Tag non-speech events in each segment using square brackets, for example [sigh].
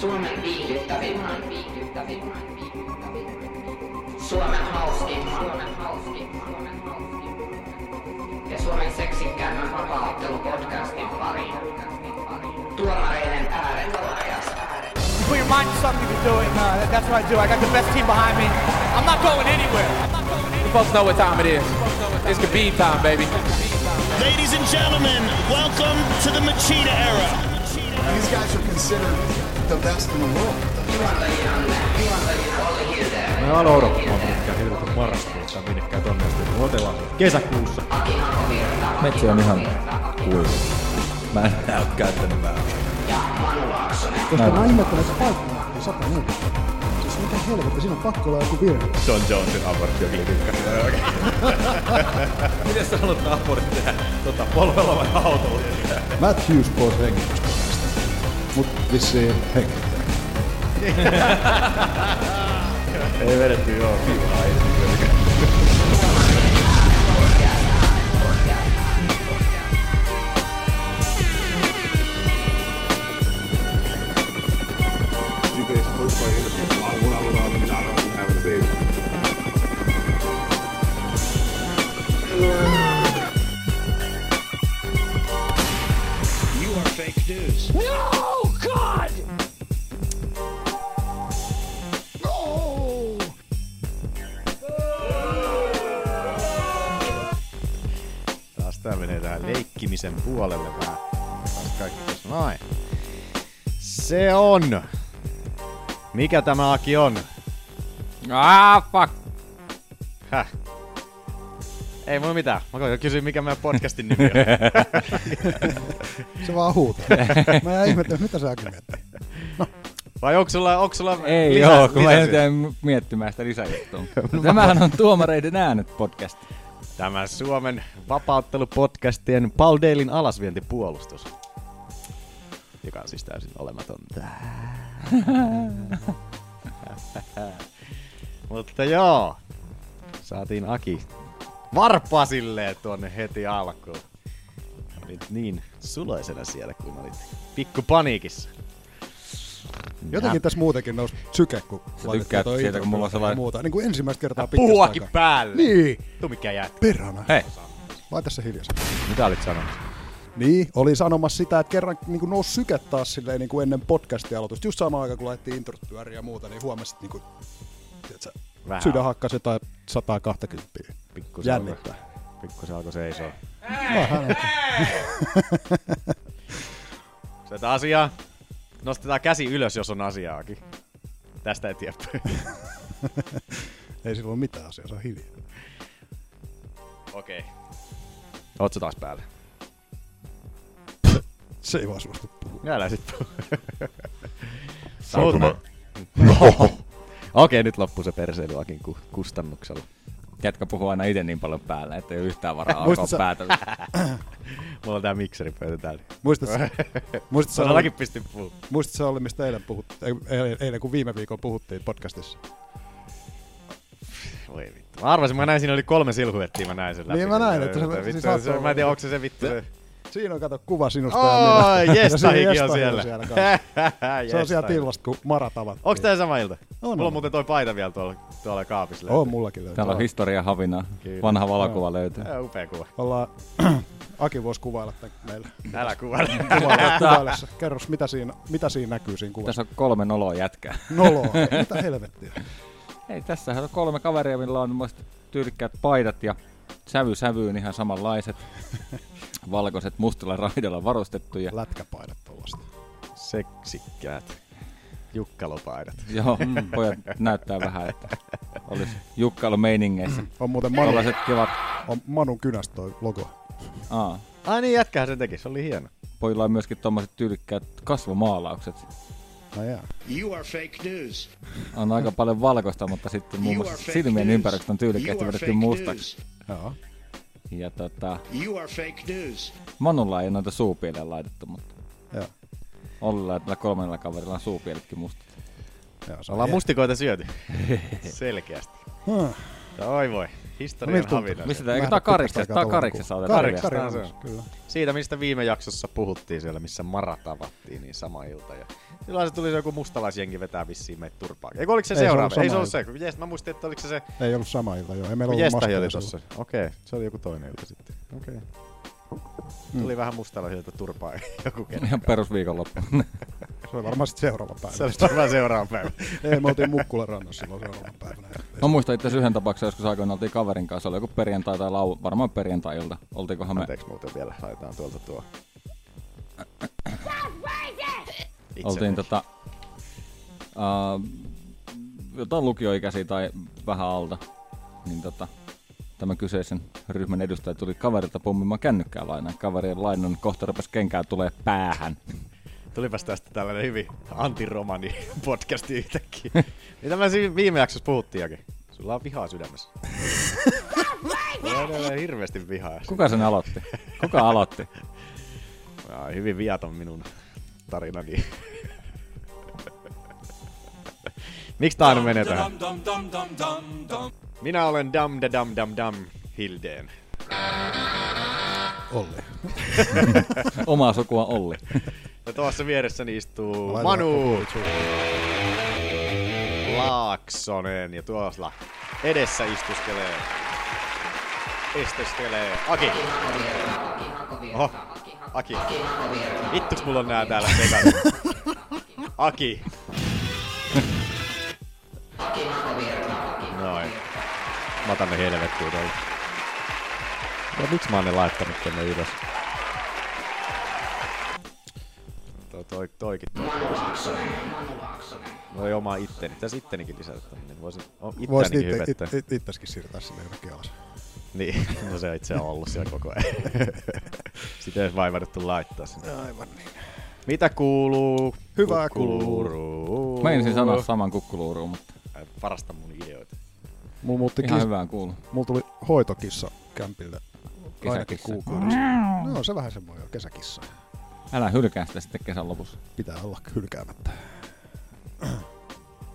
Suomen viihdyttävimmän, viihdyttävimmän, viihdyttävimmän. Suomen hauskimman, Suomen hauskimman, Suomen hauskimman. Ja Suomen seksikkäämmän vapaaottelupodcastin pariin. Tuomareiden äärenoikeasta. Put your mind to something to do it. Uh, that's what I do. I got the best team behind me. I'm not going anywhere. I'm not going anywhere. You folks know what time it is. It's Khabib time, baby. Ladies and gentlemen, welcome to the Machida era. These guys are considered the best in the world. Mä aloin odottamaan minnekään helvetin marraskuussa minnekään tonne asti. Otellaan kesäkuussa. Metsi on ihan kuiva. Mä en näy käyttänyt vähän. Koska mä ihmettelen, että paikka lähti 104. Siis mitä helvettiä, siinä on pakko olla joku virhe. John Jonesin abortti on kyllä Miten sä haluat abortti tehdä? Tota, polvella vai autolla? Matt Hughes pois hengitystä tästä. Mut vissiin hengittää. Ei vedetty joo. You Se on. Mikä tämä Aki on? Ah, fuck. Häh? Ei mulla mitään. Mä koitan kysyä, mikä meidän podcastin nimi on. [laughs] Se vaan huutaa. Mä jäin ihmettelen, mitä sä äkki miettii. Vai onko sulla, onko sulla Ei lisä, joo, kun mä lisäsyy? jäin miettimään sitä lisäjuttua. [laughs] Tämähän on Tuomareiden äänet podcast. Tämä Suomen vapauttelupodcastien Paul Dailin alasvientipuolustus. Joka on siis täysin olematonta. [laughs] Mutta joo, saatiin Aki varpaa silleen tuonne heti alkuun. Olit niin suloisena siellä, kun olit pikku paniikissa. Jotenkin tässä muutenkin nousi syke, kun laitettiin tykkäät toi siitä, kun mulla on sellainen- Muuta. Niin kuin ensimmäistä kertaa pitkästä Puhuakin aikaa. päälle. Niin, Tuu mikä jää. perhana. Hei, Laita se hiljaisesti. Mitä olit sanonut? Niin, oli sanomassa sitä, että kerran niin kuin nousi syke taas silleen, niin kuin ennen podcastin aloitusta. Just samaan aikaan, kun laitettiin introt pyöriä ja muuta, niin huomasit, niin kuin, tiedätkö, Vähän. sydän hakkasi jotain 120. Pikkusen Jännittää. alkoi- Pikkusen alkoi seisoo. Vähän Sitä asiaa. Nostetaan käsi ylös, jos on asiaakin. Tästä eteenpäin. Ei sillä ole mitään asiaa, se on hiljaa. Okei. Oot taas päällä? Se ei vaan suostu puhua. Älä sit puhu. [laughs] Mutta... [laughs] Okei, nyt loppuu se perseilyäkin ku- kustannuksella. jätkä puhuu aina itse niin paljon päällä, että ei ole yhtään varaa alkaa Muistat sä- päätellä. [laughs] Mulla on tää mikseripöytä täällä. Muistatko, muistatko, sä, Todellakin pistin puhua. muistatko sä oli, mistä eilen, puhut, eilen, eilen, kun viime viikolla puhuttiin podcastissa? Voi vittu. Mä arvasin, mä näin, siinä oli kolme silhuettia, mä näin sen läpi. Niin mä näin, että se- vittu, siis se, saattoi mä en tiedä, onko se se vittu. se- Siinä on kato kuva sinusta Oi, ja minä. Jestahikin Ja on se siellä. kanssa. [laughs] Se on sieltä illasta, kun Mara tavattiin. Onks tää sama ilta? On, Mulla on muuten toi paita vielä tuolla, tuolla kaapissa. On mullakin löytyy. Täällä on historia havina. Kyllä. Vanha valokuva löytyy. Tää on upea kuva. Ollaan, [clears throat] Aki voisi kuvailla tämän meille. Älä kuvaile. Kuvailla, kuvaillessa. Kerros, mitä siinä, mitä siinä näkyy siinä kuvassa? Tässä on kolme noloa jätkää. [laughs] Noloa. Mitä helvettiä? Ei, tässä on kolme kaveria, millä on muista tyylikkäät paidat ja sävy sävyyn ihan samanlaiset. [laughs] Valkoiset mustilla raidalla varustettu ja Lätkäpaidat tollasta. Seksikkäät. Jukkalopaidat. joo, pojat näyttää vähän, että olisi jukkailu meiningeissä. On muuten Manu, Tällaiset kivat, on Manun kynästä toi logo. aa, Ai niin, jätkähän sen teki, se oli hieno. pojilla on myöskin tommoset tyylikkäät kasvomaalaukset. No jaa. You are fake news. On aika paljon valkoista, mutta sitten muun muassa silmien ympärykset on tyylikkästi vedetty mustaksi. Joo. Ja tota, You are fake news. Manulla ei noita suupielejä laitettu, mutta Joo. Ollilla ja tällä kolmannella kaverilla on suupielitkin mustat. Joo, se Ollaan mustikoita syöty. [laughs] Selkeästi. Huh. Oi voi. Historian havina. Mistä se. tää, eikö Mä tää en kariksessa, aikaa kariksessa otetaan. Se kyllä. Siitä, mistä viime jaksossa puhuttiin siellä, missä Mara tavattiin, niin sama ilta. Ja silloin se tuli se joku mustalaisjengi vetää vissiin meitä turpaan. Eikö oliko se Ei se seuraava? ollut Ei se ollut se, kun Jest, mä muistin, että oliko se se, Ei ollut sama ilta, joo. Ei meillä ollut maskeja oli tossa. Okei, se oli joku toinen ilta sitten. Okei. Tuli vähän mustalaisilta turpaan [laughs] joku kerta. Ihan perusviikonloppu. Se oli varmaan sitten seuraava päivä. Se oli varmaan seuraava päivä. Ei, me oltiin Mukkulan rannassa silloin seuraavan päivänä. Mä muistan itse yhden tapauksen, joskus aikoina oltiin kaverin kanssa. Se oli joku perjantai tai lau, varmaan perjantai-ilta. Oltiinkohan me, Anteeksi muuten vielä, laitetaan tuolta tuo. oltiin tota, uh, jotain lukioikäisiä tai vähän alta. Niin tota, tämän kyseisen ryhmän edustaja tuli kaverilta pommimaan kännykkää lainaan. Kaverien lainan kohta rupesi kenkää tulee päähän. Tulipas tästä tällainen hyvin antiromani podcasti yhtäkkiä. Mitä mä siinä viime jaksossa puhuttiin, Jake? Sulla on vihaa sydämessä. Mulla on edelleen hirveästi vihaa. Kuka sen aloitti? Kuka aloitti? Ja, hyvin viaton minun tarinani. Miksi tää aina menee tähän? Minä olen dam da dam dam dam Hildeen. Olli. [laughs] Omaa sukua Olli. Ja tuossa vieressäni istuu Manu. Laaksonen ja tuossa edessä istuskelee. Isteskelee Aki. Oho, Aki. Vittuks mulla on nää täällä sekaisin. Aki. Noin. Mä otan ne helvettiin tuolla. Ja miksi mä oon ne laittanut tänne ylös? Toi, toi, toikin toi. Voi oma itteni. Pitäis ittenikin lisätä tänne, niin voisin o, Voisit itse, hyvettää. it, it, itsekin siirtää sinne jonnekin alas. Niin, no se on itse ollut siellä koko ajan. [laughs] Sitä ei edes vaivannuttu laittaa sinne. Aivan niin. Mitä kuuluu? Hyvää kuuluu. Mä ensin sanoa saman kukkuluuruun, mutta Ai, Varasta mun ideoita. Mulla, muutti ihan kis, hyvään kuuluu. mulla tuli hoitokissa kämpille Kesäkissa. No se vähän semmoinen jo, kesäkissa. Älä hylkää sitä sitten kesän lopussa. Pitää olla hylkäämättä.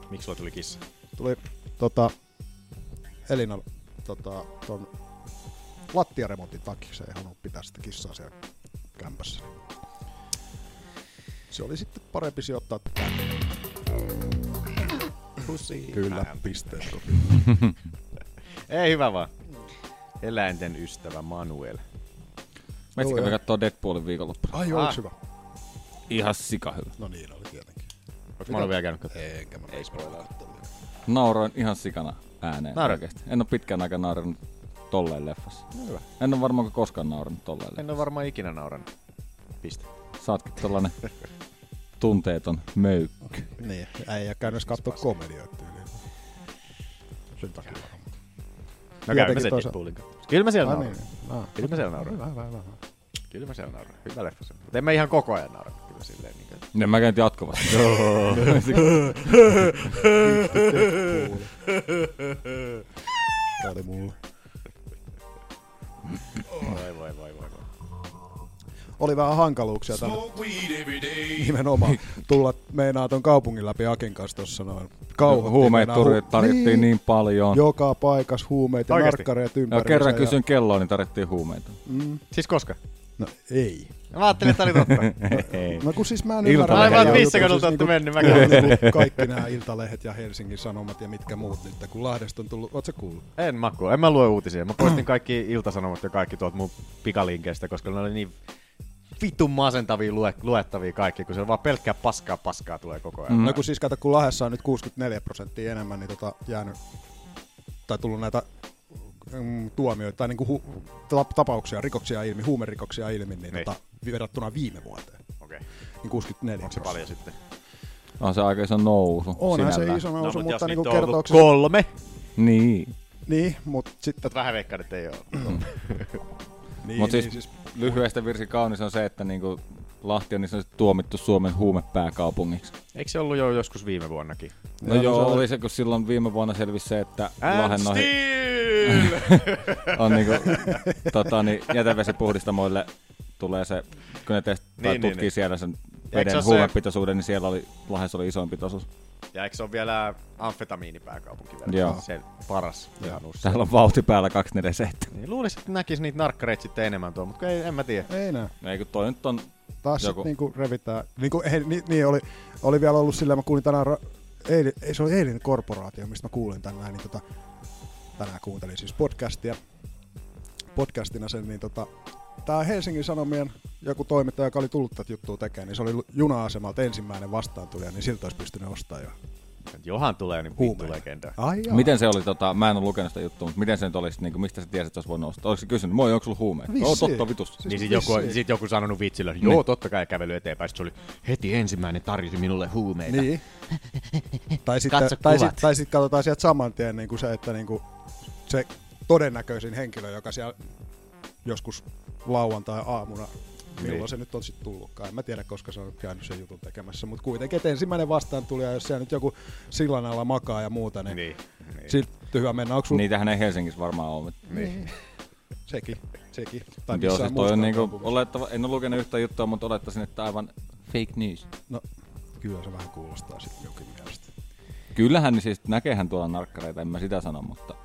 Miksi sulla tuli kissa? Tuli tota, Elina tota, ton lattiaremontin takia. Se ei halunnut pitää sitä kissaa siellä kämpässä. Se oli sitten parempi sijoittaa tänne. Pussy. Kyllä, pisteet. [laughs] Ei hyvä vaan. Eläinten ystävä Manuel. Metsi Joo, kävi joo. kattoo Deadpoolin viikonloppuna. Ai, Ah. oliks hyvä? Ihan sika hyvä. No niin, oli tietenkin. Onks Manu vielä käynyt katsomaan? Enkä mä Ei spoilaa. Nauroin ihan sikana ääneen oikeesti. En oo pitkään aikaa nauranut tolleen leffassa. No hyvä. En oo varmaan koskaan nauranut tolleen leffassa. En ole varmaan ikinä naurannut. Piste. Saatkin tollanen [laughs] tunteeton möykky. Niin, äijä käynyt edes kattoo komedioita tyyliin. Sen takia varmaan. No mä sen toisa- Deadpoolin katsomassa. Kyllä mä siellä Ah, nauran. niin. Ah, Kyllä mä siellä nauran. Hyvä, hyvä, hyvä. Kyllä mä siellä nauran. Hyvä leffa se. Mutta en mä ihan koko ajan naura. Kyllä silleen niin kuin... Ne mä käyn jatkuvasti. Tää oli mulle. Voi voi voi voi. Oli vähän hankaluuksia tällä. Nimenomaan [laughs] tulla meinaa ton kaupungin läpi Akin kanssa tossa noin. Huumeet turi- tarjottiin niin paljon. Joka paikas huumeet ja narkkareet Ja ympäri. kerran kysyin kelloa, niin tarvittiin huumeita. Mm, Siis koska? no ei. Mä ajattelin, että oli totta. [laughs] Ei. No kun siis mä en ymmärrä. Aivan, mikä missä juttu, kadulta olette niinku- mennyt? Mä niinku kaikki nämä Iltalehdet ja Helsingin Sanomat ja mitkä muut nyt, kun Lahdesta on tullut, oot sä kuullut? En maku, en mä lue uutisia. Mä poistin kaikki iltasanomat ja kaikki tuolta mun pikalinkeistä, koska ne oli niin vitun masentavia lue, luettavia kaikki, kun se vaan pelkkää paskaa paskaa tulee koko ajan. Mm. No kun siis kato, kun Lahdessa on nyt 64 prosenttia enemmän niin tota, jäänyt, tai tullut näitä mm, tuomioita, tai niinku hu, ta- tapauksia, rikoksia ilmi, huumerikoksia ilmi, niin, Niin. tota, verrattuna viime vuoteen, Okei. niin 64 Onko se paljon sitten? On se aika iso nousu Onhan se iso No, nousu, mut jos mutta niinku on ollut kertooko se... kolme, Niin. Niin, mutta sitten... Tätä vähän veikkaan, että ei oo. [laughs] Niin, Mutta siis, niin, siis lyhyestä virsi kaunis on se, että niinku Lahti on niin sanotusti tuomittu Suomen huumepääkaupungiksi. Eikö se ollut jo joskus viime vuonnakin? No, no joo, se oli- oli se, kun silloin viime vuonna selvisi se, että Lahden ohi [laughs] on niinku, tota, niin jätevesipuhdistamoille tulee se, kun ne test, Niin, tai niin, tutkii niin. siellä sen veden huumepitoisuuden, niin siellä oli, Lahdessa oli isoin pitoisuus. Ja eikö se ole vielä amfetamiinipääkaupunki vielä? Joo. Se paras. Ihan ussa. Täällä on vauhti päällä 247. Niin luulisin, että näkisi niitä narkkareita sitten enemmän tuolla, mutta ei, en mä tiedä. Ei näe. Ei kun toi nyt on... Taas Joku. Joku. niinku revitään. Niinku, ei, niin, niin oli, oli vielä ollut sillä, mä kuulin tänään, ra- eili, ei, se oli eilinen korporaatio, mistä mä kuulin tänään, niin tota, tänään kuuntelin siis podcastia, podcastina sen, niin tota, tää Helsingin Sanomien joku toimittaja, joka oli tullut tätä juttua tekemään, niin se oli juna-asemalta ensimmäinen vastaantulija, niin siltä olisi pystynyt ostamaan jo. Johan tulee, niin vittu Huumeita. legenda. Ai jaa. Miten se oli, tota, mä en ole lukenut sitä juttua, mutta miten se nyt olisi, niin kuin, mistä sä tiesit, että olisi voinut ostaa? Oliko se kysynyt, moi, onko sulla huumeita? Vissiin. Oo, totta vitus. Niin sit joku, sit joku sanonut vitsillä, joo, totta kai kävely eteenpäin. Sit se oli heti ensimmäinen tarjosi minulle huumeita. Niin. [laughs] tai sitten, tai sit, tai sit katsotaan sieltä saman tien niin kuin se, että niin kuin se todennäköisin henkilö, joka siellä joskus lauantai-aamuna, milloin Niin. se nyt on sitten tullutkaan. En mä tiedä, koska se on käynyt sen jutun tekemässä, mutta kuitenkin, että ensimmäinen vastaan tuli, ja jos siellä nyt joku sillan alla makaa ja muuta, niin, Niin. niin. siltä hyvä mennä. Onko sun... Niitähän ei Helsingissä varmaan ole. mutta- Niin. Sekin, sekin. Tai Joo, siis toi on niinku, olettava, en ole lukenut yhtä juttua, mutta olettaisin, että aivan fake news. No, kyllä se vähän kuulostaa sitten jokin mielestä. Kyllähän siis näkeehän tuolla narkkareita, en mä sitä sano, mutta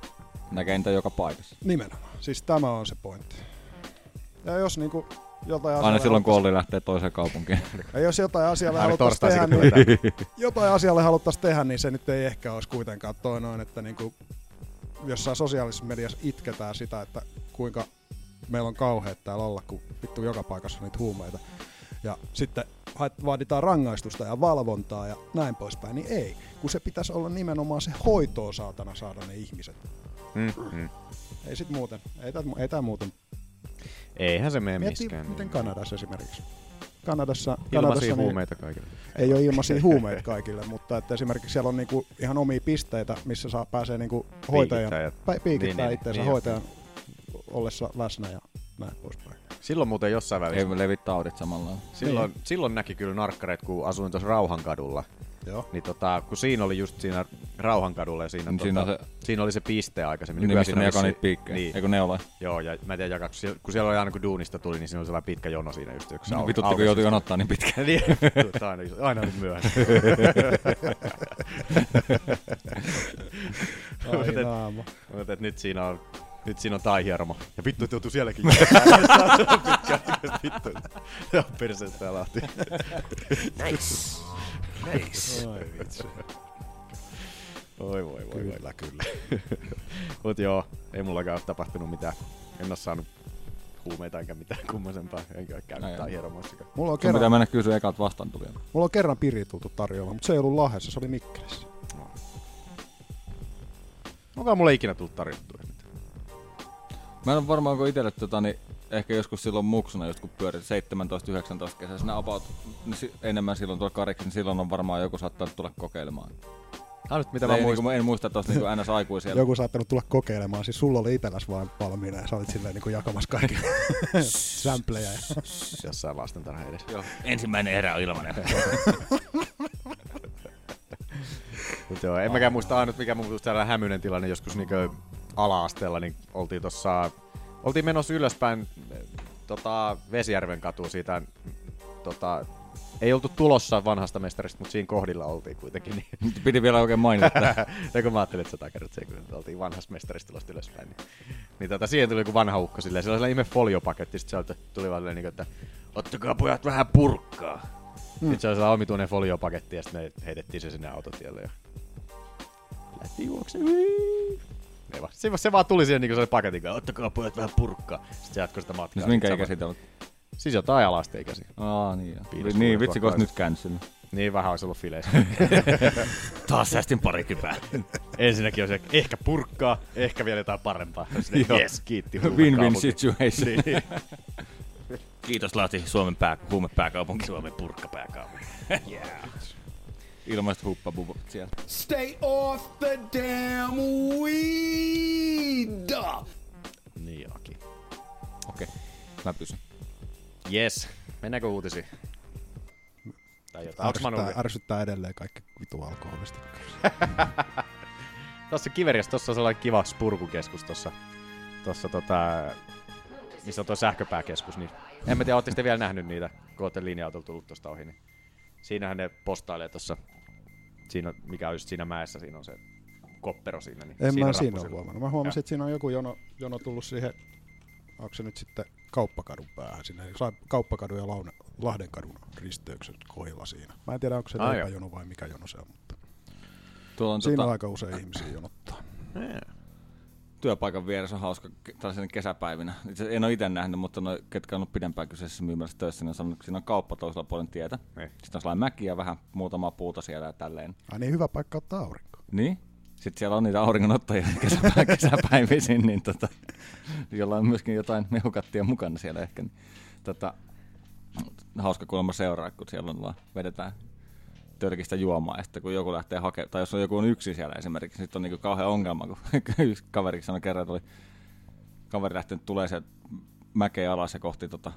näkee niitä joka paikassa. Nimenomaan. Siis tämä on se pointti. Ja jos niinku jotain Aina asialle silloin, kun Olli lähtee toiseen kaupunkiin. [laughs] Ja jos jotain asialle Aina haluttaisiin tehdä, niin, jotain asialle haluttaisiin tehdä, niin se nyt ei ehkä olisi kuitenkaan toi noin, että niinku, jossain sosiaalisessa mediassa itketään sitä, että kuinka meillä on kauheat täällä olla, kun vittu joka paikassa on niitä huumeita. Ja sitten vaaditaan rangaistusta ja valvontaa ja näin poispäin, niin ei. Kun se pitäisi olla nimenomaan se hoitoa saatana saada ne ihmiset. Mm, mm. Ei sit muuten. Ei tää muuten. Eihän se mene Mieti, miskään. miten Kanadassa esimerkiksi. Kanadassa, Ilmaisia Kanadassa niin huumeita kaikille. ei ole ilmaisia huumeita kaikille, mutta että esimerkiksi siellä on niinku ihan omia pisteitä, missä saa pääsee niinku hoitajan, Piikittää piikittää niin, niin, itseensä niin. hoitajan ollessa läsnä ja näin poispäin. Silloin muuten jossain välissä. Ei levi taudit samalla. Silloin, silloin näki kyllä narkkareet, kun asuin tuossa Rauhankadulla. Joo. Niin tota, kun siinä oli just siinä Rauhankadulla ja siinä, Niin tota, siinä on se- siinä oli se piste aikaisemmin. Niin, missä ne jakaa se- niitä piikkejä. Niin. Eikö ne ole? Joo, ja mä en tiedä jakaako, siellä- kun siellä oli aina kun duunista tuli, niin siinä oli sellainen pitkä jono siinä just. Yksi No, vitutti, kun joutui jonottaa niin pitkään. niin, aina, aina oli myöhässä. Ai naama. Mutta et nyt siinä on nyt siinä on tai hieroma. Ja vittu, että joutuu sielläkin. Pitkään, vittu. Joo, perseestä ja lähti. Nice. Nice. Ai vitsi. Oi voi voi. Kyllä, voi. kyllä. [laughs] Mut joo, ei mullakaan ole tapahtunut mitään. En oo saanut huumeita enkä mitään kummosempaa. Enkä ole käynyt ai. hieromoissakaan. Mulla on, Sun pitää kerran, mennä kysyä ekat vastaantulijalta. mulla on kerran piri tultu tarjoamaan, mutta se ei ollut Lahdessa, se oli Mikkelissä. Onko mulle ikinä tullut tarjottua? Mä en ole varmaan, kun itselle tota, niin ehkä joskus silloin muksuna, just kun pyörit 17-19 kesäisenä about, niin si- enemmän silloin tuolla kariksi, niin silloin on varmaan joku saattanut tulla kokeilemaan. Ainut mitä Ei, mä muistan. Niin, en muista, että olisi niin ns. aikuisia. Joku saattanut tulla kokeilemaan, siis sulla oli itelläs vaan valmiina ja sä olit silleen niin kuin jakamassa kaikille [laughs] sämplejä. Ja... Jossain lastentarha edes. Joo. Ensimmäinen erä on ilmanen. [laughs] Mut joo, en mäkään muista ainut, mikä mun tällainen hämyinen tilanne joskus niinkö ala-asteella, niin oltiin tossa, oltiin menossa ylöspäin tota, Vesijärven katu siitä, tota, ei oltu tulossa vanhasta mestarista, mutta siinä kohdilla oltiin kuitenkin. Niin. Piti vielä oikein mainita. ja [laughs] kun mä ajattelin, että sä takerrut sen, kun oltiin vanhasta mestarista tulosta ylöspäin. Niin, niin tota, siihen tuli joku vanha ukko silleen, sellainen ihme foliopaketti, sit sieltä tuli vaan niin että ottakaa pojat vähän purkkaa. Hmm. Sitten se oli sellainen omituinen foliopaketti ja sitten me heitettiin se sinne autotielle ja lähti juoksemaan. Ei vaan. Se, se vaan tuli siihen niin kuin se oli paketin kanssa, ottakaa pojat vähän purkkaa. Sitten se jatkoi sitä matkaa. Siis minkä ikäisiä sama- te olet? Siis jotain alasteikäisiä. Aa, niin joo. Viides Niin, vitsi, kun olisi nyt käynyt sinne. Niin vähän olisi ollut fileissä. [laughs] Taas säästin pari kypää. Ensinnäkin on se ehkä purkkaa, ehkä vielä jotain parempaa. Yes, kiitti. Win-win situation. Niin. [laughs] Kiitos Lahti, Suomen pää, huumepääkaupunki. Suomen purkkapääkaupunki. yeah. Ilmaiset huppabubot siellä. Stay off the damn weed. Niin, Aki. Okei, mä pysyn. Yes. Mennäänkö uutisiin? Tai jotain. Ärsyttää, edelleen kaikki vitu alkoholista. [laughs] Tuossa Kiveriassa tuossa on sellainen kiva spurkukeskus tuossa, tuossa tota, missä on tuo sähköpääkeskus, niin en mä tiedä, ootte sitten vielä nähnyt niitä, kun ootte linja-autolla tullut tuosta ohi, niin siinähän ne postailee tuossa siinä, mikä on just siinä mäessä, siinä on se koppero siinä. Niin En siinä mä siinä ole huomannut. Mä huomasin, että siinä on joku jono, jono tullut siihen, onko se nyt sitten kauppakadun päähän sinne. Kauppakadun ja Laune, Lahdenkadun risteykset kohdilla siinä. Mä en tiedä, onko se Ah, leipäjono vai mikä jono se on, mutta Tuolla on siinä tota, on aika usein ihmisiä jonottaa. Työpaikan vieressä on hauska tällaisena kesäpäivinä. Itse en ole itse nähnyt, mutta no, ketkä on ollut pidempään kyseisessä myymälässä töissä, niin on sanonut, että siinä on kauppa toisella puolen tietä. Niin. Sitten on sellainen mäki ja vähän muutama puuta siellä ja tälleen. Ai niin hyvä paikka ottaa aurinko. Niin. Sitten siellä on niitä auringonottajia [laughs] kesäpä- [laughs] kesäpäivisin, niin tota, jolla on myöskin jotain mehukattia mukana siellä ehkä. Niin, tota, hauska kuulemma seuraa, kun siellä on vedetään törkistä juomaa, sitten kun joku lähtee hakemaan, tai jos on joku on yksin siellä esimerkiksi, niin sitten on niin kauhean ongelma, kun [laughs] yksi kaveri sanoi kerran, että oli kaveri lähtenyt tulee se mäkeä alas ja kohti tota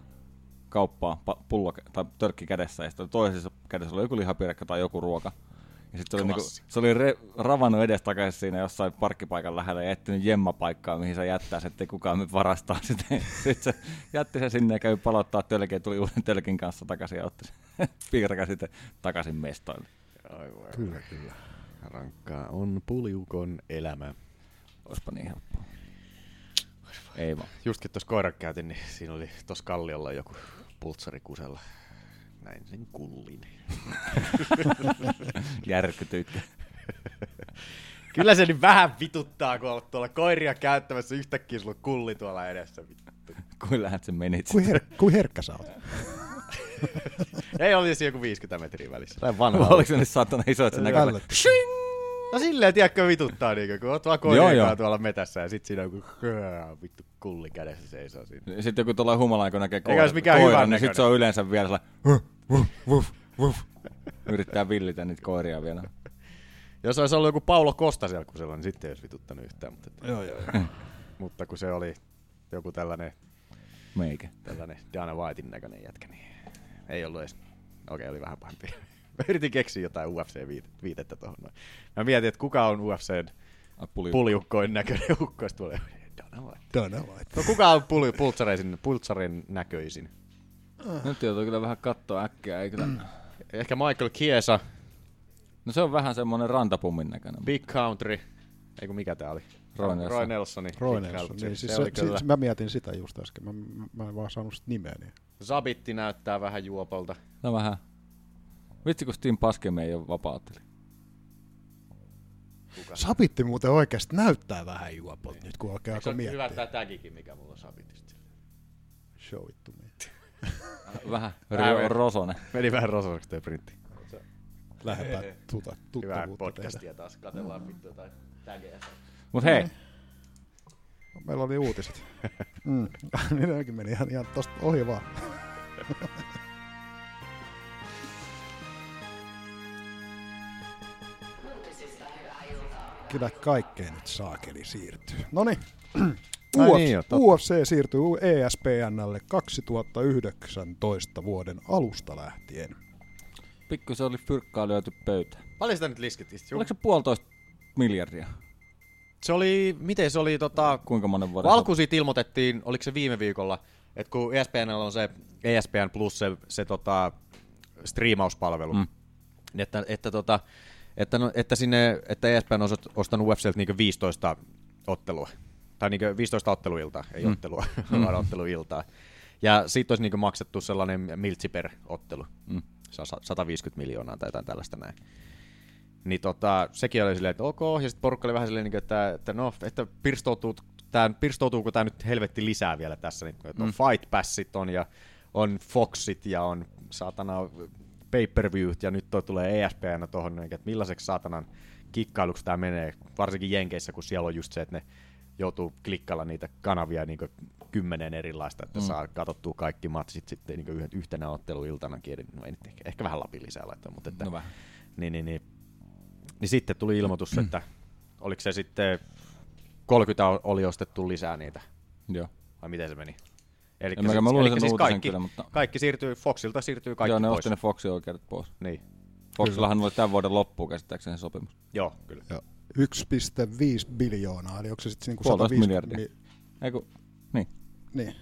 kauppaa pa- pullo tai törkki kädessä, ja sitten toisessa kädessä oli joku lihapiirakka tai joku ruoka. Ja sitten oli niinku, se oli re, ravannut edestakaisin siinä jossain parkkipaikan lähellä ja etsinyt jemmapaikkaa, mihin se jättää, se, ettei kukaan nyt varastaa [laughs] sitä. Sitten se jätti se sinne ja kävi palottaa tölkiä ja tuli uuden tölkin kanssa takaisin ja otti se [laughs] piirakan sitten takaisin mestoille. Aivan. Kyllä, kyllä. Rankkaa on puliukon elämä. Olisipa niin helppoa. Ei vaan. Justkin tuossa koiran käytin, niin siinä oli tuossa kalliolla joku pultsari kusella. Näin sen kullin. [laughs] Järkytyitkö? Kyllä se nyt vähän vituttaa, kun olet tuolla koiria käyttämässä yhtäkkiä sulla on kulli tuolla edessä. Vittu. Kyllähän se menit. Kuin, her- kuin herkkä sä oot. [laughs] Ei olisi joku 50 metriä välissä. Tai vanha. Oliko se nyt saatana iso, että se näkyy? No silleen, tiedätkö, vituttaa niinku, kun oot vaan kanssa tuolla metässä ja sit siinä on joku vittu kulli kädessä seisoo siinä. Sitten joku tuolla humala, kun näkee Eikä olisi mikään koiran, hyvän niin sitten näköinen. se on yleensä vielä sellainen "Wuff, wuff, wuff, wuff." Yrittää villitä niitä koiria vielä. Jos olisi ollut joku Paulo Kosta siellä kusella, niin sitten ei olisi vituttanut yhtään. Mutta, että, Joo, joo, joo. [laughs] mutta kun se oli joku tällainen, Meikä. tällainen Dana Whitein näköinen jätkä, niin ei ollut edes, okei oli vähän pahempi. [laughs] Mä yritin keksiä jotain UFC-viitettä tuohon. noin. Mä mietin, että kuka on UFCn Ai, puli- puliukkoin näköinen ukko, sitten tulee [laughs] Dana White. Dana White. No kuka on puli, pultsarin, pultsarin näköisin? Nyt joutuu kyllä vähän katsoa äkkiä, ei kyllä. Ehkä Michael Chiesa, No se on vähän semmonen rantapummin näköinen. Big Country, ei kun mikä tää oli? Roy Nelson. Roy Nelsoni. Roy Big Nelson. Niin, siis se, se, kyllä. siis mä mietin sitä just äsken. Mä, mä, mä en vaan saanut sitä nimeä. Niin. Zabitti näyttää vähän juopolta. No vähän. Vitsi, kun Steam Paskemi ei ole vapautteli. Sapitti muuten oikeasti näyttää vähän juopolta nyt, kun oikein Se alkoi on miettiä. hyvä tää tagikin, mikä mulla on Sabitista. Show it to me. Vähän Vähän ro- rosonen. Meni vähän rososeksi toi printti. Lähdetään tuta, Hyvää podcastia tehdä. taas, katellaan vittu jotain tageja. Mut hei, Meillä oli uutiset. [laughs] mm. [laughs] niin nekin meni ihan, ihan tosta ohi vaan. [laughs] Kyllä kaikkeen nyt saakeli siirtyy. Noniin. [clears throat] UFC, niin jo. UFC siirtyy ESPNlle 2019 vuoden alusta lähtien. pikku se oli fyrkkaa lyöty pöytään. Paljon sitä nyt liskettiin? Oliko se puolitoista miljardia? Se oli, miten se oli tota, Kuinka monen vuoden? alkuun siitä ilmoitettiin, oliko se viime viikolla, että kun ESPN on se ESPN Plus se, se tota, striimauspalvelu, Mm. mm. että, että, tota, että, no, että, sinne, että ESPN on ostanut UFCltä niinku 15 ottelua, tai niinku 15 otteluiltaa, ei Mm. [laughs] mm. ottelua, vaan otteluiltaa. Ja siitä olisi niinku maksettu sellainen miltsi per ottelu, Mm. mm. 150 miljoonaa tai jotain tällaista näin. Niin tota, sekin oli silleen, että ok, ja sitten porukka oli vähän silleen, niin että, että no, että pirstoutuu, tää, pirstoutuuko tämä nyt helvetti lisää vielä tässä, niin, että on Mm. Fight Passit on ja on Foxit ja on saatana pay-per-viewt ja nyt toi tulee ESPN tuohon, niin, että millaiseksi saatanan kikkailuksi tämä menee, varsinkin Jenkeissä, kun siellä on just se, että ne joutuu klikkalla niitä kanavia niin kymmenen erilaista, että Mm. mm. saa katsottua kaikki matsit sitten niin yhden, yhtenä otteluiltanakin, eli no ei nyt ehkä, ehkä vähän Lapin lisää laittaa, mutta että, No vähän. niin, niin, niin, niin sitten tuli ilmoitus, että oliko se sitten 30 oli ostettu lisää niitä, Joo. vai miten se meni? Eli En mäkään, mä luulen sen uutisen kaikki, kyllä, mutta- kaikki siirtyy, Foxilta siirtyy kaikki Joo, ne pois. osti ne Foxin oikeudet pois. Niin. Foxillahan oli tämän vuoden loppuun käsittääkseni se sopimus. Joo, kyllä. Joo. 1,5 biljoonaa, eli onko se sitten niinku Puolitoista 150 miljardia. Mi- Ei kun, niin. niin,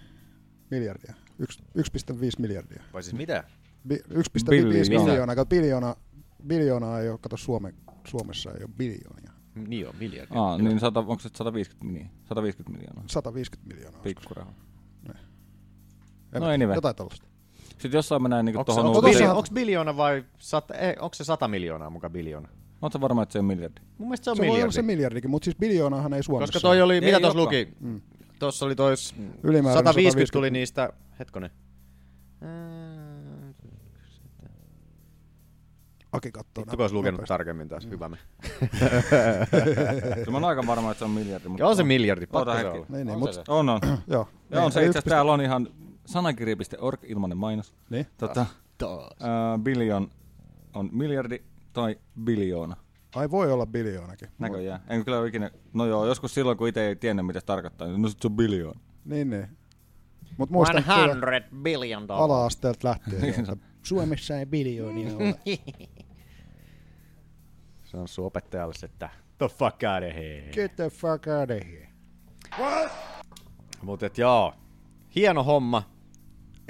miljardia. Yksi- 1,5 miljardia. Vai siis mitä? Bi- 1,5 Billion. miljoonaa, kato biljoona, biljoonaa ei ole, kato Suomen Suomessa ei ole biljoonia. Niin on, miljardi. Aa, niin sata, onko se 150, niin, 150 miljoonaa? 150 miljoonaa. Pikkuraha. En No mä- anyway. Jotain tällaista. Sitten jossain mennään niinku Onko, tohon onko, uutiseen. biljo, onko biljoona vai sata, ei, onko se sata miljoonaa muka biljoona? Oletko varma, että se on miljardi? Mun mielestä se on Se voi olla miljardi. se miljardikin, mutta siis biljoonahan ei Suomessa Koska toi oli, Ei mitä tuossa luki? Mm. Tuossa oli tois Ylimääräinen 150 tuli 150. niistä, hetkonen. Aki kattoo. Vittu, kun olisi lukenut nopeasti. tarkemmin taas, hyvä me. [laughs] Mä oon aika varma, että se on miljardi. Mutta Ja on se miljardi, pakko se olla. Niin, niin, on, mut- se se. on, on. [clears throat] Joo. Ja on Niin, se ei itse asiassa täällä on ihan sanakirja.org ilmanen mainos. Niin. Tota, Taas. ää, billion on miljardi tai biljoona. Ai voi olla biljoonakin. Näköjään. En kyllä ole ikinä... No joo, joskus silloin, kun itse ei tiennyt, mitä se tarkoittaa, niin no sit se on biljoona. Niin, niin. Mut muistan kyllä billion ala-asteelta lähtien. [laughs] Niin jo, Suomessa ei biljoonia [laughs] ole. Se on sun opettajalle se, että the fuck out of here. Get the fuck out of here. Mut et joo, hieno homma.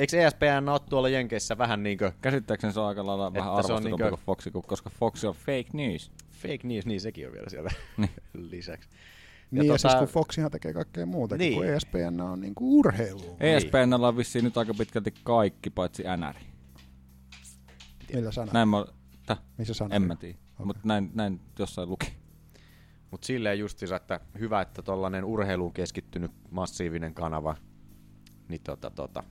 Eikö E ESPN ole tuolla Jenkeissä vähän niinkö Käsittääkseni se on aika lailla vähän arvostetumpi niinkö- kuin Foxi, kun- koska Foxi on fake news. fake news, niin sekin on vielä siellä Niin. [laughs] lisäksi. Niin ja, tota- siis kun Foxihan tekee kaikkea muuta, Niin. niin. kun ESPN on niinku urheilu. ESPNllä on vissiin nyt aika pitkälti kaikki, paitsi NR. Millä sana? Näin mä... Täh? Missä sana? En mä tiedä, okay. mutta näin, näin jossain luki. Mut silleen justiinsa, että hyvä, että tollanen urheiluun keskittynyt massiivinen kanava, niin tota tota,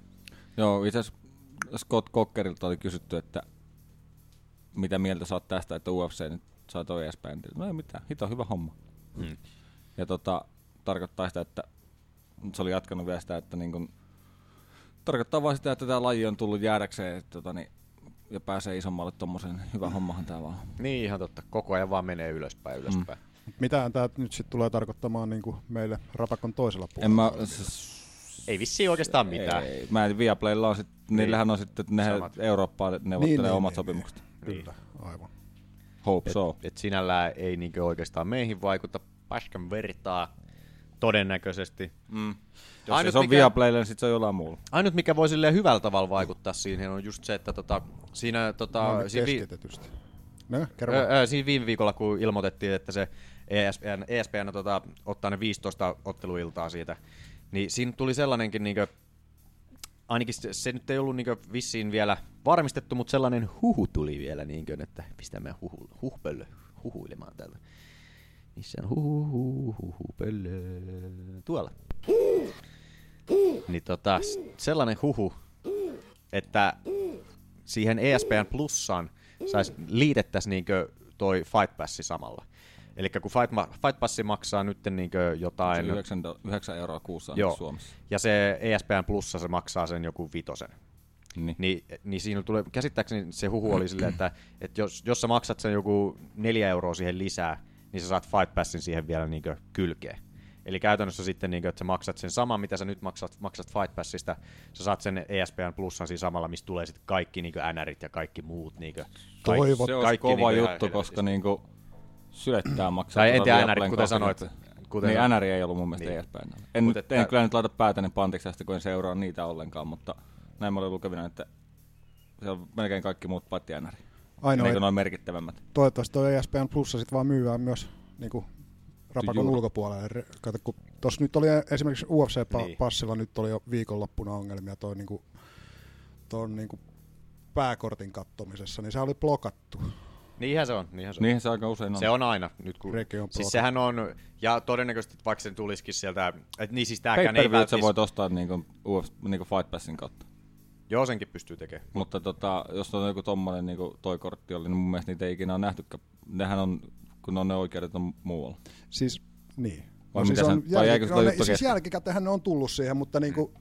Joo, itse asiassa Scott Cockerilta oli kysytty, että mitä mieltä oot tästä, että UFC nyt saa toi ESPN. No ei mitään, hito hyvä homma. Mm. Ja tota, tarkoittaa sitä, että se oli jatkanut vielä sitä, että niin kun, tarkoittaa vaan sitä, että tämä laji on tullut jäädäkseen että tota, niin, ja pääsee isommalle tommosen. Hyvä hommahan tää vaan. niin ihan totta, koko ajan vaan menee ylöspäin, ylöspäin. Mm. Mitähän tää nyt sitten tulee tarkoittamaan niinku meille Rapakon toisella En puolella? mä, siis, Ei vissiin oikeastaan mitään. Ei, mä en, Viaplaylla on sit, niillähän on sitten, että ne Samat. Eurooppaan neuvottelee Niin, niin, omat niin, sopimukset. Kyllä, aivan. Hope Et, so. et sinällään ei niinkö oikeastaan meihin vaikuta paskan vertaa todennäköisesti. Mm. Jos Ainut se on mikä- Viaplaylla, niin sit se on jollain muulla. Ainut mikä voi silleen hyvällä tavalla vaikuttaa siihen on just se, että tota, siinä, tota, No, siinä, vi- keskitetysti. No, kerro. Öö, öö, siinä viime viikolla, kun ilmoitettiin, että se ESPN, ESPN tota, ottaa ne 15 otteluiltaa siitä, niin siinä tuli sellainenkin, niinkö, ainakin se, se nyt ei ollut niinkö vissiin vielä varmistettu, mutta sellainen huhu tuli vielä, niinkö, että pistämme huhu, huhpöllö huhuilemaan täällä. Missä on huhu, huhu, huhupöllö? Tuolla. Niin tota, sellainen huhu, että siihen ESPN Plussaan sais liitettäisiin niinkö toi Fight Passi samalla. Eli kun Fight, Ma- Fight Passi maksaa nyt niinkö jotain... 9, 9 euroa kuussa Joo. Suomessa. Ja se ESPN Plussa se maksaa sen joku vitosen. Niin. Niin, niin siinä tulee, käsittääkseni se huhu oli silleen, että, että jos, jos sä maksat sen joku neljä euroa siihen lisää, niin sä saat Fight Passin siihen vielä niin kylkeen. Eli käytännössä sitten, niin kuin, että sä maksat sen saman, mitä sä nyt maksat, maksat Fight Passista, sä saat sen ESPN Plussan siinä samalla, mistä tulee sitten kaikki niin NRit ja kaikki muut. Niin kuin, Toivot. Se kaikki kova ihan juttu, koska niinku sylettää maksaa. Tai en tuota tiedä NRit, kuten sanoit. Kuten niin. NR ei ollut mun mielestä Niin. niin. ESPN. En, Mut että- en kyllä nyt laita päätäni pantiksi tästä, kun en seuraa niitä ollenkaan, mutta näin mä olin lukevina, että se on melkein kaikki muut paitsi NR. Ainoa, niin noin merkittävämmät. toivottavasti toi E ESPN Plussa sit vaan myyään myös niinku Rapakon Juuri. ulkopuolelle. Kato, kun tossa nyt oli esimerkiksi UFC-passilla Niin. nyt oli jo viikonloppuna ongelmia toi niinku, ton niinku pääkortin kattomisessa, niin se oli blokattu. Niinhän se on. Niinhän se on. Niinhän se aika usein on. Se on aina. Nyt kun, on siis sehän on, ja todennäköisesti vaikka sen tulisikin sieltä, että niin siis tääkään pay ei per sä välttis- voit ostaa niinku, UFC, niinku Fight Passin kautta. Joo, senkin pystyy tekemään. Mutta tota, jos on joku tommonen niinku toi kortti oli, niin mun mielestä niitä ei ikinä ole nähtykään. Nehän on, kun on ne oikeudet on muualla. Siis, niin. Vai siis mitä se- vai jäikö se no, ne, juttu siis kesken? jälkikäteenhän ne on tullut siihen, mutta niinku,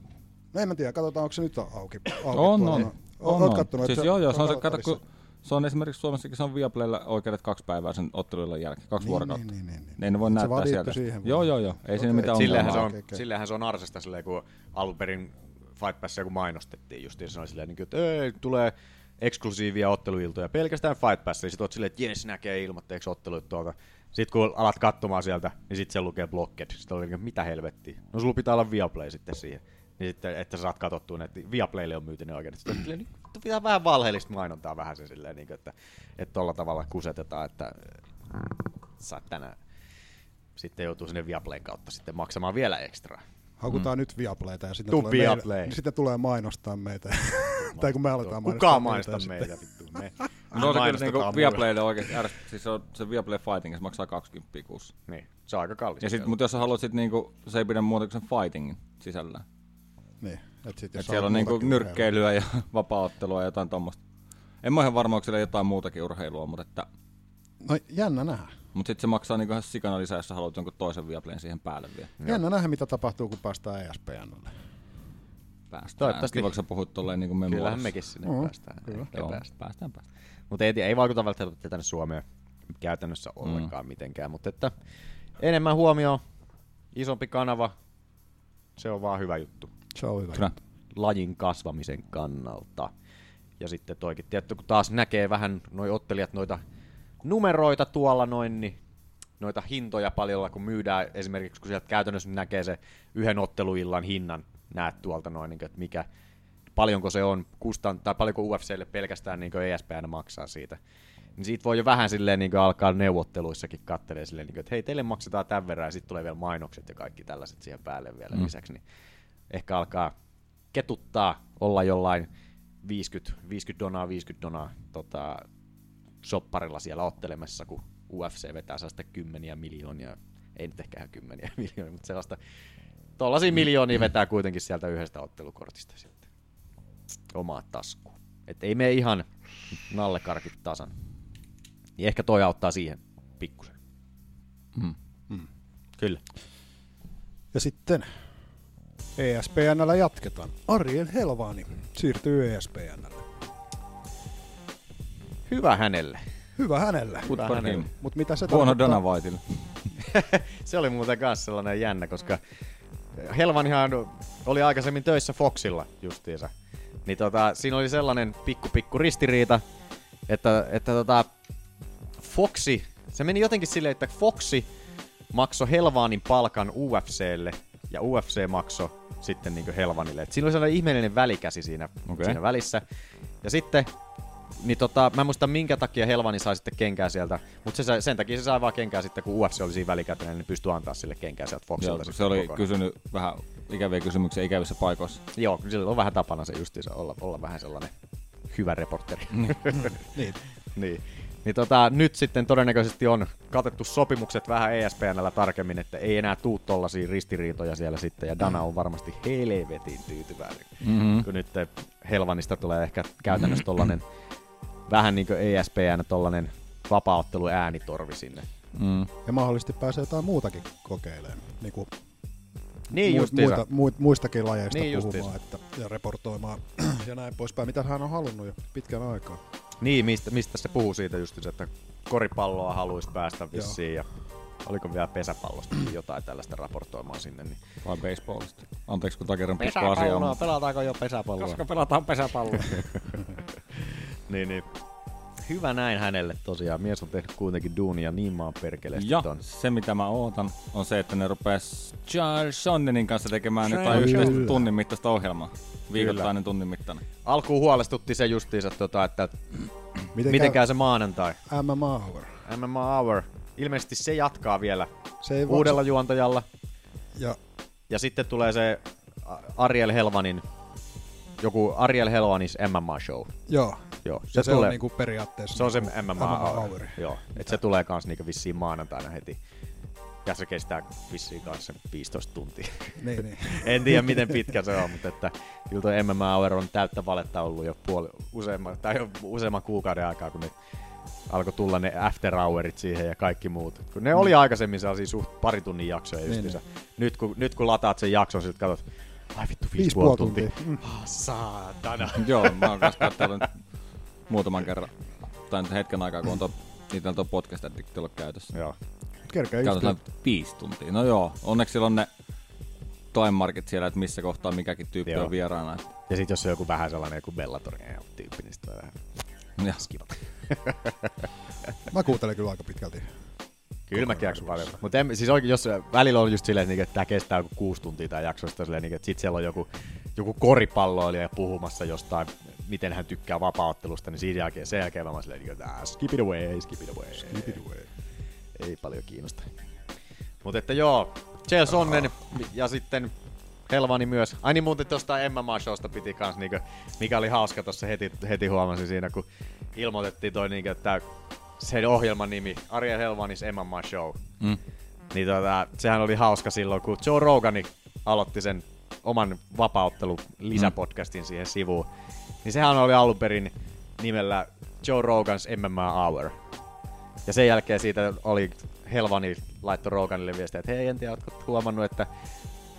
no en mä tiedä, katsotaan onko se nyt auki. auki On, on. On, oot on. kattonut, siis että joo, joo, se on se, kato, kalottelissa. kun se on esimerkiksi Suomessakin, se on Viaplaylla oikeudet kaksi päivää sen otteluillan jälkeen, kaksi Niin, vuorokautta. niin, niin, niin, niin. Ne voi näyttää sieltä. siihen joo, joo, joo, ei siinä Okei. mitään Sillähän se, ongelmaa. on, Okei, okei. sillähän se on arsesta silleen, kun alun perin Fight Passia kun mainostettiin justiin, se oli silleen, niin että ei, tulee eksklusiivia otteluiltoja, pelkästään Fight Pass, ja sit oot silleen, että jes, näkee ilmoitteeksi ottelut tuolta. Sitten kun alat katsomaan sieltä, niin sitten se lukee blocked. Sitten oli niin, mitä helvettiä. No sulla pitää olla Viaplay sitten siihen. Niin sitten, että sä saat katsottua, että Viaplaylle on myyty ne oikeudet. Sitten niin, pitää vähän valheellista mainontaa vähän se silleen, niin kuin, että että tolla tavalla kusetetaan, että Sä tänään sitten joutuu sinne Viaplayn kautta sitten maksamaan vielä ekstra. Haukutaan mm. nyt Viaplayta ja sitten tulee, Viaplay. meille, sitten tulee mainostaa meitä. [laughs] tai kun me aletaan mainostaa Kukaan mainostaa meitä. meitä, vittu. Me. [laughs] No se kyllä niinku. Viaplaylle oikeesti ärsyttää. Siis se, on, se Viaplay Fighting, se maksaa 20 kuussa. Niin, se on aika kallis. Ja sit, mutta jos sä haluat sit niinku, se ei pidä muuta kuin sen fightingin sisällään. Niin, et sit, Et siellä on niinku nyrkkeilyä ja [laughs] vapaaottelua ja jotain tommosta. En mä ihan varma, onko siellä jotain muutakin urheilua, mutta että... No jännä nähdä. Mut sit se maksaa niinku ihan sikana lisää, jos sä haluat jonkun toisen Viaplayn siihen päälle vielä. Jännä nähdä, mitä tapahtuu, kun päästään ESPNlle. Päästään. Toivottavasti. Kiva, kun sä puhut tolleen niinku memoissa. Kyllähän mekin sinne Mm, päästään. kyllä. Joo, päästään. päästään, päästään. Mutta ei, ei vaikuta välttämättä tänne Suomeen käytännössä Mm. ollenkaan mitenkään. Mutta että enemmän huomioon, isompi kanava, se on vaan hyvä juttu Se on hyvä. Kyllä. lajin kasvamisen kannalta. Ja sitten toikin, tietty, kun taas näkee vähän noi ottelijat noita numeroita tuolla noin, niin noita hintoja paljolla, kun myydään esimerkiksi, kun sieltä käytännössä näkee se yhden otteluillan hinnan, näet tuolta noin, niin kuin, että mikä, paljonko se on kustan, tai paljonko UFClle pelkästään niin ESPN maksaa siitä. Niin siitä voi jo vähän silleen niin alkaa neuvotteluissakin kattelee silleen, niin kuin, että hei, teille maksetaan tämän verran, ja sitten tulee vielä mainokset ja kaikki tällaiset siihen päälle vielä mm. lisäksi, niin ehkä alkaa ketuttaa, olla jollain 50, 50 donaa, 50 donaa tota, sopparilla siellä ottelemassa, kun UFC vetää sellaista kymmeniä miljoonia, ei nyt ehkä ihan kymmeniä [laughs] miljoonia, mutta sellaista tollaisia miljoonia vetää kuitenkin sieltä yhdestä ottelukortista sitten omaa taskuun. Et ei mene ihan nallekarkit tasan. Niin ehkä toi auttaa siihen pikkusen. Mm. Kyllä. Ja sitten ESPNllä jatketaan. Ariel Helvani siirtyy ESPNlle. Hyvä hänelle. Hyvä hänelle. Mut mitä se Huono tarkoittaa? Dana Whiteille. [laughs] se oli muuten kanssa sellainen jännä, koska Helvanihan oli aikaisemmin töissä Foxilla justiinsa. Niin tota, siinä oli sellainen pikku pikku ristiriita, että, että tota, Foxi, se meni jotenkin silleen, että Foxi maksoi Helvanin palkan UFClle ja UFC maksoi sitten niin Helvanille. Et siinä oli sellainen ihmeellinen välikäsi siinä, Okei. siinä välissä. Ja sitten niin tota, mä en muista minkä takia Helvani sai sitten kenkää sieltä, mutta se, sai- sen takia se sai vaan kenkää sitten, kun UFC oli siinä välikäteen, niin pystyi antaa sille kenkää sieltä Foxilta. Joo, se oli kokonaan. kysynyt vähän ikäviä kysymyksiä ikävissä paikoissa. Joo, sillä on vähän tapana se justiinsa olla, olla vähän sellainen hyvä reporteri. Niin. [laughs] niin. Niin tota, nyt sitten todennäköisesti on katettu sopimukset vähän E ESPNllä tarkemmin, että ei enää tuu tollasia ristiriitoja siellä sitten, ja Dana on varmasti helvetin tyytyväinen, Mhm. kun nyt Helvanista tulee ehkä käytännössä tollanen vähän niin kuin ESPN tollanen vapaaottelu äänitorvi sinne. Mm. Ja mahdollisesti pääsee jotain muutakin kokeilemaan. Niin kuin Niin justiinsa. muita, muit, muistakin lajeista Niin puhumaan että, ja raportoimaan [clears throat] ja näin poispäin, mitä hän on halunnut jo pitkän aikaa. Niin, mistä, mistä se puhuu siitä just, että koripalloa haluaisi päästä vissiin ja oliko vielä pesäpallosta [clears throat] jotain tällaista raportoimaan sinne. Niin. Vai baseballista. Anteeksi, kun takerran pikku asia. mutta- pelataanko jo pesäpalloa? Koska pelataan pesäpalloa. [laughs] [laughs] niin, niin. Hyvä näin hänelle tosiaan. Mies on tehnyt kuitenkin duunia niin maan perkeleesti Ja ton. se mitä mä ootan on se, että ne rupes Charles Sonnenin kanssa tekemään jotain Kyllä. yhteistä tunnin mittaista ohjelmaa. Viikoittainen tunnin mittainen. Alkuun huolestutti se justiinsa, tota, että [clears throat] Miten, miten käy se maanantai. MMA Hour? MMA Hour. Ilmeisesti se jatkaa vielä Se ei uudella juontajalla. Ja Ja sitten tulee se Ariel Helvanin, joku Ariel Helvanis MMA-show. joo, Joo, se, se on niinku periaatteessa Se on se niinku MMA, MMA hour. hour. Joo, et se tulee kans niinku vissiin maanantaina heti. Ja se kestää vissiin kanssa 15 tuntia. Niin, niin. [laughs] en tiedä miten pitkä se on, mutta että kyllä MMA Hour on täyttä valetta ollut jo puoli, useamman, tai jo useamman kuukauden aikaa, kun ne alkoi tulla ne after hourit siihen ja kaikki muut. Kun ne oli aikaisemmin sellaisia suht pari tunnin jaksoja Niin, justiinsa. Nyt, kun, nyt kun lataat sen jakson, sit katsot, ai vittu, viisi, Viisi puoli puoli tuntia. tuntia. Mm. Ah, saatana. Joo, mä oon kanssa [laughs] muutaman kerran. Tai nyt hetken aikaa, kun on tuo, niitä on tuo podcast addict ollut käytössä. Joo. Kerkeä just Katsotaan viisi tuntia. No joo, onneksi siellä on ne time market siellä, että missä kohtaa mikäkin tyyppi Joo. on vieraana. Ja sit jos se on joku vähän sellainen joku Bellatorin tyyppi, niin sit voi vähän ja, skipata. [laughs] Mä kuuntelen kyllä aika pitkälti. Kyllä aika paljon. Mutta siis oikein, jos välillä on just silleen, että, niinku, tämä kestää joku kuusi tuntia tai jakso, sitten silleen, niinku, että sit siellä on joku, joku koripalloilija puhumassa jostain, miten hän tykkää vapauttelusta, niin siinä jälkeen, sen jälkeen mä oon silleen, niinku, että ah, skip it away, skip it away. Keep it away. ei paljon kiinnosta. Mutta että joo, Chael Sonnen ja sitten Helvani myös. Ai niin muuten tuosta MMA-showsta piti kans, niinku, mikä oli hauska tuossa heti, heti huomasin siinä, kun ilmoitettiin toi, niinku, että sen ohjelman nimi, Ariel Helvanis MMA Show. Mm. Niin tota, sehän oli hauska silloin, kun Joe Rogani aloitti sen oman vapauttelu lisäpodcastin siihen sivuun. Niin sehän oli alun perin nimellä Joe Rogans MMA Hour. Ja sen jälkeen siitä oli Helvani laittoi Roganille viestiä, että hei, en tiedä, ootko huomannut, että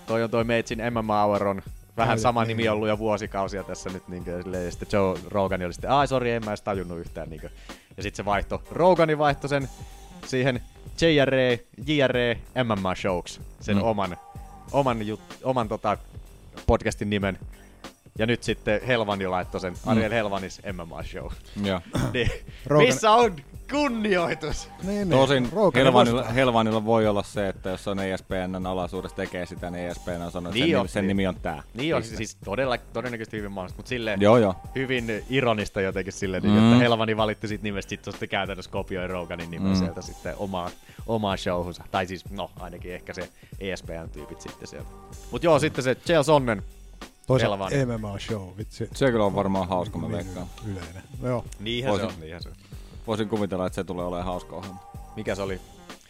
toi on toi Meitsin MMA Hour on vähän Ai, sama niin. nimi ollut jo vuosikausia tässä nyt. Niin kuin, ja sitten Joe Rogan oli sitten, ai sori, en mä edes tajunnut yhtään. Niin kuin. Ja sitten se vaihto, Rogani vaihtoi sen siihen JRE, JRE MMA Showks, sen Mm. oman, oman, jut, oman tota, podcastin nimen. Ja nyt sitten Helvani laittoi sen Ariel Helvanis MMA Show. Joo. [laughs] niin, Rogan- missä on kunnioitus? Niin, niin. Tosin Helvanilla. Helvanilla voi olla se, että jos on E ESPN alaisuudessa tekee sitä, niin ESPN on sanonut, että Niin sen, on, nimi, sen niin. nimi on tää. Niin on siis todella, todennäköisesti hyvin mahdollista, mutta silleen Joo, joo. hyvin ironista jotenkin silleen, Mm. mm. että Helvani valitti siitä nimestä, sitten sitten käytännössä kopioi Roganin nimen Mm. mm. sieltä sitten omaa, omaa showhunsa. Tai siis, no ainakin ehkä se ESPN-tyypit sitten sieltä. Mut joo, sitten se Chael Sonnen, Toisaalta. MMA-show, vitsi. Se kyllä on varmaan hauska, mä Niin, veikkaan. Yleinen. No joo. niinhän Voisin- se on, niinhän se on. Voisin kuvitella, että se tulee olemaan hauska ohjelma. Mikä se oli?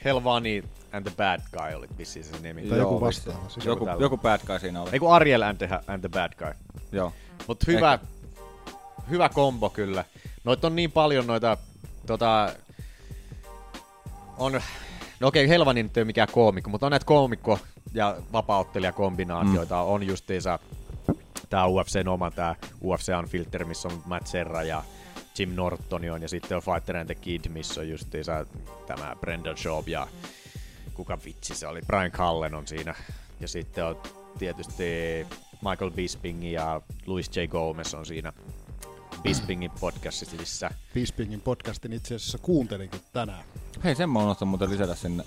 Helvani and the Bad Guy oli vissiin se nimi. Tai joku vastaava. Siis Joku, tällä. joku bad guy siinä oli. Ei kun Ariel and the, and the Bad Guy. Joo. Mut hyvä, hyvä kombo kyllä. Noita on niin paljon noita, tota, on, no okei, Helvani nyt ei ole mikään koomikko, mutta on näitä koomikko- ja vapauttelijakombinaatioita. Mm. On justiinsa tää UFCn oma, tää UFC Unfilter, missä on Matt Serra ja Jim Norton on, ja sitten on Fighter and the Kid, missä on justiinsa tämä Brendan Schaub ja kuka vitsi se oli, Brian Cullen on siinä. Ja sitten on tietysti Michael Bisping ja Louis J. Gomez on siinä Bispingin podcastissa. Bispingin podcastin itse asiassa kuuntelinkin tänään. Hei, sen mä unohtan muuten lisätä sinne.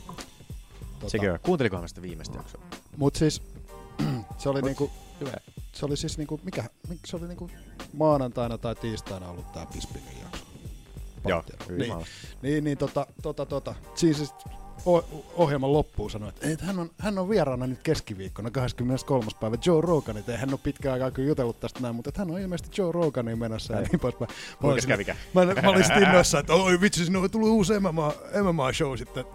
Tota, Sekin on. Kuuntelikohan mä sitä viimeistä jaksoa? Mut siis [clears throat] se oli niinku, Hyvä. se oli siis niinku, mikä, mik- se oli niinku maanantaina tai tiistaina ollut tää Bispingin jakso. Joo, niin, niin, niin tota, tota, tota. Siis, siis ohjelman loppuun sanoi, että et hän, on, hän on vieraana nyt keskiviikkona 23. päivä Joe Rogan, että hän ole pitkään aikaa kyllä jutellut tästä näin, mutta että hän on ilmeisesti Joe Roganin menossa ja niin poispäin. Mä kävikään? Mä, mä olin sitten innoissa, että oi vitsi, sinne on tullut uusi MMA, MMA-show sitten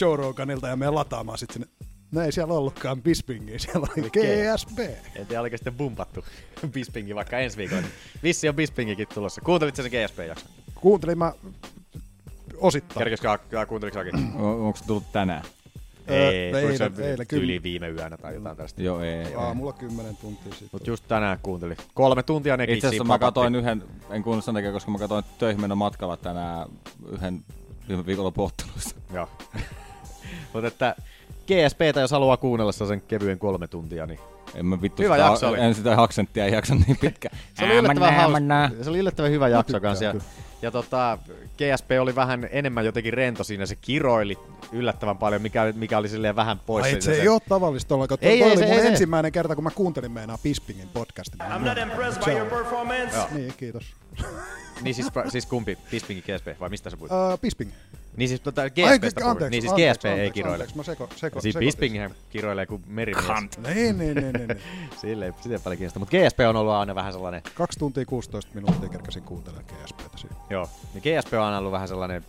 Joe Roganilta ja me lataamaan sitten sinne. No ei siellä ollutkaan Bispingiä, siellä oli GSP. En tiedä, oliko sitten bumpattu [laughs] Bispingi vaikka ensi viikolla. Vissi on Bispingikin tulossa. Kuuntelitko se GSP-jakso? Kuuntelin mä osittain. Kerkesikö kuunteliko? [clears throat] O- Onko se tullut tänään? Ei, eilen- se eilen yli viime yönä tai jotain tällaista. Joo, ei. ei. Aamulla 10 tuntia sitten. Mut just tänään kuuntelin. Kolme tuntia nekin Itse asiassa mä katoin yhden, en kuunnellut sen takia, koska mä katoin töihin mennä matkalla tänään yhden viime viikolla puotteluista. Joo. [laughs] Mutta että GSPtä, jos haluaa kuunnella sen kevyen kolme tuntia, niin En mä vittu Hyvä sitä, jakso oli. en sitä aksenttia ei jaksa niin pitkä. [laughs] se oli yllättävän, äämänä. se oli yllättävän hyvä jakso tykkään kanssa. Ja, kyllä. ja tota, GSP oli vähän enemmän jotenkin rento siinä, se kiroili yllättävän paljon, mikä, mikä oli silleen vähän pois. Ai, se ei ole tavallista ollenkaan. Ei, toi ei, oli se- mun ei se. ensimmäinen kerta, kun mä kuuntelin meinaa Bispingin podcastin. I'm not impressed by your performance. Niin, kiitos. Niin siis, siis kumpi? Bispingin GSP vai mistä sä puhuit? Uh, Bisping. Niin siis tota, Ai, GSPstä puhuit. anteeksi, Niin siis anteeksi, GSP ei anteeksi, kiroile. Anteeksi, mä seko, seko, siis. Bispinghän kiroilee kuin merimies. Niin, niin, niin, niin, niin. Sille ei sitä paljon kiinnosta. Mutta GSP on ollut aina vähän sellainen, Kaksi tuntia 16 minuuttia kerkäsin kuuntelemaan GSPtä siinä. joo, niin GSP on aina ollut vähän sellainen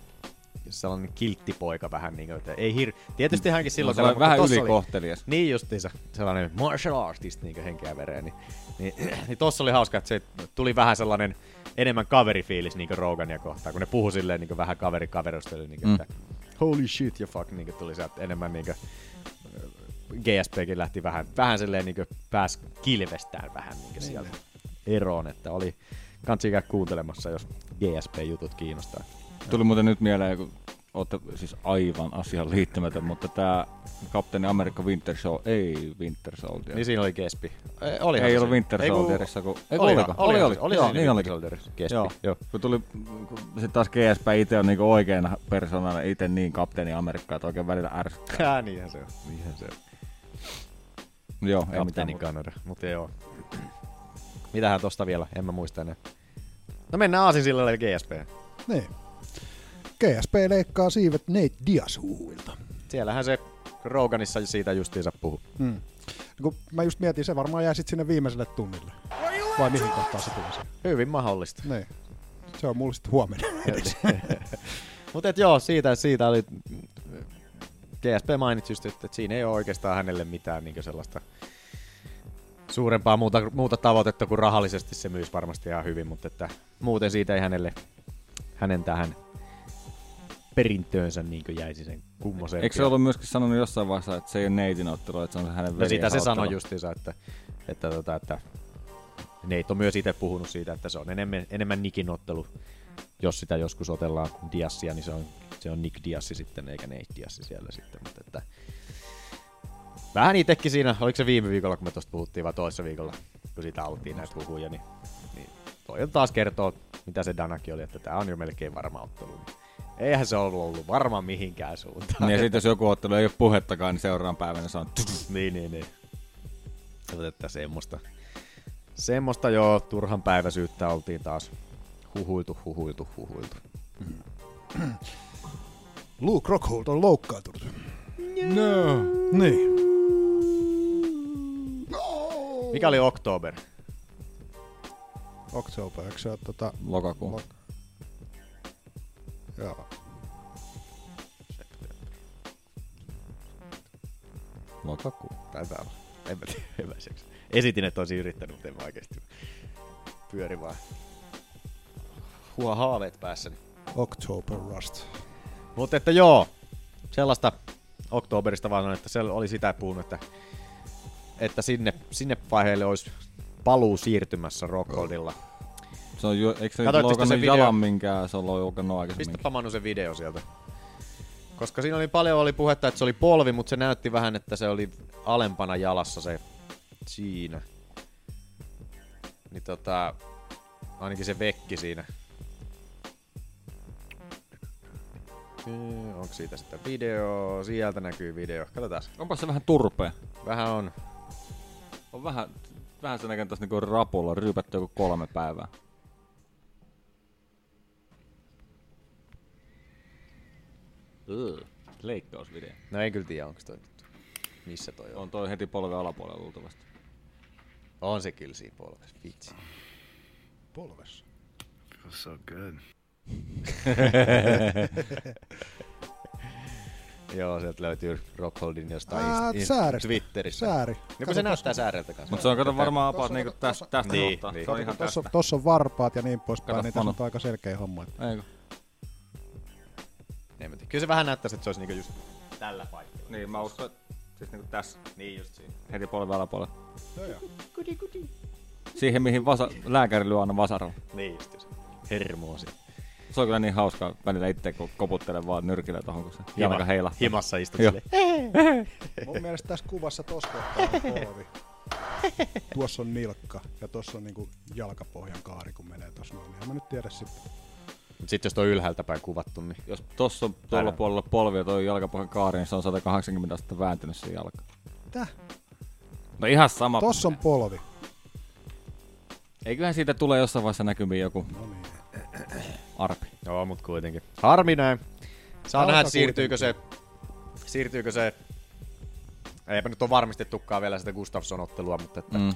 sellainen kilttipoika vähän niin kuin, että ei hir... Tietysti hänkin silloin... No, oli vähän ylikohtelias. Niin justiinsa, sellainen martial artist niin henkeä vereen. Niin, niin, niin tossa oli hauska, että se tuli vähän sellainen enemmän kaverifiilis niin Rogania kohtaan, kun ne puhu silleen niin vähän kaveri kaverusteli, niin kuin, Mm. että holy shit ja fuck, niin kuin tuli sieltä enemmän niin kuin, GSPkin lähti vähän, vähän silleen niin kuin pääsi kilvestään vähän niin kuin sieltä eroon, että oli kansi käydä kuuntelemassa, jos GSP-jutut kiinnostaa. Tuli muuten nyt mieleen, kun olette siis aivan asian liittymätön, mutta tämä Kapteeni Amerikka Winter Show, ei Winter Soldier. Niin siinä oli GSP. Ei, olihan ei se ollut. Winter Ei Soldierissa, kun... Ei, oli, se- oli. oli Joo, siinä niin. Soldierissa, GSP, Joo. joo. Kun tuli, kun sitten taas GSP itse on niinku oikeana persoonana itse niin Kapteeni Amerikkaa, että oikein välillä ärsyttää. Kää, niinhän se on. Niinhän se on. Joo, ei mitään. Kanada, mutta joo. Mitähän tosta vielä, en mä muista enää. No mennään Aasinsillalle GSP. Niin. GSP leikkaa siivet Nate Diaz huuilta. Siellähän se Roganissa siitä justiinsa puhuu. Mm. Niin kun mä just mietin, se varmaan jää sit sinne viimeiselle tunnille. Vai mihin kohtaan se tulee se? Hyvin mahdollista. Niin. Se on mulle sitten huomenna. [laughs] Mutta et joo, siitä, siitä oli... GSP mainitsi just, että, että siinä ei ole oikeastaan hänelle mitään niin sellaista suurempaa muuta, muuta tavoitetta kuin rahallisesti se myys varmasti ihan hyvin, mutta että muuten siitä ei hänelle hänen tähän perintöönsä niin jäisi sen kummosen. Eikö se ollut myöskin sanonut jossain vaiheessa, että se ei ole Neitin ottelu, että se on hänen No sitä se sanoi justiinsa, että, että, tota, että Nate on myös itse puhunut siitä, että se on enemmän, enemmän Nikin ottelu. Jos sitä joskus otellaan Diassia, niin se on, se on Nick Diassi sitten, eikä Nate Diassi siellä sitten. Mutta että, vähän itsekin siinä, oliko se viime viikolla, kun me tuosta puhuttiin, vai toisessa viikolla, kun siitä auttiin näitä huhuja, niin, niin toi on taas kertoo, mitä se Danaki oli, että tämä on jo melkein varma ottelu. Niin eihän se ollut ollut varma mihinkään suuntaan. Niin ja sitten jos joku ottelu ei ole puhettakaan, niin seuraavan päivänä se on... niin, niin, niin. Että semmoista. Semmoista joo, turhan päiväisyyttä oltiin taas huhuiltu, huhuiltu, huhuiltu. Luke Rockhold on loukkaantunut. No. Niin. Mikä oli Oktober? October, eikö se ole tota... Lokakuu. Lok- Joo. Lokakuu. Taitaa olla. En mä tiedä, [laughs] en mä seksa. Esitin, että olisin yrittänyt, mutta en mä oikeesti pyöri vaan. Huo haaveet päässäni. October Rust. Mutta että joo, sellaista Oktoberista vaan on, että se oli sitä puhunut, että, että sinne, sinne vaiheelle olisi paluu siirtymässä Rockholdilla. Se on, ju- eikö se loukannut sen video? jalan minkään, se on loukannut aikaisemmin. Pistäpä Manu se video sieltä. Koska siinä oli paljon oli puhetta, että se oli polvi, mutta se näytti vähän, että se oli alempana jalassa se siinä. Niin tota, ainakin se vekki siinä. Onko siitä sitten video? Sieltä näkyy video. Katsotaan. Onpa se vähän turpea. Vähän on. On vähän, vähän se näkee tässä niinku rapulla ryypätty joku kolme päivää. Leikkausvideo. No ei kyllä tiedä, onko toi. Missä toi on? On toi heti polven alapuolella luultavasti. On se kyllä siinä polvessa. Vitsi. Polvessa. Feels so good. [laughs] Joo, sieltä löytyy Rockholdin jostain Aa, in- säärestä. Twitteristä. Sääri. Kun Kato, se tossa- näyttää sääreltä kanssa. Mut se on kato varmaan Tossa- niinku tästä, tästä Niin, kohtaa. niin. Se on ihan Tossa, tästä. tossa on varpaat ja niin poispäin, Kato, niin tässä on aika selkeä homma. että- Eikö? Tiedä. Kyllä se vähän näyttäisi, että se olisi niinku just tällä paikalla. Niin, mä uskon, että siis niinku tässä. Niin just siinä. Heti polven alapuolella. Joo, joo. Siihen, mihin vasa, lääkäri lyö aina vasaralla. Niin just se. Hermoosi. Se on kyllä niin hauskaa välillä itse, kun koputtelen vaan nyrkillä tohon, kun se jalka heilahtaa. Himassa istut. Mun mielestä tässä kuvassa tossa kohtaa on polvi. Tuossa on nilkka ja tuossa on niinku jalkapohjan kaari, kun menee tossa noin. En mä nyt tiedä sitten. Mut sit jos toi ylhäältä päin kuvattu, niin Jos tossa on tuolla Tänään. puolella polvi ja toi jalkapohjan kaari, niin se on 180 astetta vääntynyt se jalka. Mitä? No ihan sama. Tossa on polvi. Eiköhän siitä tule jossain vaiheessa näkymiin joku No niin. arpi. Joo, mut kuitenkin. Harmi näin. Saa nähdä, siirtyykö se, siirtyykö se, eipä nyt ole varmistettukaan vielä sitä Gustafsson-ottelua, mutta että Mm.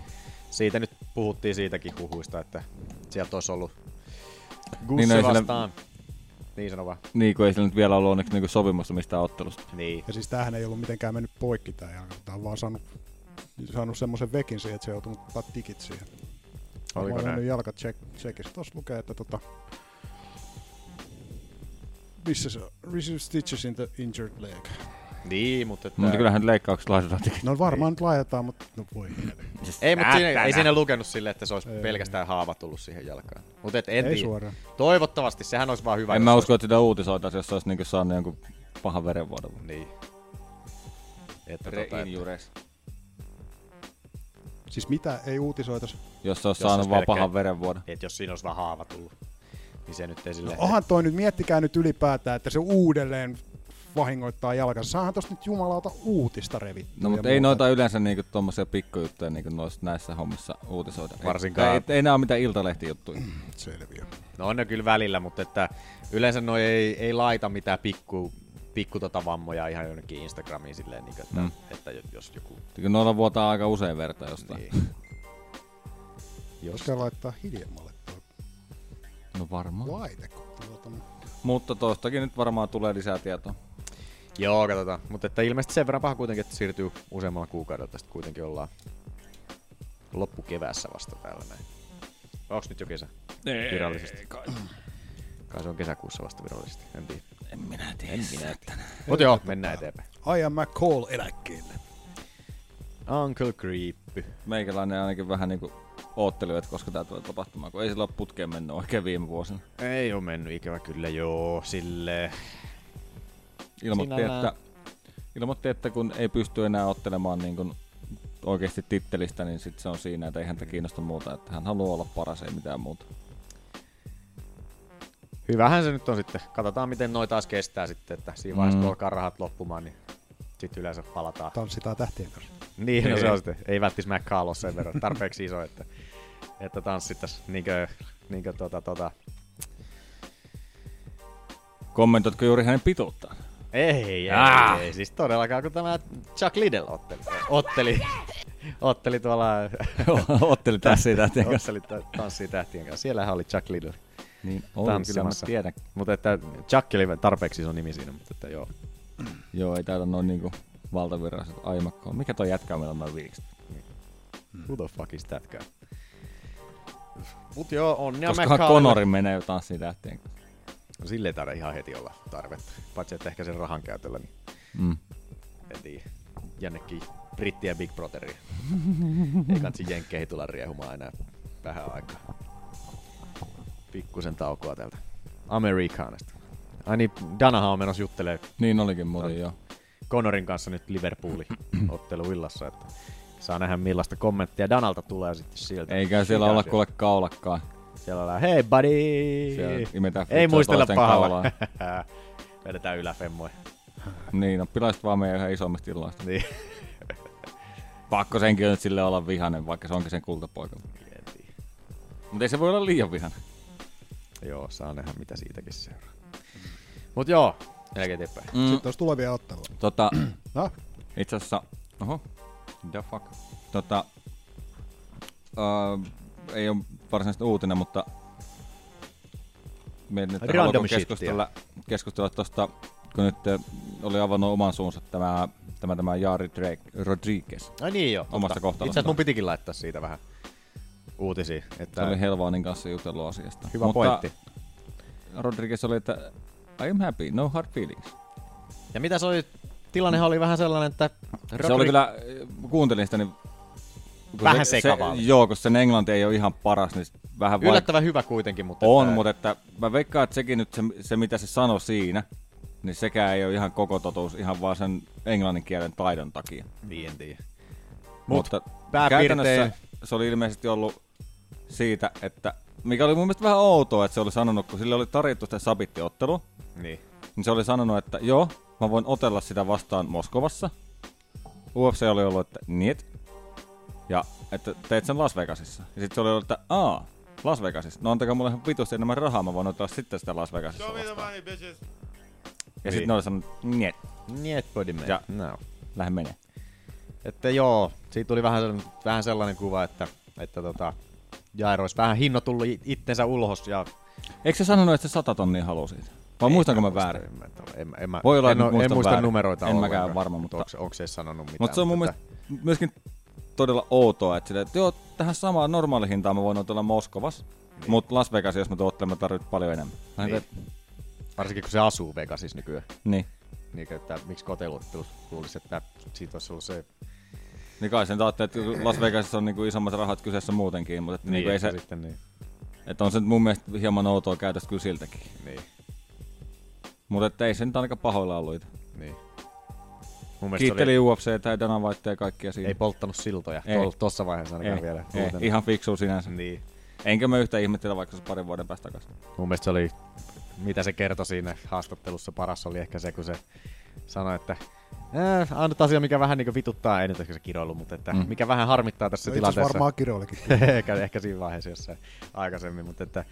siitä nyt puhuttiin siitäkin huhuista, että sieltä olisi ollut Gussi no ei sillä- vastaan. Niin sano vaan. Niin, kun ei sillä nyt vielä ollut onneksi niinku sopimusta mistään ottelusta. Niin. Ja siis tämähän ei ollut mitenkään mennyt poikki tää jalka. Tää on vaan saanut, saanut semmoisen vekin siihen, että se on joutunut ottaa tikit siihen. Oliko näin? jalka check, checkissä. Tuossa lukee, että tota... Missä se on? Receive stitches in the injured leg. Niin, mutta... Että... Mutta kyllähän leikkauksessa laitetaan. No varmaan nyt laitetaan, mutta no voi helvetti. Ei, mutta siinä, ei siinä lukenut silleen, että se olisi Ei. pelkästään haava tullut siihen jalkaan. Mutta en Ei tiedä. suoraan. Toivottavasti, sehän olisi vaan hyvä. En mä usko, että sitä uutisoitaisiin, jos se olisi niinku saanut jonkun pahan verenvuodon. Niin. Että tota, että, Reinjures. Siis mitä ei uutisoitas? Jos se olisi Jos saanut olisi vaan pelkkä- pahan verenvuodon. että jos siinä olisi vaan haava tullut, niin se nyt ei No silleen... onhan toi nyt, miettikää nyt ylipäätään, että se uudelleen vahingoittaa jalkansa. Saahan tosta nyt jumalauta uutista revittyä. No mutta ei noita yleensä niinku tommosia pikkujuttuja niinku noissa näissä hommissa uutisoida. Ei- Varsinkaan- Ei, ei, ei nää ole mitään iltalehtijuttuja. [clears throat] Selviö. No on ne kyllä välillä, mutta että yleensä noi ei, ei laita mitään pikku, pikku tota vammoja ihan jonnekin Instagramiin silleen, niin että, Mm. mm. että jos joku... Kyllä noilla vuotaa aika usein verta jostain. Niin. [laughs] Koska laittaa hiljemmalle tuo No varmaan. laite. kun Tuota, no. Mutta tostakin nyt varmaan tulee lisää tietoa. Joo, katsotaan. Mutta että ilmeisesti sen verran paha kuitenkin, että siirtyy useammalla kuukaudella. Tästä kuitenkin ollaan loppukeväässä vasta täällä näin. Onks nyt jo kesä? Virallisesti. Kai. Kai se on kesäkuussa vasta virallisesti. En tiedä. En minä tiedä. En minä tiedä. Mut joo, mennään eteenpäin. Ian McCall eläkkeelle. Uncle Creep. Meikäläinen ainakin vähän niinku ootteli, että koska tää tulee tapahtumaan, kun ei sillä ole putkeen mennyt oikein viime vuosina. Ei oo mennyt ikävä kyllä, joo, sille. Ilmoitti, Sinällään- että, ilmoitti, että kun ei pysty enää ottelemaan niin kuin oikeasti tittelistä, niin sit se on siinä, että ei häntä kiinnosta muuta, että hän haluaa olla paras, ei mitään muuta. Hyvähän se nyt on sitten. Katsotaan miten noi taas kestää sitten, että siinä vaiheessa Mm. kun alkaa rahat loppumaan, niin sitten yleensä palataan. Tanssitaan tähtien kanssa. Niin, no se Ei. on sitten. Ei välttis McCall ole sen verran tarpeeksi iso, että, että tanssittais niinkö, niinkö tota, tota. Kommentoitko juuri hänen pituuttaan? Ei, ei, Ah. ei, siis todellakaan, kun tämä Chuck Liddell otteli. Otteli, otteli tuolla... [laughs] Otteli Tanssii tähtien kanssa. Otteli ta- tanssii tähtien kanssa. Siellähän oli Chuck Liddell. Niin, oli, kyllä mä tiedän. Mutta että Chuck oli tarpeeksi iso nimi siinä, mutta että joo. Joo, ei täällä noin niinku valtavirraiset aimakkoon. Mikä toi jätkä meillä on noin viiksi? Who the fuck is that guy? Mut joo, on ja Koskahan Conori menee jo Tanssii tähtien kanssa. No sille ei taida ihan heti olla tarvetta. Paitsi että ehkä sen rahan käytöllä, niin Mm. en tiedä. Jonnekin Brittiä Big Brotheria. [laughs] ei kansi jenkkeihin tulla riehumaan enää vähän aikaa. Pikkusen taukoa täältä Amerikanasta. Ai niin, Danahan on menossa juttelee Niin olikin muuten, joo. Conorin kanssa nyt Liverpoolin [clears throat] ottelu illassa, että saa nähdä millaista kommenttia Danalta tulee sitten sieltä. Eikä siellä Mikä olla kuule kaulakkaan. Siellä ollaan, hei buddy! Siellä Ei muistella pahalla. [laughs] Vedetään yläfemmoja. Niin, no pilaisit vaan meidän ihan isommista illoista. Niin. [laughs] Pakko senkin on nyt sille olla vihanen, vaikka se onkin sen kultapoika. Mutta ei se voi olla liian vihanen. Joo, saa nähdä mitä siitäkin seuraa. Mut joo, eläke eteenpäin. Mm. Sitten olisi tulevia otteluja. Tota, [clears throat] No, itse asiassa, oho, the fuck. Tota, uh, ei ole varsinaisesti uutinen, mutta haluanko shittiä. keskustella, keskustella tosta, kun nyt eh, oli avannut oman suunsa tämä, tämä, tämä Jari Drake, Rodriguez. Ai niin joo. Omasta totta. kohtalostaan. Itse asiassa mun pitikin laittaa siitä vähän uutisia. Että Se oli Helvaanin kanssa jutellut asiasta. Hyvä Mutta pointti. Rodriguez oli, että I am happy, no hard feelings. Ja mitä se oli, tilannehan oli vähän sellainen, että... Se oli kyllä, kuuntelin sitä, niin... Vähän se, sekavaa se. Joo, kun sen englanti ei ole ihan paras, niin vähän vaik- Yllättävän hyvä kuitenkin, mutta... On, että- mutta että mä veikkaan, että sekin nyt se, se, mitä se sanoi siinä, niin sekään ei ole ihan koko totuus, ihan vaan sen englannin kielen taidon takia. Niin, en tiedä. Mutta pääpiirtein- käytännössä se oli ilmeisesti ollut siitä, että mikä oli mun mielestä vähän outoa, että se oli sanonut, kun sille oli tarjottu sitä sabittiottelu, Niin. niin se oli sanonut, että joo, mä voin otella sitä vastaan Moskovassa. UFC oli ollut, että niet. Ja että teet sen Las Vegasissa. Ja sitten se oli ollut, että aa, Las Vegasissa. No antakaa mulle ihan vitusti enemmän rahaa, mä voin otella sitten sitä Las Vegasissa vastaan. Ja Niin. sitten ne oli sanonut, niet, Niet body man. Ja- No. lähde menee. Että joo, siitä tuli vähän sellainen, vähän sellainen kuva, että, että tota, Jairo olisi vähän hinnoitullut it- itsensä ulos ja... Eikö se sanonut, että se 100 tonnia haluaa siitä? Vai muistanko mä väärin? En, en, en, Voi olla, en, muistan en muista väärin. numeroita En mäkään varma, mutta- Onko, onko se sanonut mitään? Mutta se on mun mielestä myöskin todella outoa, että, sille, että joo, tähän samaan normaali hintaan mä voin otella Moskovassa, niin. mutta Las Vegas, jos mä tuottelen, mä tarvitsen paljon enemmän. Mä Niin. että- Varsinkin kun se asuu Vegasissa nykyään. Niin. Niin, että miksi koteluttelussa luulisi, että siitä olisi ollut se... Niin kai sen taatte, että Las Vegasissa on niinku isommat rahat kyseessä muutenkin, mutta että Niin, niinku ei se, sitten niin. että on se mun mielestä hieman outoa käytöstä kyllä siltäkin. Niin. Mutta että ei se nyt ainakaan pahoilla ollut itse. Niin. Mun Kiitteli oli, UFC tai Dana White ja kaikkia siinä. ei polttanut siltoja Ei. Tol, tossa vaiheessa ainakaan ei, vielä. ei, Muuten- ihan fiksu sinänsä. Niin. Enkä mä yhtä ihmettele, vaikka se parin vuoden päästä takaisin. Mun mielestä se oli, mitä se kertoi siinä haastattelussa, paras oli ehkä se, kun se sanoi, että äh, ainut asia, mikä vähän niin vituttaa, ei nyt ehkä se kiroilu, mutta että Mm. mikä vähän harmittaa tässä No itse asiassa tilanteessa. varmaan kiroilikin. [laughs] ehkä, ehkä siinä vaiheessa jossain aikaisemmin, mutta että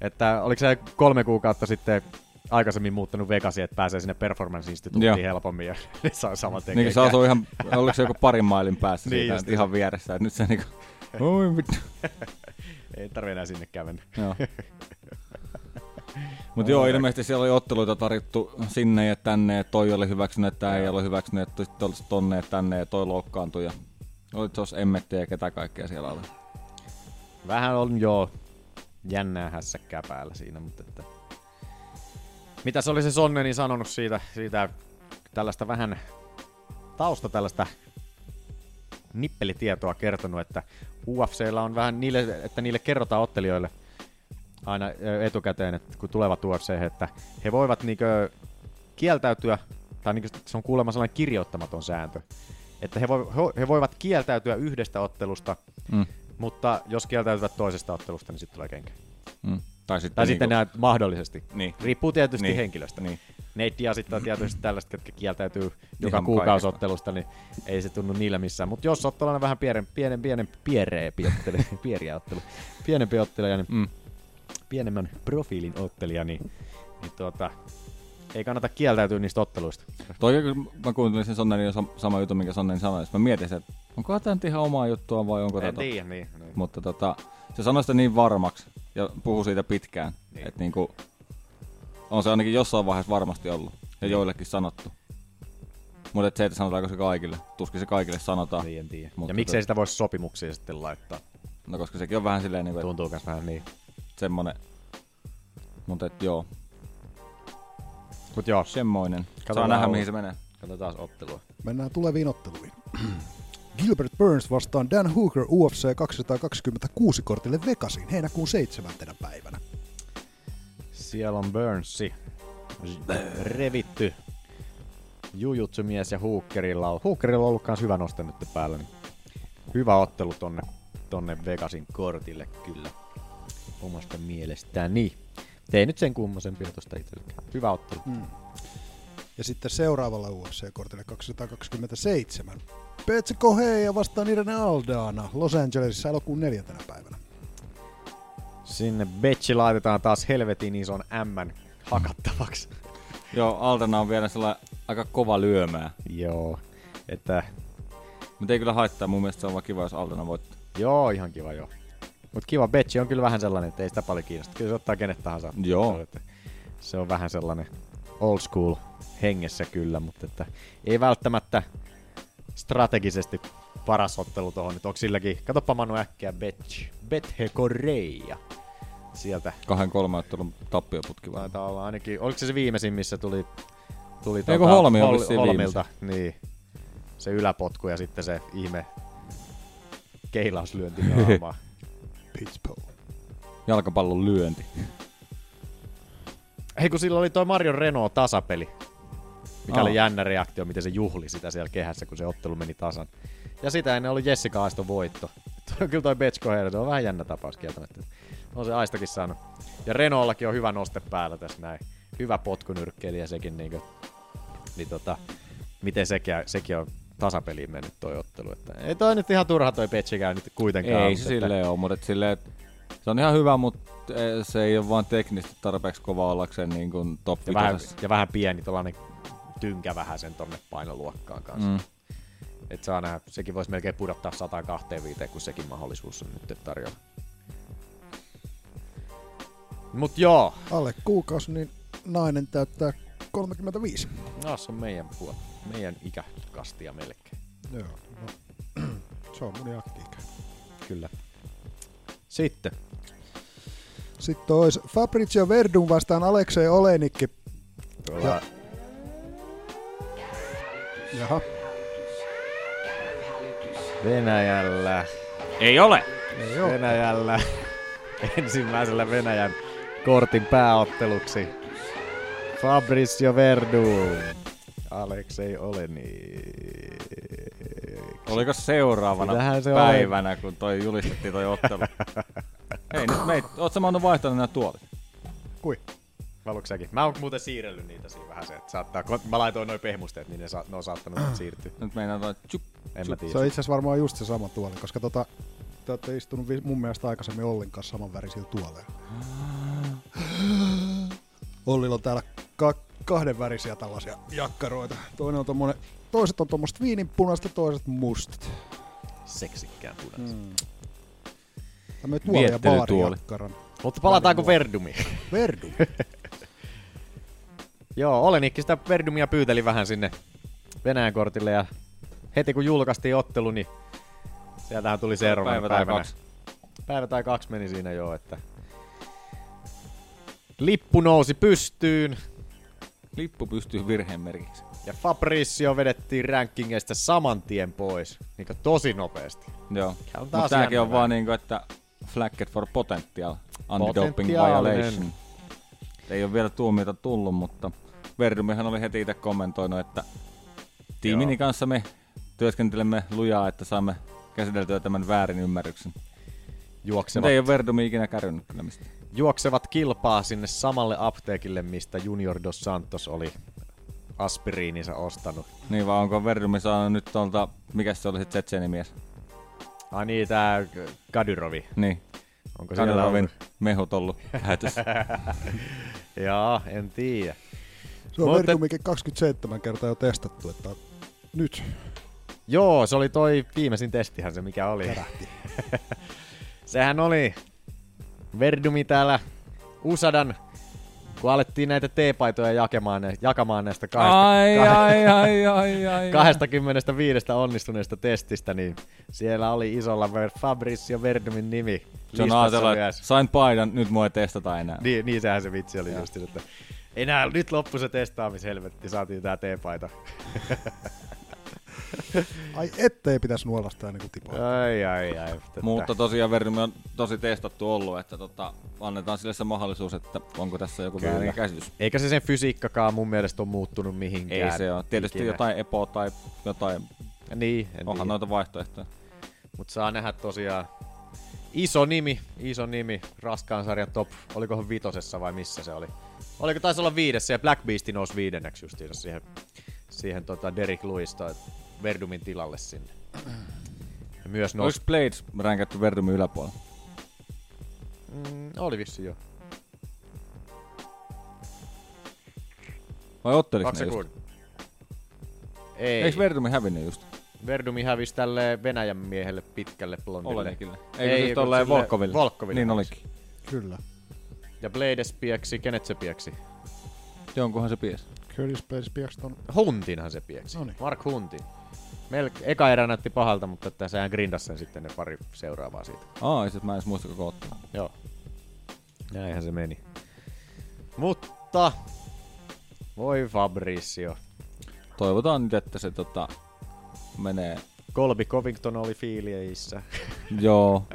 Että oliko se kolme kuukautta sitten aikaisemmin muuttanut Vegasiin, että pääsee sinne Performance Instituuttiin Joo. helpommin ja [laughs] saa saman tekee. Niin se asuu ihan, oliko se joku parin mailin päässä Niin siitä, ihan vieressä. Että nyt se niinku, oi vittu. [laughs] Ei tarvi enää sinne kävennä. Joo. [laughs] Mutta joo, ilmeisesti siellä oli otteluita tarjottu sinne ja tänne, ja toi oli hyväksynyt, että ei ole hyväksynyt, että sitten olisi tonne ja tänne, ja toi loukkaantui, ja oli tuossa emmettiä ja ketä kaikkea siellä oli. Vähän on joo jännää hässäkkää päällä siinä, mutta että... Mitä se oli se Sonneni sanonut siitä, siitä tällaista vähän tausta tällaista nippelitietoa kertonut, että UFCllä on vähän niille, että niille kerrotaan ottelijoille aina etukäteen, että kun tulevat UFC, että he voivat niinkö kieltäytyä, tai niinkö se on kuulemma sellainen kirjoittamaton sääntö, että he, voi, he- he voivat kieltäytyä yhdestä ottelusta, Mm. mutta jos kieltäytyvät toisesta ottelusta, niin sitten tulee kenkä. Mm. Tai sitten, Tai sitten niinku- nämä mahdollisesti. Niin. Riippuu tietysti Niin. henkilöstä. Niin. Diazit on tietysti tällaiset, jotka kieltäytyy joka Ihan kuukausottelusta, niin ei se tunnu niillä missään. Mutta jos olet tällainen vähän pienen, pienen, pienen piereempi ottelija, [laughs] pieriä ottelu, pienempi ottelija, niin Mm. pienemmän profiilin ottelija, niin, niin tuota, ei kannata kieltäytyä niistä otteluista. Toi, kun mä kuuntelin sen jo sam- sama juttu, minkä Sonnen sanoi, mä mietin, että onko tämä nyt ihan omaa juttua vai onko En tätä. tiedä, niin, niin. Mutta tota, se sanoi sitä niin varmaksi ja puhui siitä pitkään, niin. että niinku, on se ainakin jossain vaiheessa varmasti ollut ja Niin. joillekin sanottu. Mutta se, että sanotaanko se kaikille, tuskin se kaikille sanotaan. Niin, en tiedä. Mutta ja miksei tota- sitä voisi sopimuksia sitten laittaa? No koska sekin on vähän silleen niinku, että Tuntuu myös vähän niin. semmonen, mutta et joo, Mut joo, semmoinen. Saa Katsotaan nähdä olla. mihin se menee. katsotaan ottelua. Mennään tuleviin otteluihin. Gilbert Burns vastaan Dan Hooker UFC 226 kortille Vegasiin heinäkuun 7. päivänä. Siellä on Burnsi. Revitty. Jujutsumies ja Hookerilla on. Hookerilla on ollut kans hyvä noste nyt päällä. Niin hyvä ottelu tonne, tonne Vegasin kortille kyllä. Omasta mielestäni. Tei nyt sen kummosempia tosta itsellekään. Hyvä ottelu. Mm. Ja sitten seuraavalla UFC-kortille 227. Petse Koheja vastaan Irene Aldana Los Angelesissa elokuun neljäntenä päivänä. Sinne Betchi laitetaan taas helvetin ison M hakattavaksi. [laughs] Joo, Altana on vielä sellainen aika kova lyömää. Joo. Että Mutta ei kyllä haittaa, mun mielestä se on vaan kiva, jos Altana voittaa. Joo, ihan kiva joo. Mut kiva Betchi on kyllä vähän sellainen, että ei sitä paljon kiinnosta. Kyllä se ottaa kenet tahansa. Joo. Se on, että se on vähän sellainen old school hengessä kyllä, mutta että ei välttämättä strategisesti paras ottelu tohon. Nyt onko silläkin, katoppa Manu äkkiä Betch, Bethe Correia. Sieltä Kahden kolme ottelun tappioputki vai? taitaa olla ainakin, oliko se se viimeisin, missä tuli, tuli Eikö Holmi on Hol- Holmilta, niin. Se yläpotku ja sitten se ihme keilauslyönti. [laughs] Pittsburgh. Jalkapallon lyönti. Hei kun sillä oli toi Mario Renault tasapeli. Mikä Aa. oli jännä reaktio, miten se juhli sitä siellä kehässä, kun se ottelu meni tasan. Ja sitä ennen oli Jessica Aiston voitto. [laughs] Kyllä toi Betsko on vähän jännä tapaus kieltämättä. On se Aistokin saanut. Ja Renaultakin on hyvä noste päällä tässä näin. Hyvä potkunyrkkeilijä sekin niinku. Niin tota, miten sekin, sekin on tasapeliin mennyt toi ottelu. Että ei toi nyt ihan turha toi Betsikään nyt kuitenkaan. Ei se että- silleen ole, mutta silleen, se on ihan hyvä, mutta eh, se ei ole vaan teknisesti tarpeeksi kova ollakseen niin kuin top ja vähän, ja vähän pieni tuollainen tynkä vähän sen tonne painoluokkaan kanssa. Mm. Et saa nähdä, sekin voisi melkein pudottaa 125, kun sekin mahdollisuus on nyt tarjolla. Mut joo, Alle kuukausi, niin nainen täyttää 35. no, se on meidän puoli. Meidän ikäkastia melkein. Joo, no, [clears throat] se on mun aktiikä. Kyllä. Sitten. Sitten olisi Fabrizio Verdun vastaan Aleksei Olenikki. Tuolla, Jaha, Venäjällä. Ei ole! ei oo. Venäjällä. [laughs] Ensimmäisellä Venäjän kortin pääotteluksi. Fabrizio Verdun. Aleksei Oleni. Oliko seuraavana Sitähän se päivänä, kun toi julistettiin toi ottelu? [laughs] Hei, nyt meit, oot sä vaihtanut nämä tuolit? Kui? Haluatko säkin? Mä oon muuten siirrellyt niitä siinä vähän se, että saattaa, kun mä laitoin noin pehmusteet, niin ne, sa, ne on saattanut siirtyä. Nyt meinaa toi tjup. En mä tiedä. Se on itse asiassa varmaan just se sama tuoli, koska tota, te olette istunut vi- mun mielestä aikaisemmin Ollin kanssa samanvärisillä tuoleilla. Ollilla on täällä ka- kahden värisiä tällaisia jakkaroita. Toinen on tommonen, toiset on tuommoista viininpunaista, toiset mustat. Seksikkään punaiset. Mm. Tämmöinen tuoli ja Viettelytuoli. baarijakkaran. Mutta palataanko Verdumiin? Verdum. [laughs] Joo, Olenikki sitä Verdumia pyyteli vähän sinne Venäjän kortille ja heti kun julkaistiin ottelu, niin sieltähän tuli seuraavana Päivä tai päivänä. kaksi. Päivä tai kaksi meni siinä jo, että lippu nousi pystyyn Lippu pystyy virheen merkiksi. ja Fabrizio vedettiin rankingeista saman tien pois, niin tosi nopeasti. Joo. Mutta jännä on vaan niinku, että flagged for potential anti-doping violation. Ei ole vielä tuomiota tullut, mutta Verdumihan oli heti itse kommentoinut, että tiimini Joo. kanssa me työskentelemme lujaa, että saamme käsiteltyä tämän väärin ymmärryksen. Juoksevat, Mutta ei ole Verdumi ikinä kärrynyt kyllä mistä. juoksevat kilpaa sinne samalle apteekille, mistä Junior Dos Santos oli aspiriininsa ostanut. Niin vaan onko Verdumi saanut nyt tuolta, mikä se oli se Tsetseenimies? Ai niin, tää Kadyrovi. Niin. Onko ollut? mehut ollut [laughs] hätys. Jaa, en tiedä. Se on Mutta- Verdumikin 27 kertaa jo testattu, että nyt. Joo, se oli toi viimeisin testihän se, mikä oli. [laughs] Sehän oli Verdumi täällä Usadan, kun alettiin näitä teepaitoja jakamaan, jakamaan näistä kahdesta, ai, kah- ai, ai, ai, [laughs] ai, 25 onnistuneesta testistä, niin siellä oli isolla Fabrizio Verdumin nimi Se on ajatella, että sain paidan, nyt mua ei testata enää. Niin, niin sehän se vitsi oli just, että enää nyt loppu se testaamishelvetti, saatiin tää teepaita. Ai ettei pitäisi nuolasta ennen kuin tipaa. Ai, ai, ai. Tätä. Mutta tosiaan Verdumi on tosi testattu ollut, että tota, annetaan sille se mahdollisuus, että onko tässä joku Kyllä. väärin käsitys. Eikä se sen fysiikkakaan mun mielestä ole muuttunut mihinkään. Ei se ole. Tietysti ikinä. jotain EPO tai jotain, Niin, en onhan tiedä. noita vaihtoehtoja. Mutta saa nähdä tosiaan iso nimi, iso nimi, raskaan sarjan top, olikohan vitosessa vai missä se oli? Oliko taisi olla viidessä ja Black Beast nousi viidenneksi justiinsa siihen, siihen tota Derek Lewis toi Verdumin tilalle sinne. Ja myös Oliko nousi, Blades ränkätty Verdumin yläpuolella? mm, oli vissi jo. Vai otteliko ne just? Ei, Eikö Verdumi hävinnyt just? Verdumi hävisi tälle Venäjän miehelle pitkälle blondille. Olenikille. Ei, Eikö just kun tolleen Volkoville? Volkoville Niin olikin. Kyllä. Ja Blades pieksi, kenet se pieksi? Jonkunhan se pies. Curtis Blades Piakston. Huntinhan se pieksi. Noniin. Mark Huntin. Melke, eka erä näytti pahalta, mutta että sehän grindas sen sitten ne pari seuraavaa siitä. Aa, itse asiassa mä en edes muista koko ottelua. Joo. Näinhän se meni. Mutta... Voi Fabrizio. Toivotaan nyt, että se tota, menee. Colby Covington oli fiilieissä. Joo. [laughs]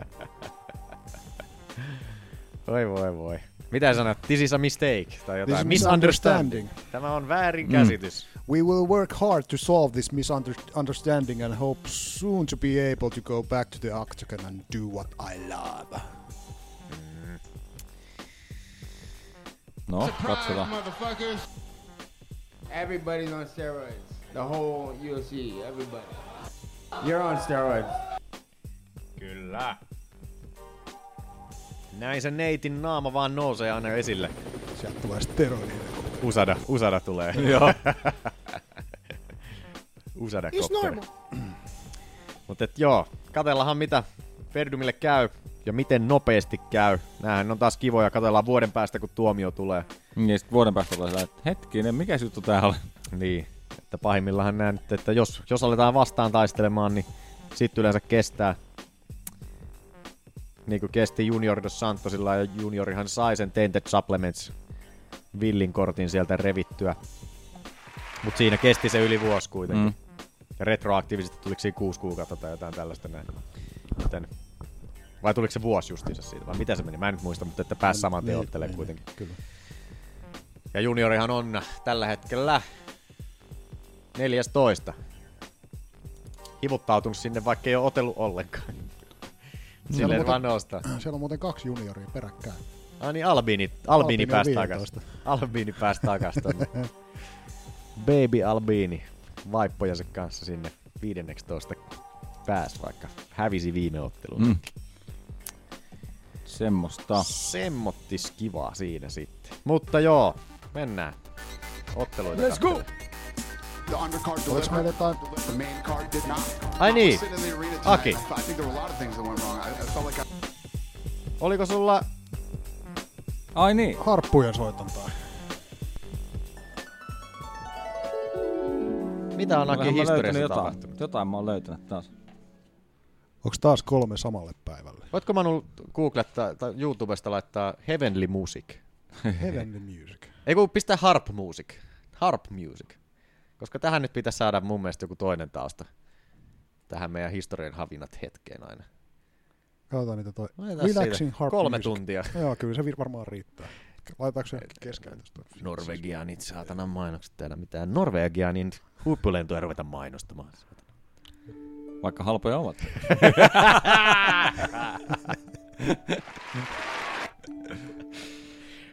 Voi voi voi. Mitä sanot? This is a mistake. Tai jotain. This is misunderstanding. misunderstanding. Tämä on väärin käsitys. Mm. We will work hard to solve this misunderstanding and hope soon to be able to go back to the octagon and do what I love. No, katsotaan. motherfuckers. Everybody's on steroids. The whole UFC, everybody. You're on steroids. Kyllä. Näin se neitin naama vaan nousee aina esille. Sieltä tulee steroidia. Usada, Usada tulee. [laughs] Joo. [laughs] Usada. [clears throat] Mutta joo, katellahan mitä Verdumille käy ja miten nopeasti käy. Nämähän on taas kivoja, katellaan vuoden päästä kun tuomio tulee. Niin sit vuoden päästä tulee sellainen, että hetkinen, mikä juttu tää oli? [laughs] Niin, että pahimmillaan näen, nyt, että jos, jos aletaan vastaan taistelemaan, niin sitten yleensä kestää. Niin kuin kesti Junior Dos Santosilla ja Juniorihan sai sen Tainted Supplements villin kortin sieltä revittyä. Mutta siinä kesti se yli vuosi kuitenkin. Mm. Ja retroaktiivisesti tuliko siinä kuusi kuukautta tai jotain tällaista näin. Joten, vai tuliko se vuosi justiinsa siitä, vai mitä se meni? Mä en nyt muista, mutta että pääsi saman Niin, niin, kuitenkin. Kyllä. Ja juniorihan on tällä hetkellä 14. Hivuttautunut sinne, vaikka ei ole otellut ollenkaan. Silleen muuten- vaan nostaa. [clears throat] Siellä on muuten kaksi junioria peräkkäin. Ai niin, Albiini, Albiini Albiini pääsi 15. takas. Albiini pääsi. Baby Albiini vaippojensa kanssa sinne 15 pääsi, vaikka hävisi viime ottelun. Mm. Semmosta. Semmottis kivaa siinä sitten. Mutta joo, mennään. Otteluita Let's go! Katselemaan. The undercard Oliko delivered. meillä jotain? The main card did not. Ai I niin. Aki. I thought- I think there were a lot of things that went wrong. I, I felt like I, Oliko sulla... Ai niin. Harppujen soitantaa. Mitä on Aki historiassa jotain. tapahtunut? Jotain mä oon löytänyt taas. Onko taas kolme samalle päivälle? Voitko Manu googlettaa tai YouTubesta laittaa Heavenly Music? Heavenly Music. Ei kun pistää Harp Music. Harp Music. Koska tähän nyt pitäisi saada mun mielestä joku toinen tausta. Tähän meidän historian havinat hetkeen aina. Katsotaan niitä toi. Laitetaan Relaxing siitä Harp kolme Music. tuntia. Joo, kyllä se varmaan riittää. Laitetaanko se keskellä tästä? Norvegianit, saatana mainokset täällä mitään. Norvegianin huippulentoja ruveta mainostamaan. Vaikka halpoja ovat. [laughs]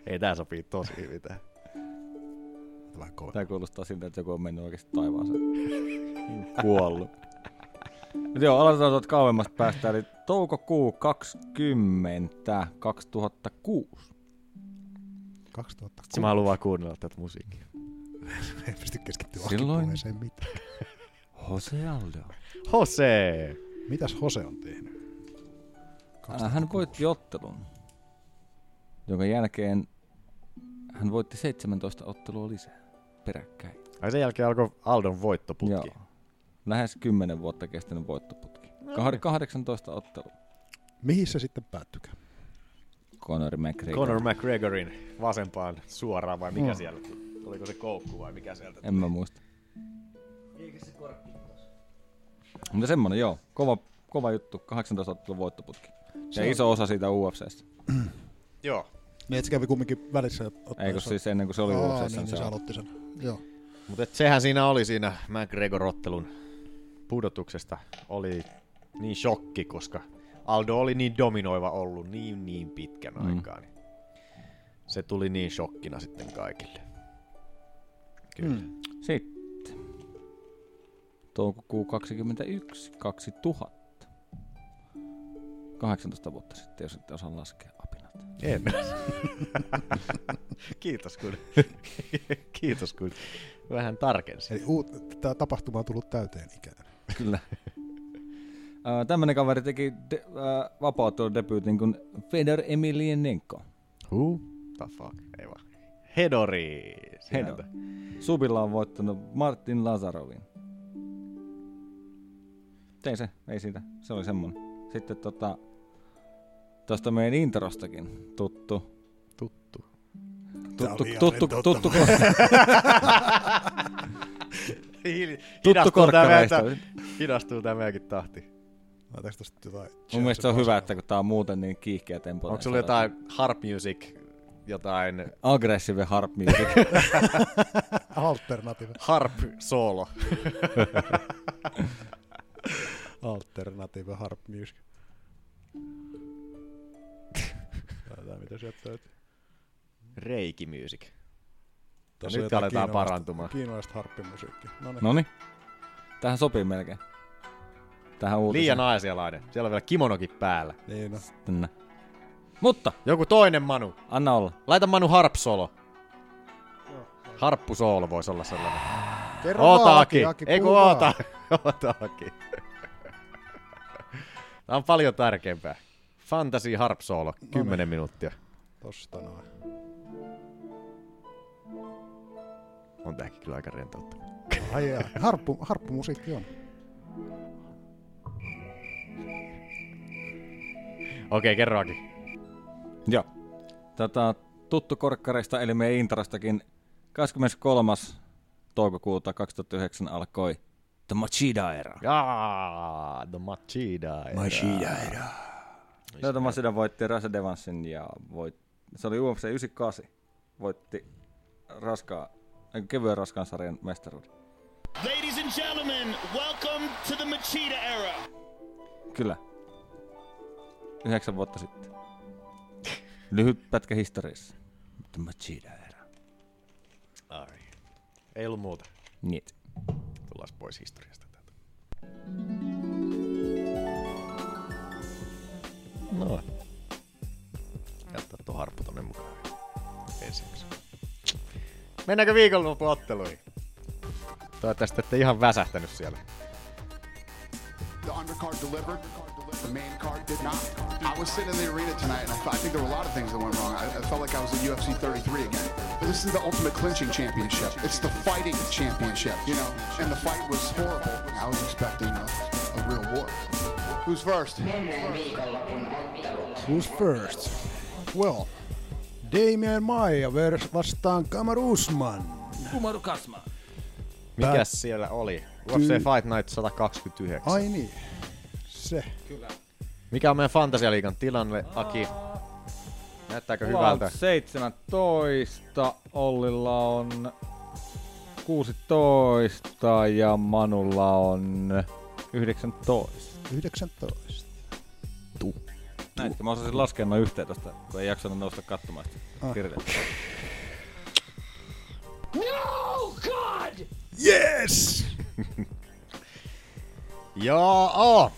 Ei tää sopii tosi hyvin tähän. Vähän kova. Tää kuulostaa siltä, että joku on mennyt oikeasti taivaaseen. Kuollut. Mutta joo, aloitetaan tuolta kauemmasta päästä, eli toukokuu 20, 2006. 2006. Sitten mä haluan vaan kuunnella tätä musiikkia. [laughs] Ei pysty keskittyä Silloin- mitään. Jose Aldo. Jose! Mitäs Jose on tehnyt? Äh, Hän voitti ottelun, jonka jälkeen hän voitti 17 ottelua lisää peräkkäin. Ai sen jälkeen alkoi Aldon voittoputki. Joo. Lähes 10 vuotta kestänyt voittoputki. Kah- 18 ottelua. Mihin se sitten päättykään? Conor McGregor. Conor McGregorin vasempaan suoraan vai mikä Mm. siellä? Oliko se koukku vai mikä sieltä? En mä muista. Mutta semmonen joo, kova, kova juttu, 18 ottelun voittoputki. Se Ja on- iso osa siitä UFCstä. Joo. Niin, että se kävi kumminkin välissä. Ei kun siis ennen kuin se oli Aa, niin, niin se se aloitti. sen. Joo. Mutta sehän siinä oli siinä McGregor-ottelun pudotuksesta. Oli niin shokki, koska Aldo oli niin dominoiva ollut niin niin pitkän Mm. aikaa. Niin se tuli niin shokkina sitten kaikille. Kyllä. Mm. Sitten. Toukokuu 21, 2000. 18 vuotta sitten, jos ette osaa laskea apinat. En. [laughs] Kiitos kun. [laughs] Kiitos kun vähän tarkensin. Eli uut, tämä tapahtuma on tullut täyteen ikään. Kyllä. [laughs] Äh, Tämmönen kaveri teki de- äh, vapauttelun debyytin kuin Fedor Emelianenko. Who? The fuck? Ei vaan. Hedori. Hedor. sieltä. Subilla on voittanut Martin Lazarovin. Tein se, ei siitä. Se oli semmonen. Sitten tota, tosta meidän introstakin tuttu. Tuttu. Tuttu, tuttu, tuttu, [laughs] tuttu hidastuu tää korkkareista. Hidastuu tää meidänkin tahti. Laitaanko tosta jotain? Mun mielestä se on hyvä, että kun tää on muuten niin kiihkeä tempo. Onko sulla jotain harp music, jotain Aggressive harp music. [laughs] Alternative. harp solo? Alternative harp music. Katsotaan mitä sieltä löytyy. Reiki music. Tossa nyt aletaan parantumaan. Kiinalaista harppimusiikkia. No niin. Noni. Tähän sopii melkein. Tähän uutiseen. Liian aasialainen. Siellä on vielä kimonokin päällä. Niin no. Tänne. Mutta, Joku toinen Manu. anna olla. Laita Manu harp solo. Harppu solo voisi olla sellainen. Kerro Ootaki. Aki, Ei kun oota. [laughs] Ootaki. Tää on paljon tärkeämpää. Fantasy harp solo. 10 minuuttia. Tosta noin. On tääkin kyllä aika rentouttava. Ai ai. Harppu, harppumusiikki on. Okei, kerro Aki. Joo. Tätä tuttu korkkareista, eli meidän intrastakin 23. toukokuuta 2009 alkoi The Machida Era. Jaa, The Machida. era. era. Tätä Machida voitti Rasa Devansin ja voit, se oli UFC 98. Voitti raskaa, ei, kevyen raskaan sarjan mestaruuden. Ladies and gentlemen, welcome to the Machida era. Kyllä. Yhdeksän vuotta sitten. Lyhyt pätkä historiassa. The Machida Era. Ai. Ei ollut muuta. Niin. Tullaan pois historiasta täältä. No. tonne mukaan. Ensi jakso. Mennäänkö viikonloppuotteluihin? Toivottavasti ette ihan väsähtänyt siellä. The undercard delivered. The main card did not. I was sitting in the arena tonight, and I, thought, I think there were a lot of things that went wrong. I, I felt like I was at UFC 33 again. But this is the ultimate clinching championship. It's the fighting championship, you know. And the fight was horrible. I was expecting a, a real war. Who's first? Who's first? Well, Damien Maia vastaan Kamar Usman. Kumaru Kasma. Mikäs siellä oli? UFC Fight Night 129. Ai niin. Se. Mikä on meidän Fantasialiigan tilanne, Aki? Näyttääkö hyvältä? 17, Ollilla on 16 ja Manulla on 19. 19. Näitkö? Mä osasin laskea noin yhteen tosta, kun ei jaksanut nousta katsomaan sitä Ah. kirjoitetta. Yes! [laughs] Joo!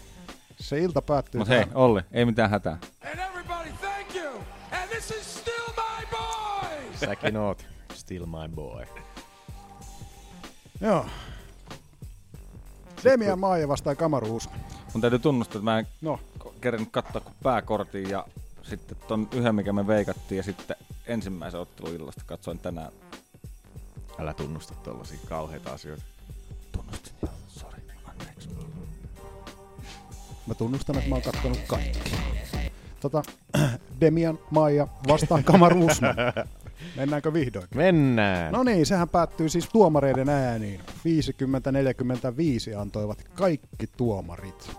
Se ilta päättyy. Mut hei. Olli, ei mitään hätää. And everybody, thank you. And this is still my boys. Säkin oot still my boy. Joo. Damien Maia vastaan Kamar Usman. Mun täytyy tunnustaa, että mä en No. kerran katsoa kuin pääkortin ja sitten ton yhden, mikä me veikattiin ja sitten ensimmäisen ottelun illasta katsoin tänään. Älä tunnusta tollasia kauheita asioita. Tunnustin, joo, sori, anteeksi. Mä tunnustan, että mä oon kattonut kaikki. Tota, [clears throat] Demian Maija vastaan Kamar Usman. [laughs] Mennäänkö vihdoin? Mennään! No niin, sehän päättyy siis tuomareiden ääniin. 50-45 antoivat kaikki tuomarit.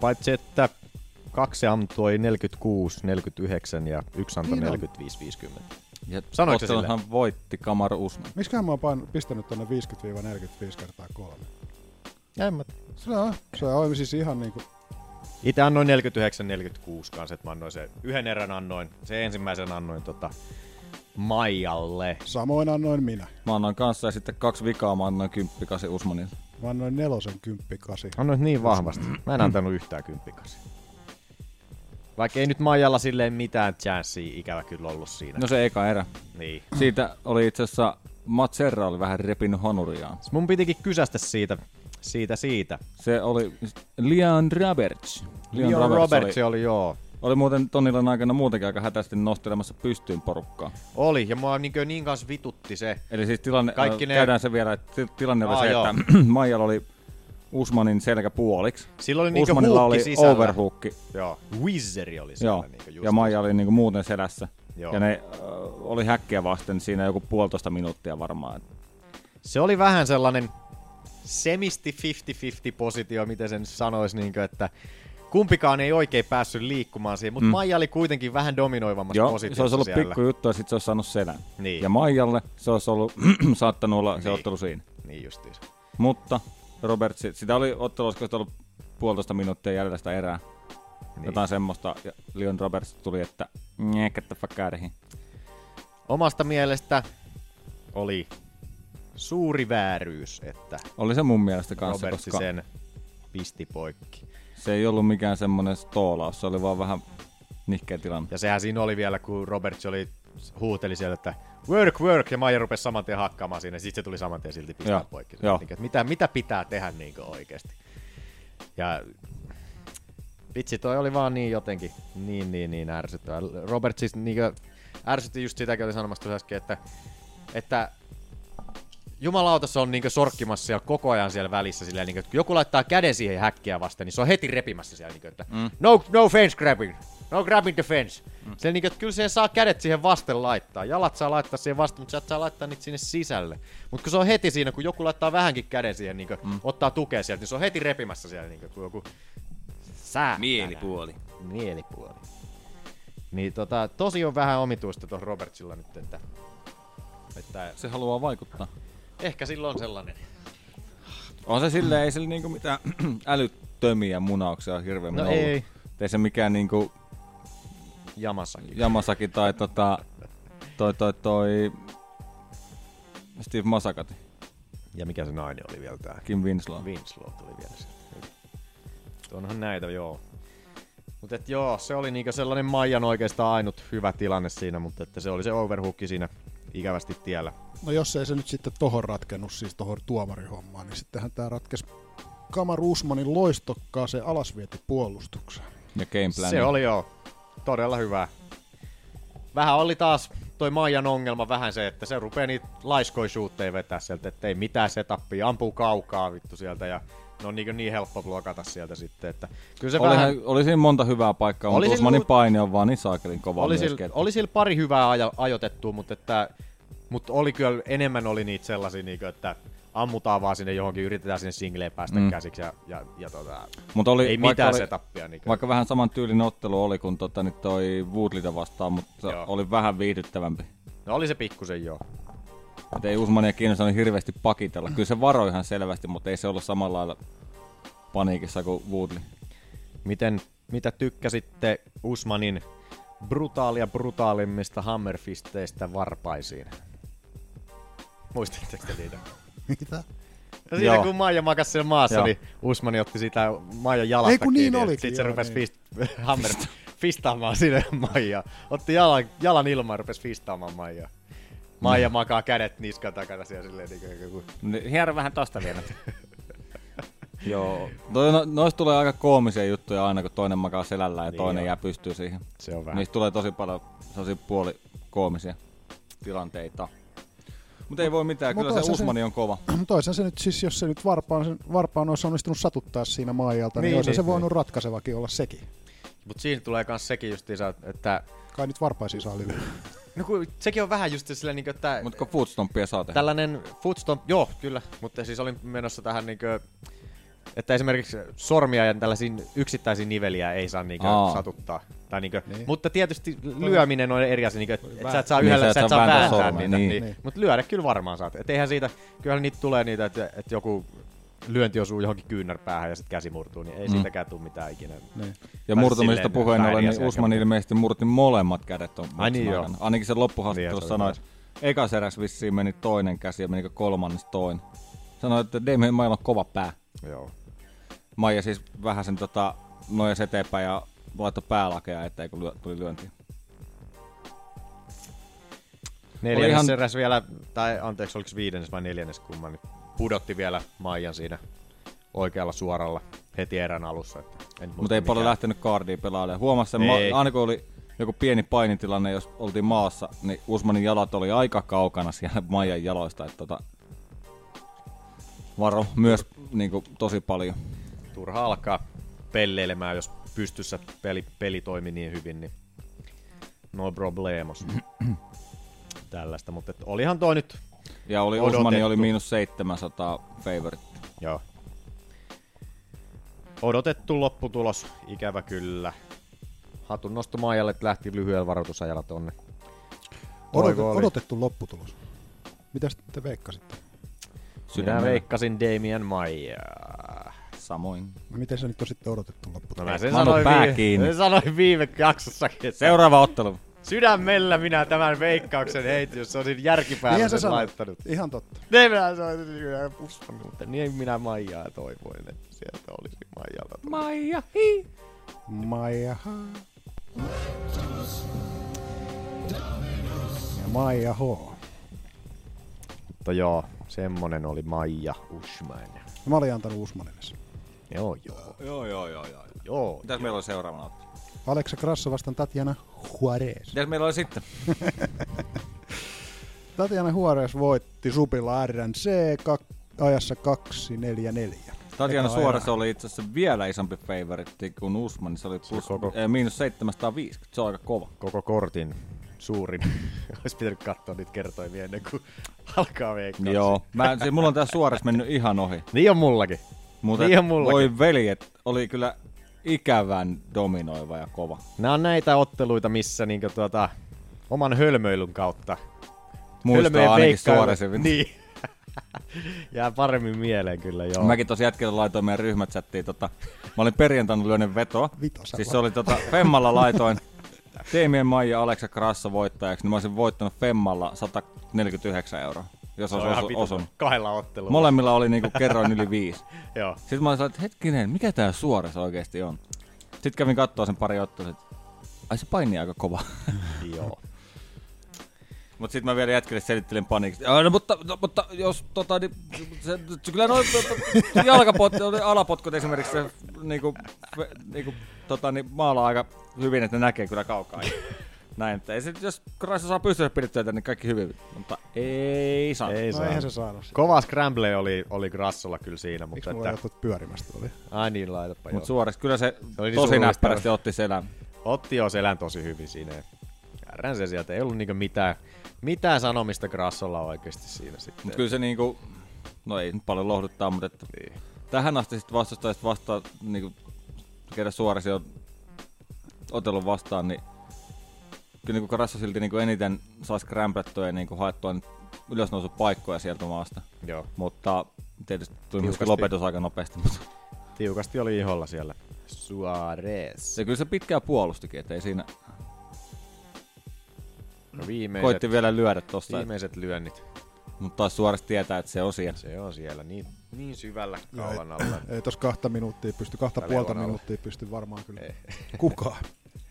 Paitsi että kaksi antoi 46, 49 ja yksi antoi Niin on. 45, 50. Ja Sanoiko se ottelunhan voitti Kamar Usman. Miksiköhän mä oon pain- pistänyt tonne 50-45 kertaa kolme? En mä Se on, se on siis ihan niinku... Itse annoin 49, 46 kanssa, että mä annoin se yhden erän annoin, se ensimmäisen annoin tota Maijalle. Samoin annoin minä. Mä annoin kanssa ja sitten kaksi vikaa mä annoin 10 Usmanille. Mä annoin nelosen kymppikasi. Annoin niin vahvasti. Mä en antanut yhtään kymppikasi. Vaikka ei nyt Maijalla silleen mitään chanssiä ikävä kyllä ollut siinä. No se eka erä. Niin. Siitä oli itse asiassa Mats Serra oli vähän repinyt honuriaan. Mun pitikin kysästä siitä, siitä, siitä. Se oli Leon Roberts. Leon Roberts oli, oli joo. Oli muuten Tonilan aikana muutenkin aika hätästi nostelemassa pystyyn porukkaa. Oli, ja mua niin, niin kanssa vitutti se. Eli siis tilanne, Kaikki ne- käydään se vielä, että ti- tilanne oli Aa, se, joo. että [clears throat] Maijalla oli Usmanin selkä puoliksi. Sillä oli niinku Usmanilla oli sisällä. overhookki. Joo, Wizeri oli siellä Joo, niinku just. ja Maija oli niinku muuten selässä. Joo. Ja ne äh, oli häkkiä vasten siinä joku puolitoista minuuttia varmaan. Se oli vähän sellainen semisti 50-50 positio, miten sen sanoisi, niin kuin, että kumpikaan ei oikein päässyt liikkumaan siihen, mutta Mm. Maija oli kuitenkin vähän dominoivammassa Joo, positiossa se olisi ollut siellä. pikku juttu ja sitten se olisi saanut selän. Niin. Ja Maijalle se olisi ollut, [clears throat] saattanut olla se Niin. ottelu siinä. Niin justiinsa. Mutta Robert, sitä oli ottelu, olisiko sitä ollut puolitoista minuuttia jäljellä sitä erää. Niin. Jotain semmoista. Ja Leon Roberts tuli, että "Nyeh, get the fuck out of here." Omasta mielestä oli suuri vääryys, että Oli se mun mielestä kanssa, Robertsi koska sen pisti poikki. Se ei ollut mikään semmoinen stoolaus, se oli vaan vähän nihkeä tilanne. Ja sehän siinä oli vielä, kun Roberts oli huuteli sieltä, että work, work, ja Maija rupesi saman tien hakkaamaan siinä, ja sitten se tuli saman tien silti pistää Joo, poikki. joo. Niin, että mitä, mitä pitää tehdä niin oikeasti. Ja vitsi, toi oli vaan niin jotenkin niin, niin, niin ärsyttävä. Robert siis niin ärsytti just sitäkin, oli sanomassa äsken, että, että jumalauta se on niin sorkkimassa siellä koko ajan siellä välissä. Silleen, niin kuin, että kun joku laittaa käden siihen häkkiä vasten, niin se on heti repimässä siellä. Niin kuin, että Mm. no, no fence grabbing. No grabbing the fence. Mm. Silleen, niin kuin, että kyllä se saa kädet siihen vasten laittaa. Jalat saa laittaa siihen vasten, mutta sä et saa laittaa niitä sinne sisälle. Mutta kun se on heti siinä, kun joku laittaa vähänkin käden siihen, niin kuin, mm. ottaa tukea sieltä, niin se on heti repimässä siellä. Niin kuin, kun joku sää. Mielipuoli. Mielipuoli. Niin tota, tosi on vähän omituista tuossa Robertsilla nyt, että, että Se haluaa vaikuttaa. Ehkä silloin on sellainen. On se silleen, ei sillä niinku mitään [clears throat] älyttömiä munauksia ole hirveän No ollut. ei. Ei se mikään niinku Jamassakin. Jamasaki tai tota, toi, toi, toi Steve Masakati. Ja mikä se nainen oli vielä tää? Kim Winslow. Winslow tuli vielä sieltä. Onhan näitä, joo. Mutta et joo, se oli niinku sellainen Maijan oikeastaan ainut hyvä tilanne siinä, mutta että se oli se overhookki siinä ikävästi tiellä. No jos ei se nyt sitten tohon ratkennut, siis tohon tuomarihommaan, niin sittenhän tää ratkesi Kamar Usmanin loistokkaaseen alasvieti puolustukseen. Ja game plan. Se oli joo, todella hyvä. Vähän oli taas toi Maijan ongelma vähän se, että se rupee niitä laiskoisuutteja vetää sieltä, että ei mitään setupia, ampuu kaukaa vittu sieltä ja ne on niin, niin helppo blokata sieltä sitten, että kyllä se oli, vähän... oli siinä monta hyvää paikkaa, mutta Usmanin paini on vaan niin saakelin kova oli, sillä, oli sillä pari hyvää ajo, ajotettua, mutta, että, mutta oli kyllä enemmän oli niitä sellaisia, niin kuin, että ammutaan vaan sinne johonkin, yritetään sinne singleen päästä Mm. käsiksi ja, ja, ja tota, Mut oli, ei mitään oli, setupia. Niin Vaikka vähän saman tyylin ottelu oli kuin tota, nyt toi Woodlita vastaan, mutta Joo. oli vähän viihdyttävämpi. No oli se pikkusen joo. Et ei Usmania kiinnostanut hirveästi pakitella. Kyllä se varoi ihan selvästi, mutta ei se ollut samalla lailla paniikissa kuin Woodley. Miten, mitä tykkäsitte Usmanin brutaalia brutaalimmista hammerfisteistä varpaisiin? Muistatteko te niitä? Mitä? No siinä Joo. kun Maija makasi siellä maassa, Joo. niin Usmani otti sitä Maijan jalasta Ei, kun niin kiinni, olikin, Sitten se rupesi niin. fist, [laughs] hammer fistaamaan sinne Maijaa. Otti jalan, jalan ilmaan ja rupesi fistaamaan Maijaa. Maija Mm. makaa kädet niskan takana siellä silleen niin kuin joku... Hiero vähän tosta vielä. [laughs] Joo. No, noista tulee aika koomisia juttuja aina, kun toinen makaa selällä ja Niin toinen on. jää pystyy siihen. Se on vähän. Niistä tulee tosi paljon sellaisia puoli koomisia tilanteita. Mutta ei voi mitään, Mut kyllä se Usmani on kova. [clears throat] Toisen se nyt siis, jos se nyt varpaan, sen, varpaan olisi onnistunut satuttaa siinä Maijalta, niin, Niin, niin niin, se voinut niin. ratkaisevakin olla sekin. Mut siinä tulee kans sekin justiinsa, että... Kai nyt varpaisiin saa lyödä. [laughs] No kun, sekin on vähän just silleen niinku, että... Mutta kun footstompia saa tehdä. Tällainen footstomp, joo, kyllä. Mutta siis olin menossa tähän niinkö... Että esimerkiksi sormia ja tällaisia yksittäisiä niveliä ei saa niinkö Aa. satuttaa. Tai niinkö, Niin. Mutta tietysti lyöminen on eri asia, niinkö, että sä et saa Niin, yhdellä, sä et sä et saa vääntää niitä. niin. Niin. Niin. Mutta lyödä kyllä varmaan saat. Et eihän siitä, kyllähän niitä tulee niitä, että, että joku lyönti osuu johonkin kyynärpäähän ja sitten käsi murtuu, niin ei Mm. siitäkään tule mitään ikinä. Niin. Ja murtumista puheen ollen, niin Usman ilmeisesti murti molemmat kädet on Ai niin joo. Ainakin se Niin, loppuhaastattelussa se sanoi, että ekas eräs vissiin meni toinen käsi ja menikö kolmannes toinen. Sanoi, että Damien Mailla on kova pää. Joo. Maija siis vähän sen tota, nojas eteenpäin ja laittoi päälakea eteen, kun lyö, tuli lyönti. Neljännes ihan- eräs vielä, tai anteeksi, oliko viidennes vai neljännes kumman, niin pudotti vielä Maijan siinä oikealla suoralla heti erän alussa. Mutta ei paljon mikä- lähtenyt kaardiin pelaamaan. Huomasi sen, ma- aina kun oli joku pieni painitilanne, jos oltiin maassa, niin Usmanin jalat oli aika kaukana siellä [laughs] Maijan jaloista. Että tota, varo myös niin kuin, tosi paljon. Turha alkaa pelleilemään, jos pystyssä peli, peli toimi niin hyvin, niin no problemos. [clears throat] Tällaista, mutta et olihan toi nyt, Ja oli Odotettu. Usmani oli miinus 700 favorite. joo. Odotettu lopputulos, ikävä kyllä. Hatun nosto Maijalle, että lähti lyhyellä varoitusajalla tonne. Odot, Toivo oli- odotettu lopputulos. Mitäs te veikkasitte? Minä Sydämellä. veikkasin Damien Maija. Samoin. No miten se nyt on sitten odotettu No lopputulos? mä sen sanoin, viime, kiinni. sen sanoin viime jaksossakin, että Seuraava ottelu. sydämellä minä tämän veikkauksen heitin, jos olisin järkipäällä sen sanoit. laittanut. Ihan totta. Ne minä sanoin, että mutta niin minä Maijaa toivoin, että sieltä olisi Maijalta. tullut. Maija, hi. Maija. Ja Maija H. Mutta joo, semmonen oli Maija Usman. Mä olin antanut Usmanille sen. Joo, joo. Joo, joo, joo, joo. Joo. Mitäs meillä oli seuraavana ottelu? Alexa Grasso vastaan Tatjana Juarez. Mitäs meillä oli sitten? [laughs] Tatjana Juarez voitti Supilla RNC kak- ajassa 2.44. Tatjana Suores oli itse asiassa vielä isompi favoritti kuin Usman, niin se oli plus, koko- eh, miinus 750. Se on aika kova. Koko kortin suurin. [laughs] Olisi pitänyt katsoa niitä kertoimia ennen kuin [laughs] alkaa veikkaa. Joo. Mä, siis mulla on tää Suores mennyt ihan ohi. Niin on mullakin. Mutta Niin voi veljet, oli kyllä ikävän dominoiva ja kova. Nämä on näitä otteluita, missä niinku tuota, oman hölmöilyn kautta Muistaa hölmöjen ainakin Suoresin. [laughs] Niin. Jää paremmin mieleen kyllä, joo. Mäkin tosi jätkellä laitoin meidän ryhmächattiin, tota, mä olin perjantaina lyönyt vetoa. Vitosella. Siis se oli tota, Femmalla laitoin Teemien Maija Aleksa Krassa voittajaksi, niin mä olisin voittanut Femmalla 149 euroa, jos Se on olisi ihan vitun osunut. Kahdella ottelulla. Molemmilla oli niinku kerroin yli viisi. [laughs] Joo. Sitten mä olin että hetkinen, mikä tää Suores oikeesti on? Sitten kävin kattoo sen pari ottelua, että ai se paini aika kova. [laughs] Joo. Mut sit mä vielä jätkille selittelin paniikista. No, mutta, no, mutta jos tota, niin, se, se, kyllä noin tota, jalkapot, alapotkut esimerkiksi se, niinku, niinku, tota, niin, maalaa aika hyvin, että ne näkee kyllä kaukaa. [laughs] Näin, että ei se, jos Kraisa saa pystyä pidettyä, niin kaikki hyvin. Mutta ei saa. Ei No saa. eihän se saanut sitä. Kova scramble oli, oli Grassolla kyllä siinä, Miksi mutta mulla että... jotkut pyörimästä oli? Ai niin, laitapa Mut joo. suorasti, kyllä se, Se oli niin tosi surullista. näppärästi otti selän. Otti jo selän tosi hyvin siinä. Kärrän se sieltä. Ei ollut niinku mitään, mitään sanomista Grassolla oikeasti siinä sitten. Mut kyllä se niinku, no ei nyt paljon lohduttaa, mutta että Niin. tähän asti sitten vastustajista vastaan, niinku, ketä suorasi on otellut vastaan, niin kyllä niinku Karassa silti niinku eniten saisi krämplättyä ja niinku haettua nyt ylösnousupaikkoja sieltä maasta. Joo. Mutta tietysti tuli myöskin Tiukasti. lopetus aika nopeasti. Mutta Tiukasti oli iholla siellä. Suarez. se kyllä se pitkään puolustikin, että ei siinä No viimeiset, koitti vielä lyödä tosta. viimeiset lyönnit. Mutta taas suorasti tietää, että se on siellä. Se on siellä niin, niin syvällä ei- kaulan alla. Ei tos kahta minuuttia pysty, kahta Tällä puolta minuuttia pysty varmaan kyllä. Ei. Kukaan.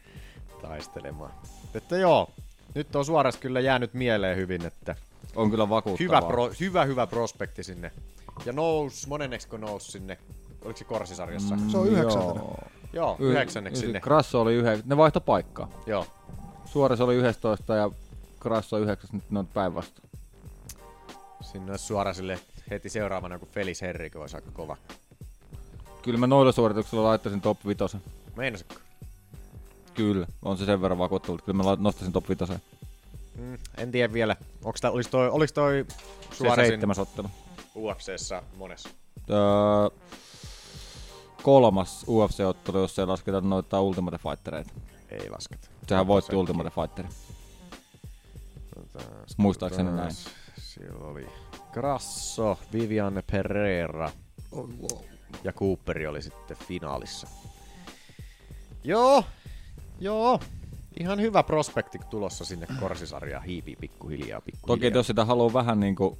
[laughs] taistelemaan. Että joo, nyt on suorasti kyllä jäänyt mieleen hyvin, että On kyllä vakuuttavaa. hyvä, pro, hyvä, hyvä prospekti sinne. Ja nous, monenneksi nousi sinne, oliko se korsisarjassa? Mm. Se on yhdeksäntenä. Joo. Joo, Y- yhdeksänneksi sinne. Grasso oli yhden, ne vaihto paikkaa. Joo, Suores oli 11 ja Grasso 9, nyt ne on päinvastoin. sinne olisi suora sille heti seuraavana, kun Felis Henrique olisi aika kova. Kyllä mä noilla suorituksilla laittaisin top 5. Meinasitko? Kyllä, on se sen verran vakuuttunut. Kyllä mä nostaisin top 5. Se Mm, en tiedä vielä. Onks tää, olis toi, oliks toi Suoresin seitsemäs ottelu. UFCssä monessa? Öö, kolmas UFC-ottelu, jos ei lasketa noita Ultimate Fightereita. Ei lasketa. Sehän voitti. Ultimate Fighterin. Tota, Muistaakseni näin. Siellä oli Grasso, Viviane Pereira ja Cooperi oli sitten finaalissa. Joo, joo. Ihan hyvä prospekti tulossa sinne korsisarjaan. Hiipii pikkuhiljaa, pikkuhiljaa. Toki jos sitä haluaa vähän niinku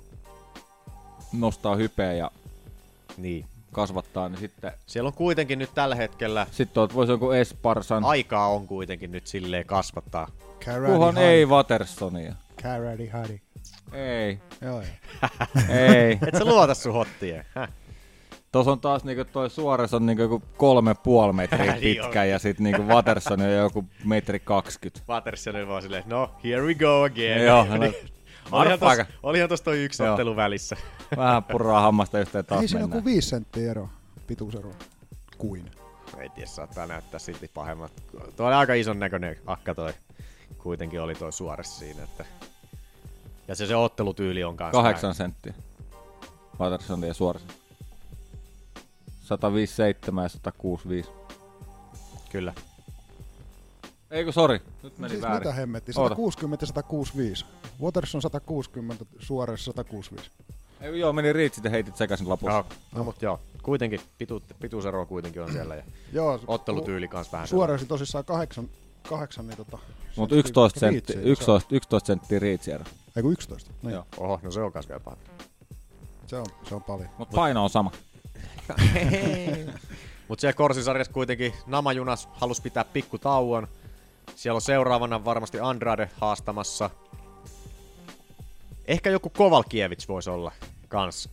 nostaa hypeä ja Niin. kasvattaa, niin sitten Siellä on kuitenkin nyt tällä hetkellä, sitten oot voisi joku Esparsan. aikaa on kuitenkin nyt silleen kasvattaa. Kuhan ei Watersonia. Karate Hardy. Ei. Joo. Ei. [laughs] Et sä luota sun hottiin. Häh? Tuossa on taas niinku toi Suores on niinku joku kolme puoli metriä pitkä ja sit niinku Waterson on joku metri kaksikymmentä. Patterson oli vaan silleen, no, here we go again. Joo, no, olihan, tos, olihan tossa toi yksi Joo. ottelu välissä. Vähän purraa hammasta yhteen taas Ei siinä mennään. on kuin 5 senttiä ero, pituusero. Kuin. Ei tiedä, saattaa näyttää silti pahemmat. Tuo oli aika ison näköinen akka toi. Kuitenkin oli toi suores siinä, että... Ja se, se ottelutyyli on kanssa. Kahdeksan senttiä. Waterson ja Suores. 157 ja 165. Kyllä. Eikö sori, nyt meni Siis väärin. mitä hemmetti? Oota. 160 ja 165. Waterson 160, Suores 165. Ei, joo, meni riitsit ja heitit sekaisin lopussa. Joo, no, mut joo. Kuitenkin, pitu, pituusero kuitenkin on siellä. Ja Joo, ottelutyyli kanssa vähän. Suores tosissaan kahdeksan, kahdeksan niin tota... Mut senttiä 11, sentti, riitsiä, se on- 11, 11 senttiä riitsiero. Ei kun 11. Niin. Joo. Oho, no se on kans vielä paha. Se on, se on paljon. Mut paino on sama. [laughs] Mut siellä korsisarjassa kuitenkin Namajunas halusi pitää pikku tauon. Siellä on seuraavana varmasti Andrade haastamassa. Ehkä joku Kovalkiewicz voisi olla kans.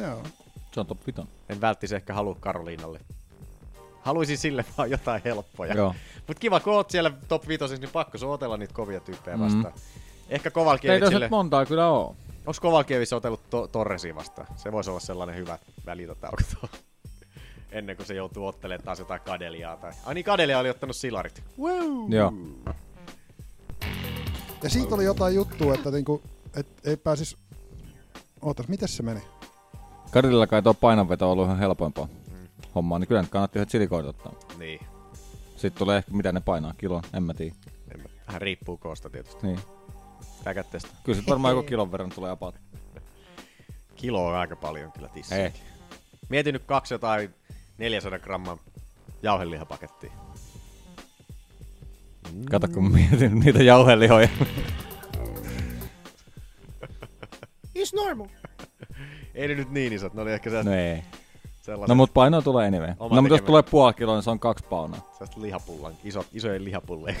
Joo. Se on top 5. En välttis ehkä halua Karoliinalle. Haluaisin sille [laughs] vaan jotain helppoja. Joo. Mut kiva, kun oot siellä top 5, niin pakko sun otella niitä kovia tyyppejä Mm. vastaan. Ehkä Ei tässä montaa kyllä oo. Onko Kovalkiewicz otellut to- Torresiin vastaan? Se voisi olla sellainen hyvä välitotauko. [laughs] Ennen kuin se joutuu ottelemaan taas jotain kadeliaa. Tai... Ai niin, kadelia oli ottanut silarit. Wow. Joo. Ja siitä oli jotain juttua, että niinku, et ei pääsis... Ootas, miten se meni? Karilla kai tuo painonveto on ollut ihan helpompaa hommaa, niin kyllä nyt kannatti yhdet silikoidit ottaa. Niin. Sitten tulee ehkä, mitä ne painaa, kilo, en mä tiedä. Vähän riippuu koosta tietysti. Niin. Täkä testaa. Kyllä sit varmaan joku kilon verran tulee apat. Kilo on aika paljon kyllä tissiä. Ei. Mietin nyt kaksi jotain 400 gramman jauhelihapakettia. Kato, kun mietin niitä jauhelihoja. It's normal. Ei ne nyt niin isot, ne oli ehkä se no ei. Sellaiset, No mut painoa tulee anyway. Oma no mut jos tulee puoli kiloa, niin se on kaksi paunaa. sellaiset lihapullan, iso, isojen lihapulleen.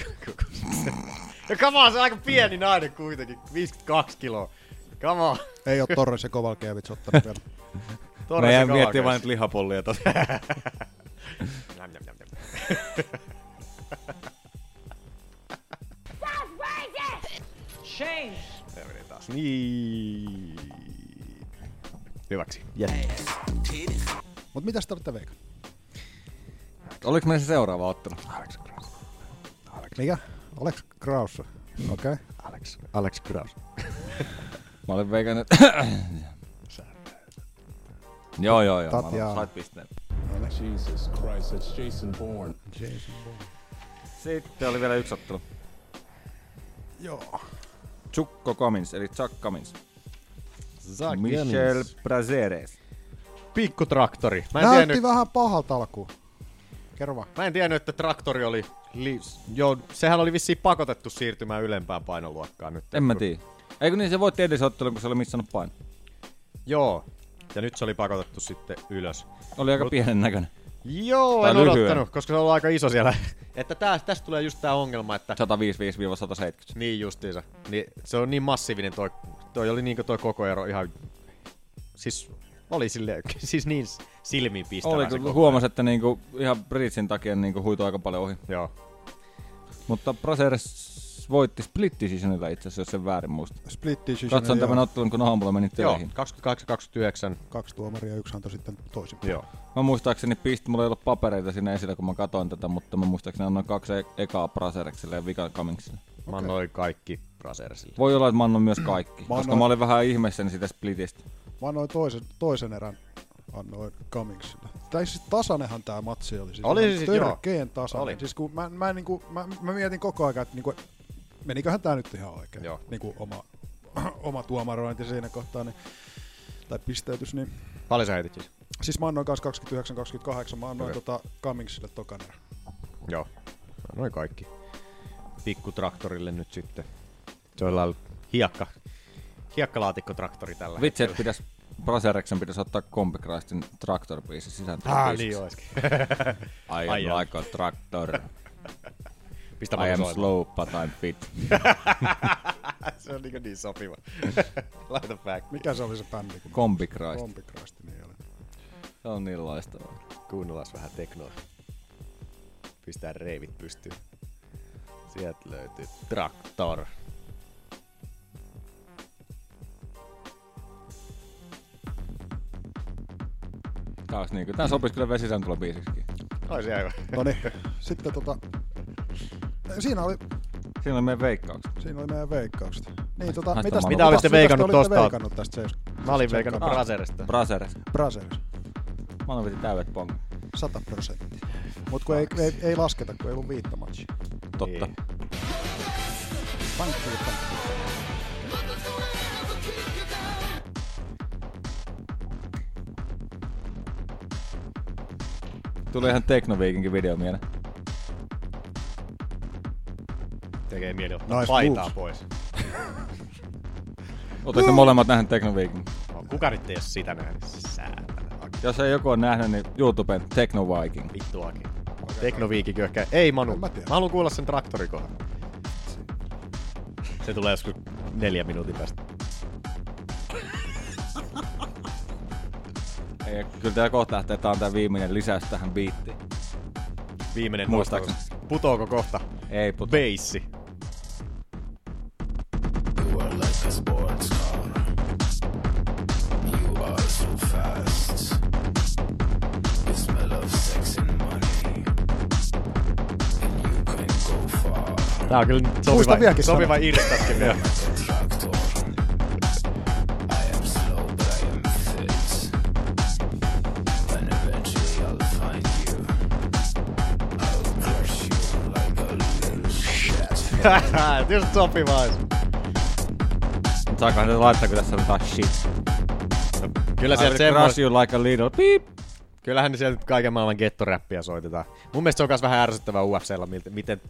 [laughs] ja come on, se on aika pieni nainen kuitenkin. 52 kiloa. Come on. Ei oo Torres ja Kovalkiewicz ottanut vielä. [laughs] Torres Meidän ja miettii vain nyt lihapullia tossa. Njam, njam, njam, njam. Change. Meni taas. Niin. Hyväksi. Yes. Mut mitäs te olette veikannut? Oliko meillä se seuraava ottelu? Mikä? Alex Kraus. Okei. Okay. Alex, Alex Kraus. [laughs] Mä olin veikannut... [clears throat] joo, joo, joo. Tatjana. Mä sait pisteen. Jesus Christ, it's Jason Bourne. Sitten oli vielä yksi ottelu. Joo. Chukko Cummins, eli Chuck Cummins. Zach Michel. Brazeres. Pikkutraktori. Mä en, Näytti tiennyt, vähän pahalta alkuun. Kerro vaan. mä en tiennyt, että traktori oli... Li, joo, sehän oli vissiin pakotettu siirtymään ylempään painoluokkaan nyt. En mä tiedä. Eikö niin, se voitti edellisen ottelun, kun se oli missannut paino. Joo. Ja nyt se oli pakotettu sitten ylös. Oli aika Mut- pienen näköinen. Joo, Tai en lyhyen. odottanut, koska se on aika iso siellä. [laughs] että tää, tästä tulee just tää ongelma, että 155-170. niin justiinsa. Niin se on niin massiivinen toi, toi oli niinku toi koko ero ihan... Siis oli sille, [laughs] siis niin silmiin pistävä Oli, se kun huomasi, että niinku, ihan Britsin takia niinku huitu aika paljon ohi. Joo. Mutta Brazeres voitti Split Decisionilla itse asiassa, jos sen väärin muista. Split decision. Katson tämän ottelun, kun aamulla meni Joo, töihin. 28-29. Kaksi tuomaria, yksi antoi sitten toisin. Joo. Mä muistaakseni pisti, mulla ei ollut papereita siinä esillä, kun mä katsoin tätä, mutta mä muistaakseni annoin kaksi e- ekaa Brazerekselle ja vika Cummingsille. Mä annoin kaikki Brazersille. Voi olla, että mä annoin myös kaikki, Mä koska annoin- mä olin vähän ihmeessäni siitä Splitistä. Mä annoin toisen, toisen erän annoin Cummingsille. Tai siis tasanenhan tää matsi oli. Siis Oli siis, joo. törkeen tasainen. Oli. Siis kun mä, mä, niinku, mä, mä, mietin koko ajan, että niinku, meniköhän tää nyt ihan oikein. Joo. Niinku oma, [clears throat] oma tuomarointi siinä kohtaa, niin, tai pisteytys, niin Paljon sä heitit siis? Siis mä annoin kanssa 29-28, mä annoin Okei. tota Cummingsille tokan erän. Joo. Mä annoin kaikki. Pikkutraktorille nyt sitten. Se on hiekka. Hiekkalaatikko-traktori tällä Vitsi, että hetkellä. pitäis Brazereksen pitäisi ottaa Combi Christin Tractor-biisi sisään. Ah, niin olisikin. [laughs] [laughs] I am Ai like a tractor. Pistä I vaan am soimaan. slow, but I'm fit. [laughs] se on niin, niin sopiva. Laita back. Mikä se oli se bändi? Combi Christ, niin oli. Se on niin loistavaa. Kuunnellaan vähän teknoa. Pistää reivit pystyyn. Sieltä löytyy traktor. Olisi niinku, tää sopisi kyllä vesisäntulon biisiksikin. Oisi aivan. No niin, sitten tota... Siinä oli, Siinä oli meidän veikkaukset. siinä oli meidän veikkaukset. Niin, tota, Haista mitäs. Mitä olisitte veikannut tosta? veikannut tästä seis? Mä olin veikannut Ah. Brazerista. Brazeres. Brazzers, Mä olin veti täydet pong. 100 prosenttia. Mut kun ei, ei, ei, lasketa, kun ei ollut viittä matchia. Totta. Niin. Pankki, Tuli ihan Teknoviikinkin video mieleen. Tekee mieli ottaa Nice paitaa moves. pois. Oletteko te molemmat nähneet Teknoviikin? No, Kuka nyt ei oo sitä nähnyt? Säätänä. Jos ei joku ole nähnyt, niin YouTuben Techno Viking. Vittuakin. Teknoviikin ehkä. Ei Manu. Mä mä haluan kuulla sen traktorikohan. Se tulee joskus neljä minuutin päästä. Ei, kyllä tää kohta lähtee, tää on tää viimeinen lisäys tähän biittiin. Viimeinen Muistaakseni. Putoako kohta? Ei, put... Beissi. You are like a sports car. You are so fast. You smell of sex and money. And you can go far. Tää on kyllä Muista sopiva, vieläkin sopiva sanat. irstatkin [laughs] vielä. [laughs] Just sopiva olisi. Mut Saakohan ne laittaa, kun tässä on taas shit. Kyllä I sieltä semmoista... crush you like a little beep. Kyllähän sieltä nyt kaiken maailman gettoräppiä soitetaan. Mun mielestä se on myös vähän ärsyttävää UFCllä, miten, miten,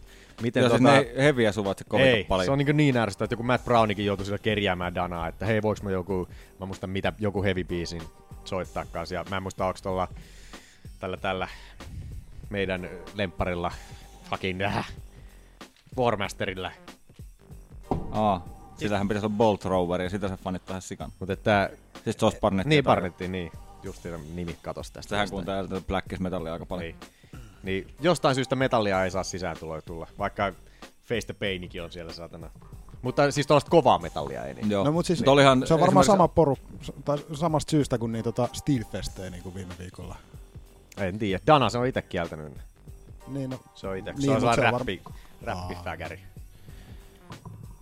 miten Joo, siis tota... ne heviä suvaitse kovin Ei, paljon. se on niin, niin ärsyttävää, että joku Matt Brownikin joutui sillä kerjäämään Danaa, että hei, voiko mä joku, mä muistan mitä, joku heavy biisin soittaa kanssa. Ja mä en muista, onko tuolla tällä, tällä meidän lempparilla fucking äh, [laughs] Warmasterilla. Aa, sillähän pitäisi olla Bolt Rover ja sitä se fanittaa ihan sikan. Mutta että... Siis Josh Barnett. Niin, Barnetti, niin. Just nimi katos tästä. Sehän kuuntelee tätä Blackis Metallia aika paljon. Niin. niin. jostain syystä metallia ei saa sisään tulla, tulla vaikka Face the Painikin on siellä satana. Mutta siis tuollaista kovaa metallia ei niin. Joo. No, mut siis, Mutta olihan se on varmaan esimerkiksi- sama poru, tai samasta syystä kuin niin tota Steelfestejä niin kuin viime viikolla. En tiedä. Dana se on itse kieltänyt. Niin, no, Se on itse. Niin, se on mut sellainen se on räppi, räppifäkäri.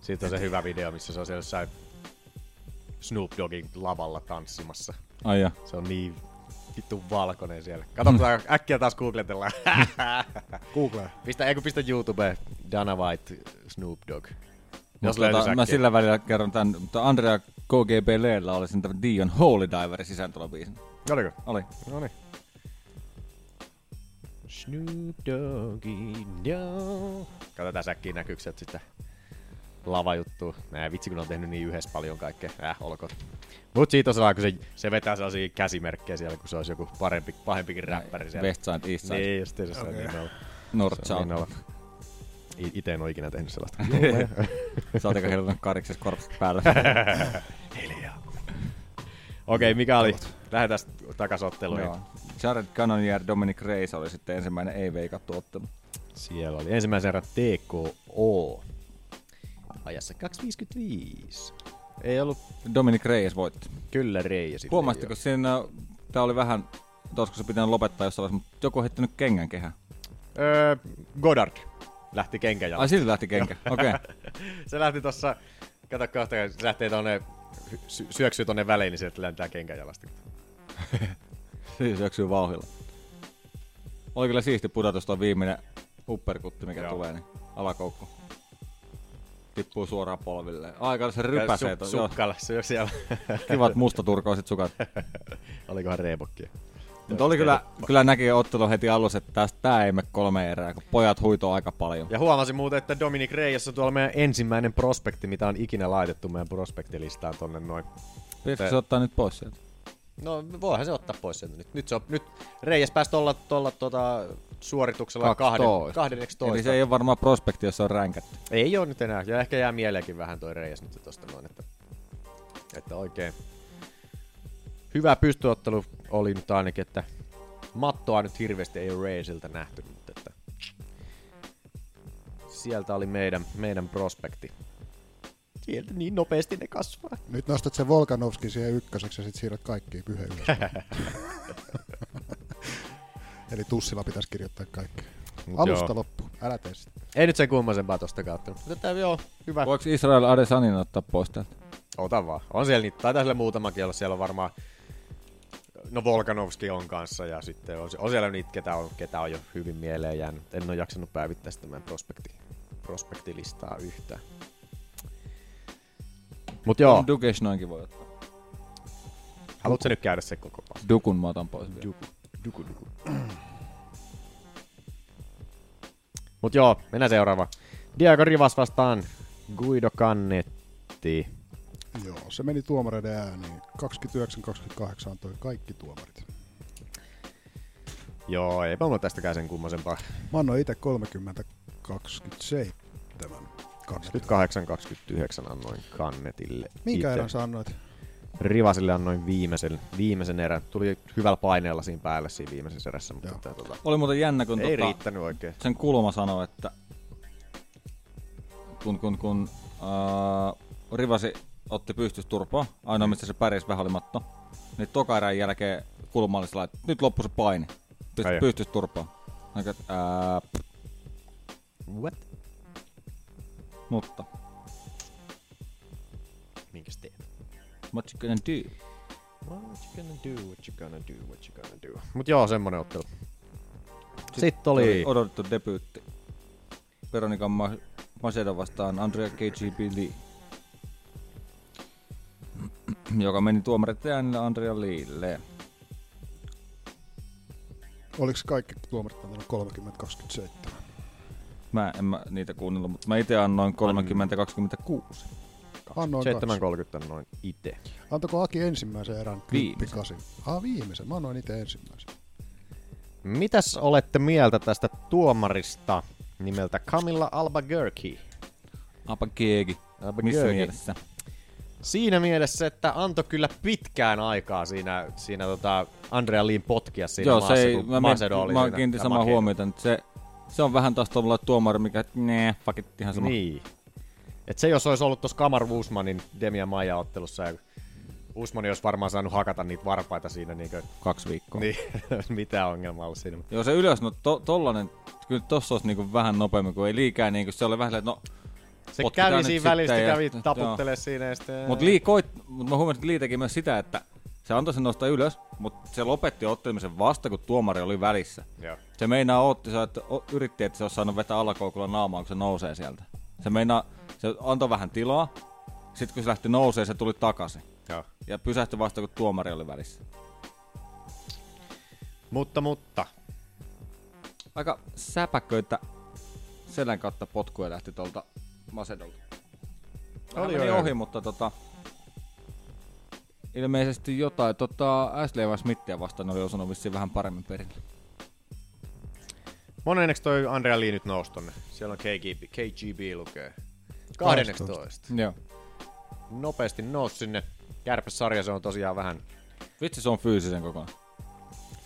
Sitten on se hyvä video, missä se on siellä jossain Snoop Doggin lavalla tanssimassa. Ai ja. Se on niin vittu valkoinen siellä. Katsotaan, äkkiä taas googletellaan. [laughs] Google. Pistä, eikö pistä YouTubeen Dana White Snoop Dogg. Jos tota, mä sillä välillä kerron tämän, mutta Andrea KGB Leellä oli sen Dion Holy Diverin sisääntulobiisin. Oliko? Oli. No niin. Snoop Doggy, no. Katsotaan säkkiin näkyykö sieltä sitä lavajuttua. Nää vitsi kun on tehnyt niin yhdessä paljon kaikkea. Äh, olkoon. Mut siitä on kun se, se vetää sellaisia käsimerkkejä siellä, kun se olisi joku parempi, pahempikin räppäri siellä. West Side, East Side. Niin, just se, se on niin olla. North Se on niin South. olla. I- Ite en ole ikinä tehnyt sellaista. Sä oot aika karikses korpset päällä. [laughs] Hiljaa. Okei, mikä oli? Lähdetään takas otteluun. Jared Cannonier Dominic Reyes oli sitten ensimmäinen ei-veikattu ottelu. Siellä oli ensimmäisen erän TKO. Ajassa 2.55. Ei ollut... Dominic Reyes voitti. Kyllä Reyes. Huomasitteko siinä, tää oli vähän, olisiko se pitänyt lopettaa jossain vaiheessa, mutta joku on heittänyt kengän kehään. Öö, Goddard lähti kenkän Ai siltä lähti kenkä, okei. [laughs] se lähti tossa, kato kohta, se lähtee tonne, sy- syöksyy tonne väliin, niin sieltä lentää kenkän jalasta. [laughs] Siis syöksyy vauhilla. Oli kyllä siisti pudotus tuo viimeinen upperkutti, mikä Joo. tulee, niin alakoukku. Tippuu suoraan polville. Aika se rypäsee. Su- sukkalla, se on siellä. Kivat mustaturkoiset sukat. [laughs] Olikohan reebokkia? Mutta oli kyllä, kyllä näki ottelu heti alussa, että tästä tää ei mene kolme erää, kun pojat huitoo aika paljon. Ja huomasin muuten, että Dominic Reyes on tuolla meidän ensimmäinen prospekti, mitä on ikinä laitettu meidän prospektilistaan tonne noin. Pitäisikö se ottaa nyt pois sieltä? No voihan se ottaa pois sieltä nyt. Nyt, se on, nyt Reyes pääsi tuolla, tuolla tota, suorituksella kahden, 12. 12. Eli se ei ole varmaan prospekti, jos se on ränkätty. Ei ole nyt enää. Ja ehkä jää mieleenkin vähän toi Reyes nyt tosta noin, että, että oikein hyvä pystyottelu oli nyt ainakin, että mattoa nyt hirveästi ei ole Reyesiltä nähty, mutta että sieltä oli meidän, meidän prospekti. Sieltä niin nopeasti ne kasvaa. Nyt nostat sen Volkanovskin siihen ykköseksi ja sit siirrät kaikki pyhe ylös. [laughs] Eli tussilla pitäisi kirjoittaa kaikki. Mut Alusta joo. loppu. Älä tee sitä. Ei nyt sen kummosempaa tosta kautta. Mutta tää joo, hyvä. Voiko Israel Adesanin ottaa pois täältä? Ota vaan. On siellä niitä, taitaa siellä muutamakin olla. Siellä on varmaan, no Volkanovski on kanssa ja sitten on, on siellä niitä, ketä on, ketä on jo hyvin mieleen jäänyt. En ole jaksanut päivittää sitä meidän prospekti, prospektilistaa yhtään. Mut joo, Dukesh noinkin voi ottaa. haluatko nyt käydä se koko passi? Dukun mä otan pois vielä. Duku, duku, duku. [clears throat] Mut joo, mennään seuraava. Diego Rivas vastaan Guido Cannetti. Joo, se meni tuomareiden ääniin. 29-28 antoi kaikki tuomarit. Joo, eipä mulla tästäkään sen kummosempaa. Mä annoin itse 30-27. 28-29 annoin kannetille. Minkä erän sä annoit? Rivasille annoin viimeisen, viimeisen erän. Tuli hyvällä paineella siinä päälle siinä viimeisessä erässä, mutta että, tota, Oli muuten jännä, kun ei tota, riittänyt oikein. sen kulma sanoi, että kun, kun, kun uh, Rivasi otti pystysturpaa, ainoa mistä se pärjäsi vähän oli matto, niin toka erän jälkeen kulma oli sellainen, että nyt loppui se paine. Joo. pystysturpaa. Ää, What? Mutta, Minkäs teet? what you gonna do? What you gonna do, what you gonna do, what you gonna do. Mut joo, semmonen ottelu. Sitten oli... odotettu debyytti. Veronika Ma- Macedo vastaan Andrea KGB Lee. [clears throat] joka meni tuomarit äänillä Andrea Leelle. Oliko kaikki tuomarit antanut 30-27? Mä en mä niitä kuunnellut, mutta mä itse annoin 30-26. Annoin 7.30 noin ite. Antoiko Aki ensimmäisen erän? Viimeisen. 10-8? Ah, viimeisen. Mä annoin itse ensimmäisen. Mitäs olette mieltä tästä tuomarista nimeltä Camilla Albuquerque? Apakeegi. Missä Albuquerque. mielessä? Siinä mielessä, että antoi kyllä pitkään aikaa siinä, siinä tota Andrea Liin potkia siinä Joo, maassa, se ei, kun mä, Macedo oli mä, mä kiinnitin samaa huomiota, että se, se on vähän taas tuolla tuomari, mikä, nee, fuck it, ihan sama. Niin. Et se jos olisi ollut tuossa Kamar Usmanin Demia Maija ottelussa ja Usmani olisi varmaan saanut hakata niitä varpaita siinä niinkö... Kaksi viikkoa. Niin, [laughs] mitään ongelmaa ollut siinä. Joo, se ylös, no to, tollanen, kyllä tossa olisi niinku vähän nopeammin, kun ei liikaa niinku, se oli vähän että no... Se kävi siinä ja kävi [laughs] taputtelee siinä ja sitten... Mut Lee koit, mut mä huomasin, että Lee teki myös sitä, että se antoi sen nostaa ylös, mutta se lopetti ottelemisen vasta, kun tuomari oli välissä. Joo. Se meinaa otti, se, että o- yritti, että se olisi saanut vetää alakoukulla naamaan, kun se nousee sieltä. Se meinaa, se antoi vähän tilaa, sitten kun se lähti nousee, se tuli takaisin. Joo. Ja pysähtyi vasta, kun tuomari oli välissä. Mutta, mutta. Aika säpäköitä selän kautta potkuja lähti tuolta Macedolta. Oli meni ohi, mutta tota, ilmeisesti jotain. Tota, Ashley vai Smithia vastaan oli osunut vissiin vähän paremmin perille. Monenneksi toi Andrea Lee nyt nousi tonne? Siellä on KGB, KGB lukee. 12. Joo. Nopeasti nousi sinne. Kärpäsarja se on tosiaan vähän Vitsi, se on fyysisen kokonaan.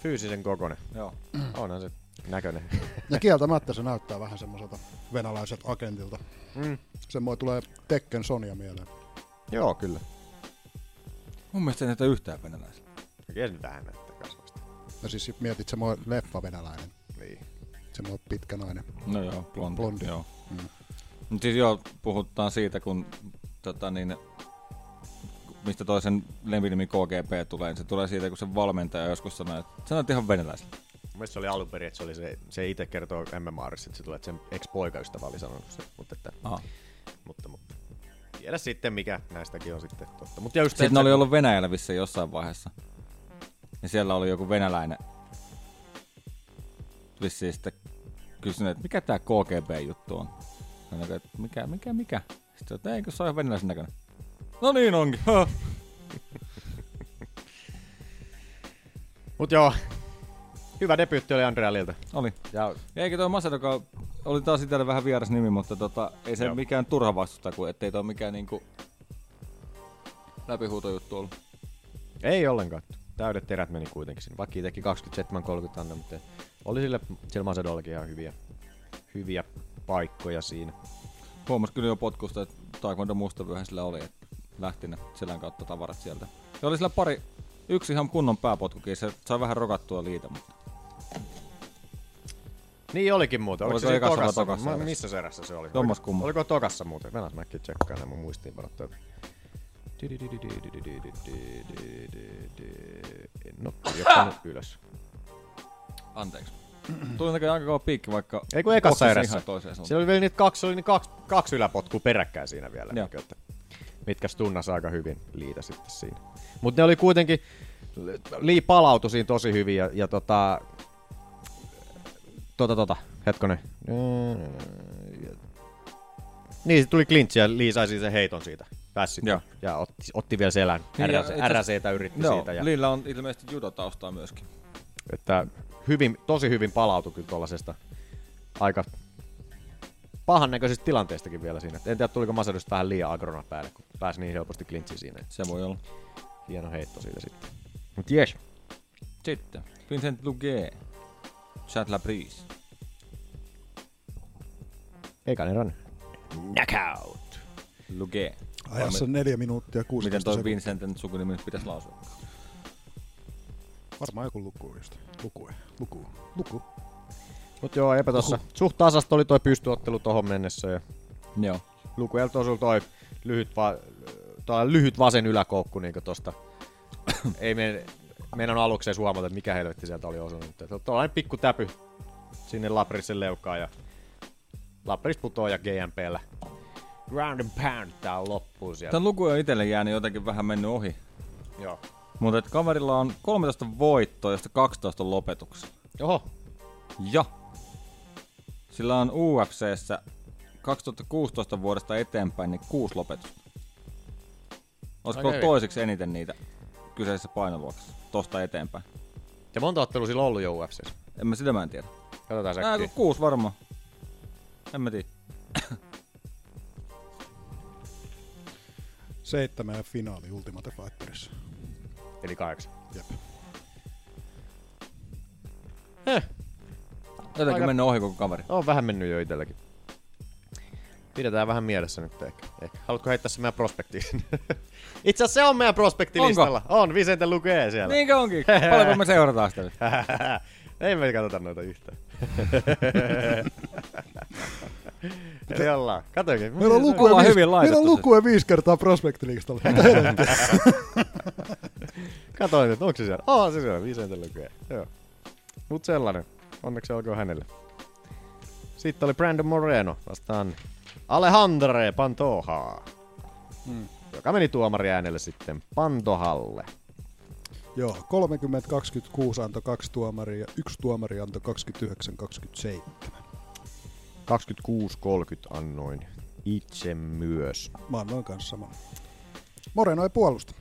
fyysisen kokonen. Joo. Onhan se näköinen. Ja kieltämättä se näyttää vähän semmoiselta venäläiseltä agentilta. Mm. Semmoinen tulee Tekken Sonia mieleen. Joo, kyllä. Mun mielestä ei näytä yhtään venäläistä. Kyllä se nyt vähän näyttää kasvasta. Ja siis sit mietit semmoinen leffa venäläinen. Niin. Semmoinen pitkä nainen. No joo, blondi. Blondi. Joo. Mm. Mut siis joo, puhutaan siitä, kun tota niin, mistä toisen lempinimi KGP tulee, niin se tulee siitä, kun se valmentaja joskus sanoi, että sä näyt ihan venäläiseltä. Mielestäni se oli alun perin, että se, oli se, se itse kertoo MMRissa, että se tulee, että sen ex-poikaystävä oli sanonut se. Mutta, että, Aha. mutta, mutta tiedä sitten, mikä näistäkin on sitten totta. Mutta just Sitten ne oli ollut Venäjällä vissiin jossain vaiheessa. Ja siellä oli joku venäläinen vissiin sitten kysynyt, että mikä tää KGB-juttu on. Sanoin, että mikä, mikä, mikä? Sitten että eikö se ole venäläisen näköinen. No niin onkin. Mut joo, hyvä debyytti oli Andrea Liltä. Oli. Ja eikä toi Masedoka oli taas itselle vähän vieras nimi, mutta tota, ei se Joo. mikään turha vastusta, kun ettei toi mikään niinku läpihuutojuttu ollut. Ei ollenkaan. Täydet terät meni kuitenkin sinne. Vaikka teki 27-30 anna, mutta oli sille sillä Macedollakin ihan hyviä, hyviä paikkoja siinä. Huomas kyllä jo potkusta, että Taekwondo mustavyöhän sillä oli, että lähti ne selän kautta tavarat sieltä. Ja oli sillä pari, yksi ihan kunnon pääpotkukin, se sai vähän rokattua liitä, mutta Niin olikin muuten. Oliko, Oliko se tokassa? tokassa erässä? missä se erässä se oli? Tommas Oliko- kumma. Oliko tokassa muuten? Venäs mäkin tsekkaan nämä mun muistiinpanot täältä. En oo kirjoittanut [coughs] ylös. anteeksi. Tuli näköjään aika kova piikki, vaikka Ei kun ekassa erässä. Siellä oli vielä niitä kaksi, oli niitä kaksi, kaksi yläpotkua peräkkäin siinä vielä. Niin, että, mitkä stunnas aika hyvin liitä sitten siinä. Mutta ne oli kuitenkin, Lii palautui siinä tosi hyvin ja, ja tota, tota, tota, hetkonen. Niin, se tuli klintsi ja Lii sai siis sen heiton siitä. Pääsi Joo. ja otti, otti vielä selän. Niin, RCtä yritti Joo, siitä. Ja, Lillä on ilmeisesti judotaustaa myöskin. että hyvin, tosi hyvin palautui kyllä tuollaisesta aika pahan näköisestä tilanteestakin vielä siinä. Et En tiedä, tuliko Masedosta vähän liian agrona päälle, kun pääsi niin helposti klintsiin siinä. Se voi olla. Hieno heitto siitä sitten. Mut jes. Sitten Vincent Lugue. Chat la prise. Ekan erän. Knockout. Lugue. Ajassa 4 minuuttia 16 Miten toi sekuntia. Vincentin sukunimi nyt pitäisi lausua? Varmaan joku luku just. Luku. Luku. Luku. Mut joo, eipä tossa. Suht tasasta oli toi pystyottelu tohon mennessä ja Joo. Lukuelta on sulla toi lyhyt, va- toi lyhyt vasen yläkoukku niinku tosta. [coughs] Ei me, meidän on aluksi edes huomata, että mikä helvetti sieltä oli osunut. Tuollainen pikku täpy sinne Laprisen leukaan ja Lapris putoo ja GMPllä. Ground and pound tää on loppuun siellä. Tämä luku on itselle jäänyt jotenkin vähän mennyt ohi. Joo. Mutta kaverilla on 13 voittoa, josta 12 on lopetuksella. Oho. Ja sillä on UFCssä 2016 vuodesta eteenpäin niin kuusi lopetusta. Olisiko hyvin. toiseksi eniten niitä kyseisessä painoluokassa, tosta eteenpäin? Ja monta ottelua sillä on ollut jo UFCssä? En mä sitä mä en tiedä. Katsotaan Nää, säkkiä. kun kuusi varmaan. En mä tiedä. [coughs] Seitsemän ja finaali Ultimate Fighterissa. Eli kahdeksan. Jep. Eh. Jotenkin Aika- mennyt ohi koko kaveri. On vähän mennyt jo itselläkin. Pidetään vähän mielessä nyt ehkä. ehkä. Haluatko heittää se meidän prospektiin? [laughs] Itse asiassa se on meidän prospektilistalla. On, Vicente lukee siellä. Niinkö onkin? Paljonko me seurataan sitä nyt? [laughs] Ei me katsota noita yhtään. [laughs] Eli ollaan. Katoinkin. Meillä on lukuja, Ollaan viisi, hyvin meillä on lukuja viisi kertaa prospektilistalla. Mitä? Katoin, että onko se siellä. Oh, se siellä. Vicente lukee. Joo. Mut sellainen. Onneksi olkoon hänelle. Sitten oli Brandon Moreno vastaan Alejandre Pantoja. Hmm. Joka meni tuomariäänelle sitten Pantohalle. Joo, 30-26 antoi kaksi tuomaria ja yksi tuomari antoi 29-27. 26-30 annoin itse myös. Mä annoin kanssa saman. Moreno ei puolusta.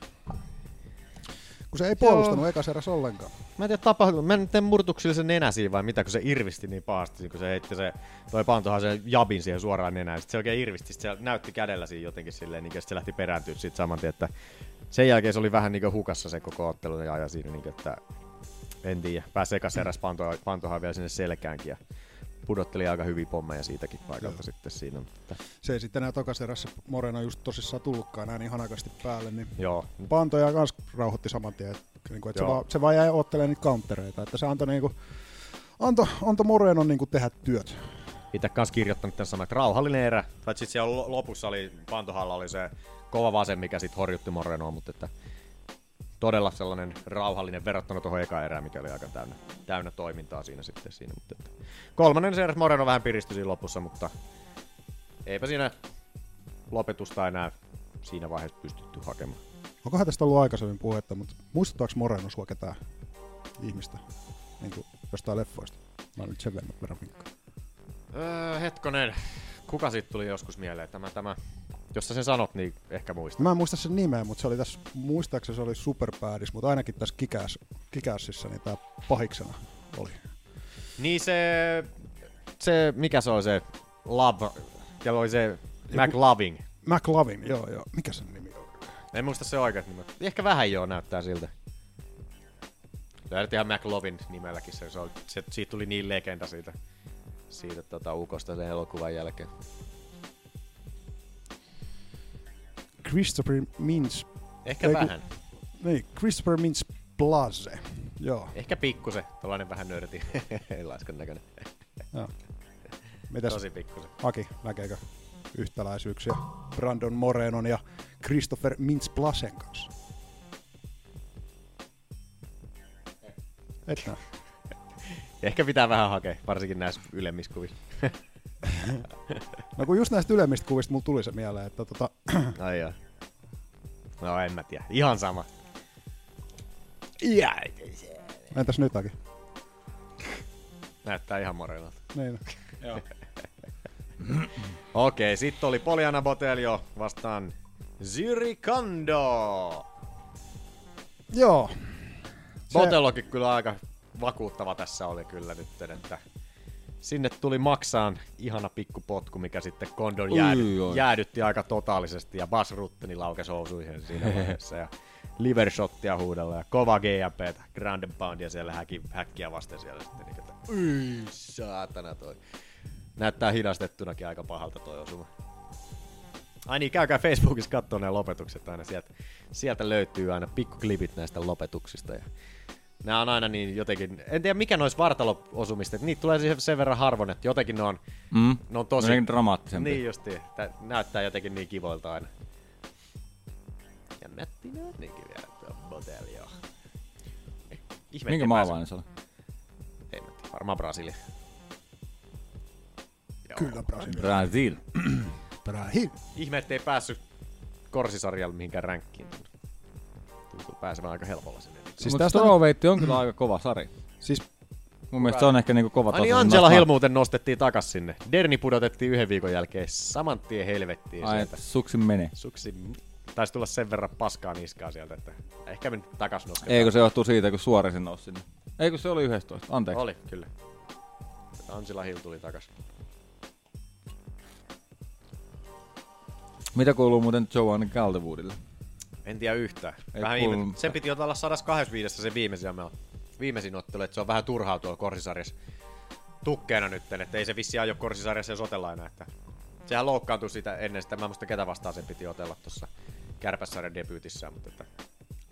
Kun se ei puolustanut ekas eräs ollenkaan. Mä en tiedä tapahtuu, mä en tiedä murtuuko sillä se nenä siinä vai mitä, kun se irvisti niin pahasti, kun se heitti se, toi Pantohan se jabin siihen suoraan nenään, sit se oikein irvisti, se näytti kädellä siinä jotenkin silleen, niin, se lähti perääntyä siitä saman tien, että sen jälkeen se oli vähän niin hukassa se koko ottelu ja aja siinä, niin, että en tiedä, pääsi ekas eräs Pantohan, Pantohan vielä sinne selkäänkin ja pudotteli aika hyviä pommeja siitäkin paikalta Joo. sitten siinä. Mutta, Se ei sitten enää tokas erässä Moreno just tosissaan tullutkaan enää niin hanakasti päälle, niin joo, Pantoja kans rauhoitti saman tien, että, niin kuin, että se, vaan, se vaan jäi ottelemaan niitä countereita, että se antoi, niin kuin, antoi, antoi Morenon niin kuin tehdä työt. itse kanssa kirjoittanut tämän saman, että rauhallinen erä. Tai sitten siellä lo- lopussa oli, Pantohalla oli se kova vasen, mikä sitten horjutti Morenoa, mutta että todella sellainen rauhallinen verrattuna tuohon eka erään, mikä oli aika täynnä, täynnä toimintaa siinä sitten siinä. Mutta että kolmannen se Moreno vähän piristyi siinä lopussa, mutta eipä siinä lopetusta enää siinä vaiheessa pystytty hakemaan. Onkohan tästä ollut aikaisemmin puhetta, mutta muistuttaako Moreno sua ketään ihmistä niin kuin jostain leffoista? Mä nyt sen verran vinkkaan. Öö, hetkonen, kuka siitä tuli joskus mieleen? Tämä, tämä, jos sä sen sanot, niin ehkä muistat. Mä en muista sen nimeä, mutta se oli tässä, muistaakseni se oli Superbadis, mutta ainakin tässä Kikäs, Kikäsissä niin tää pahiksena oli. Niin se, se, mikä se oli se Love, ja oli se McLoving. McLovin, joo joo. Mikä sen nimi? En muista se oikeat nimet. Ehkä vähän joo näyttää siltä. Löydät ihan McLovin nimelläkin se, se, oli, se, siitä tuli niin legenda siitä, siitä tota, ukosta sen elokuvan jälkeen. Christopher Mintz. Ehkä Ei, kun- vähän. Niin, Christopher Mintz Blaze. Joo. Ehkä pikkusen, tällainen vähän nörti, laiskan [laughs] näköinen. joo. Mitäs Tosi pikkusen. Aki, näkeekö yhtäläisyyksiä Brandon Morenon ja Christopher Mintz Blasen kanssa? Et näe. [laughs] Ehkä pitää vähän hakea, varsinkin näissä ylemmissä kuvissa. [laughs] No kun just näistä ylemmistä kuvista mulla tuli se mieleen, että tota, [clears throat] Ai joo. No en mä tiedä. Ihan sama. entäs nyt Aki? Näyttää ihan morenalta. Niin. Joo. Okei, sitten oli Poliana Botelio vastaan Zyri Kondo. Joo. Se- Botelokin kyllä aika vakuuttava tässä oli kyllä nyt, että sinne tuli maksaan ihana pikkupotku, mikä sitten Kondon jäädy, oi. jäädytti aika totaalisesti ja Bas Rutteni laukesi housuihin siinä vaiheessa ja livershottia huudella ja kova GMP, Grand Poundia siellä häki, häkkiä vasten siellä sitten. Niin, että, Ui, saatana toi. Näyttää hidastettunakin aika pahalta toi osuma. Ai niin, käykää Facebookissa katsoa nämä lopetukset aina. Sieltä, sieltä löytyy aina pikkuklipit näistä lopetuksista. Ja nämä on aina niin jotenkin, en tiedä mikä noissa vartalo-osumista, että niitä tulee sen- verran harvoin, että jotenkin ne on, Mm. ne on tosi... Ne on dramaattisempia. Niin justiin, että näyttää jotenkin niin kivoilta aina. Ja nätti nättikin vielä tuo Botelio. Ihme, Minkä maalainen se oli? Ei mä tiedä, varmaan Brasilia. Joo. Kyllä Brasilia. Brazil. Brahil. Ihme, ettei päässyt korsisarjalla mihinkään ränkkiin. Tuntuu pääsevän aika helpolla sinne. Siis Mutta tästä strawweight on kyllä aika kova sarja. Siis Mun mielestä se on ehkä niinku kova Ai taso. niin Angela Hill muuten nostettiin takas sinne. Derni pudotettiin yhden viikon jälkeen saman tien helvettiin Ai, sieltä. suksi menee. Suksi taisi tulla sen verran paskaa niskaa sieltä, että ehkä me nyt takas nostetaan. Eikö se johtuu siitä, kun suorisin nousi sinne? Eikö se oli 11? Anteeksi. Oli, kyllä. Angela Hill tuli takas. Mitä kuuluu muuten Joanne Calderwoodille? En tiedä yhtään. Ei Vähän kuulu- ihme. Sen piti olla 125 se viimeisin, viimeisin ottelu, että se on vähän turhaa tuolla korsisarjassa tukkeena nyt, että ei se vissi aio korsisarjassa jos otella enää. Että sehän loukkaantui sitä ennen sitä, mä en muista ketä vastaan se piti otella tuossa kärpässarjan debyytissä, mutta että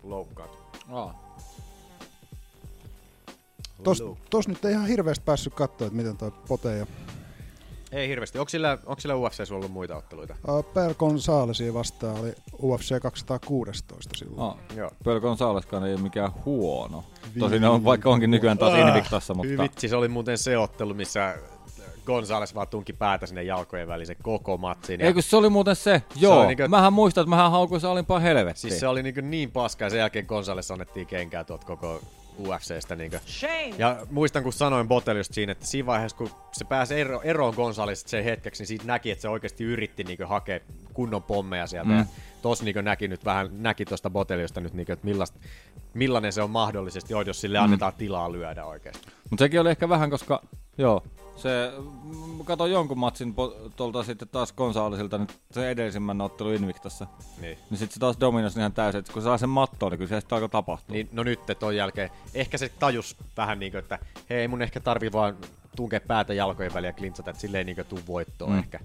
loukkaantui. Aa. Tos, tos nyt ei ihan hirveästi päässyt katsoa, että miten toi Pote ja Ei hirveästi. Onko sillä, onko sillä UFCssä ollut muita otteluita? uh, Per Gonzalesia vastaan oli UFC 216 silloin. Ah, Joo. Pel Gonzaleskaan ei ole mikään huono. Tosin on, vaikka onkin nykyään taas Ah, Invictassa, mutta... Vitsi, se oli muuten se ottelu, missä Gonzales vaan tunki päätä sinne jalkojen väliin se koko matsin. ja- Eikö se oli muuten se? Joo, oli niinkö- mähän muistan, että mähän haukuin se alimpaa helvettiin. Siis se oli niin, niin paska ja sen jälkeen Gonzales annettiin kenkää tuot koko UFCstä. Niin Shame. Ja muistan, kun sanoin Boteliosta siinä, että siinä vaiheessa, kun se pääsi ero, eroon Gonzalesista sen hetkeksi, niin siitä näki, että se oikeasti yritti niin hakea kunnon pommeja sieltä. Mm. Ja tos niin näki nyt vähän, näki tuosta Boteliosta nyt, niin että millast, millainen se on mahdollisesti, jos sille Mm. annetaan tilaa lyödä oikeasti. Mutta sekin oli ehkä vähän, koska joo, se, mm, katsoin jonkun matsin tuolta sitten taas Gonzalesilta nyt se edellisimmän ottelu Invictassa. Niin. Niin sit se taas dominosi ihan täysin, että kun se saa sen mattoon, niin kyllä se sitten alkoi tapahtua. Niin, no nyt ton jälkeen, ehkä se tajus vähän niin kuin, että hei mun ehkä tarvii vaan tunkea päätä jalkojen väliä ja klintsata, että silleen niin kuin tuu voittoon Mm. ehkä.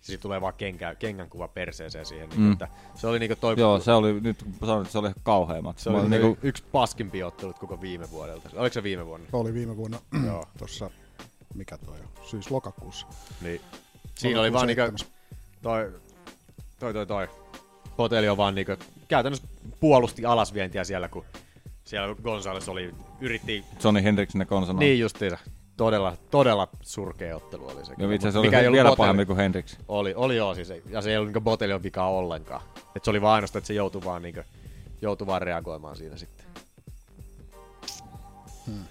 Siis tulee vaan kenkä, kengän kuva perseeseen siihen. Niin Mm. mm. että se oli niinku toi... Joo, se oli, nyt kun sanoin, että se oli kauhea matsi. Se oli olin niinku... yksi paskimpia ottelut koko viime vuodelta. Oliko se viime vuonna? Oli viime vuonna [clears throat] Joo. tuossa, mikä toi on, syys-lokakuussa. Niin. Siinä oli vaan niinku toi, toi, toi, toi. Botelio vaan niinku käytännössä puolusti alasvientiä siellä, kun siellä Gonzales oli, yritti... Johnny Hendriksen ja Gonzalo. Niin justiinsa. Todella, todella surkea ottelu oli se. Joo, itse asiassa oli mikä vielä pahempi kuin Hendricks. Oli, oli joo siis. Ja se ei ollut niinku Botelion vikaa ollenkaan. Et se oli vaan ainoastaan, että se joutui vaan, niinku, joutui vaan reagoimaan siinä sitten. Hmm.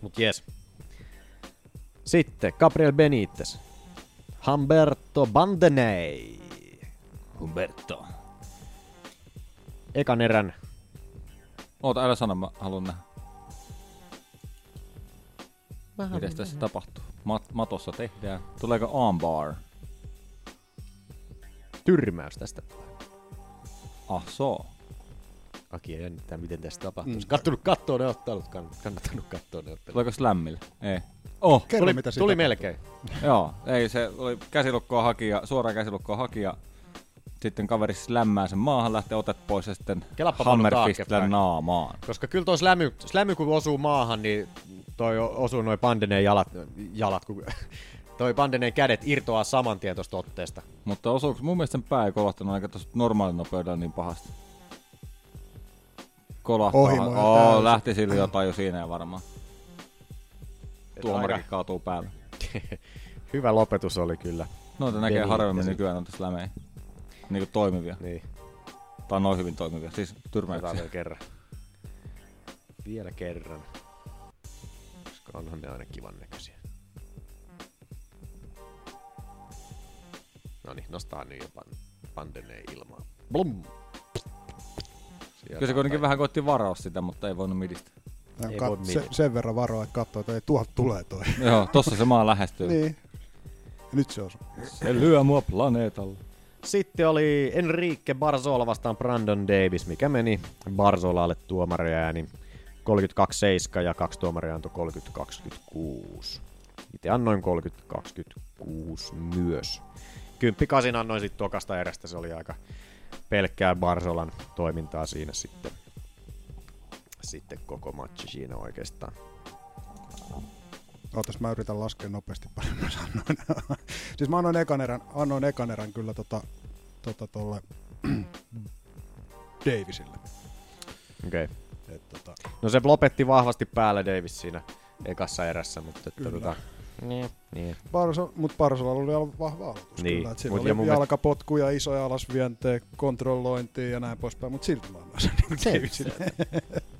Mut jes. Sitten Gabriel Benitez. Humberto Bandenei. Humberto. Ekan erän. Oota, älä sano, mä haluan nähdä. Mä haluan Mites tässä tapahtuu? Mat- matossa tehdään. Tuleeko armbar? Tyrmäys tästä. Ah, so. Aki jännittää, miten tässä tapahtuu. Mm. Mm. Kattonut kattoo ne ottelut, kann- kannattanut katsoa ne ottelut. Tuleeko slammille? Ei. Oh, Kerro, Tuli- mitä siitä tuli melkein. [laughs] Joo, ei se oli käsilukkoa hakija, suoraan käsilukkoa hakija. Sitten kaveri slämmää sen maahan, lähtee otet pois ja sitten hammerfistillä naamaan. Koska kyllä tuo slämy, slämy kun osuu maahan, niin toi osuu noin pandeneen jalat, jalat kun [laughs] toi pandeneen kädet irtoaa saman tien tosta otteesta. Mutta osuuko mun mielestä sen pää ei kolahtanut aika tuossa normaalin nopeudella niin pahasti? Kolahtaa. Oo, täysin. lähti sillä jotain jo siinä ja varmaan. Et Tuomarikin aika- kaatuu päälle. [laughs] Hyvä lopetus oli kyllä. Noita näkee harvemmin nykyään noita slämejä. Niinku toimivia. Niin. Tai noin hyvin toimivia. Siis tyrmäyksiä. vielä kerran. Vielä kerran. Koska onhan ne aina kivan näköisiä. No niin, nostaa nyt jo pan, pandeneen ilmaa. Blum! Kyllä se kuitenkin vähän koitti varaa sitä, mutta ei voinut midistä. Ei kat- voi se, sen verran varoa, että katsoo, että ei tuolta tulee toi. [laughs] Joo, tossa se maa lähestyy. niin. Nyt se osuu. Se lyö mua planeetalla. Sitten oli Enrique Barzola vastaan Brandon Davis, mikä meni Barzolalle tuomariääni 32-7 ja kaksi tuomaria antoi 30-26. Itse annoin 30-26 myös. Kymppi kasin annoin sitten tokasta erästä, se oli aika pelkkää Barzolan toimintaa siinä sitten. Sitten koko matchi siinä oikeastaan. Ootas mä yritän laskea nopeasti paljon mä sanoin. [laughs] siis mä annoin ekan erän, annoin ekan erän kyllä tota, tota tolle [clears throat] Davisille. Okei. Okay. Et tota, No se lopetti vahvasti päällä Davis siinä ekassa erässä, mutta että Kyllä. tota, niin, niin. Barso, mutta Barsolalla oli vielä vahva aloitus Niin, kyllä. Et sillä mut oli ja mun jalkapotkuja, isoja alasvientejä, kontrollointia ja näin poispäin, mutta silti mä annoin sen niin Se- [laughs]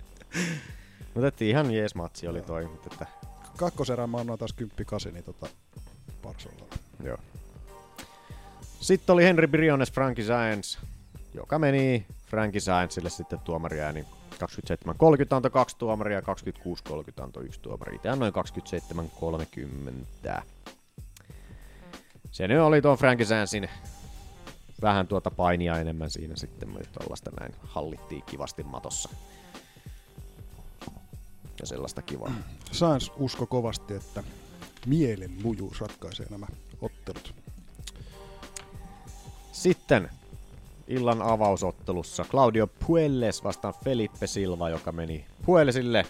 Mutta ihan jees matsi oli toi, mutta että Kakkoserän mä annoin taas 10 niin tota Parsolla. Joo. Sitten oli Henry Briones Frankie Saenz, joka meni Frankie Saenzille sitten tuomariääni 27-30 antoi kaksi tuomaria, 26-30 antoi yksi tuomari. Itse annoin 27-30. Se nyt oli tuon Frankie Saenzin vähän tuota painia enemmän siinä sitten, mutta tuollaista näin hallittiin kivasti matossa. Ja sellaista kivaa. Sainz usko kovasti, että mielen lujuus ratkaisee nämä ottelut. Sitten illan avausottelussa Claudio Puelles vastaan Felipe Silva, joka meni Puellesille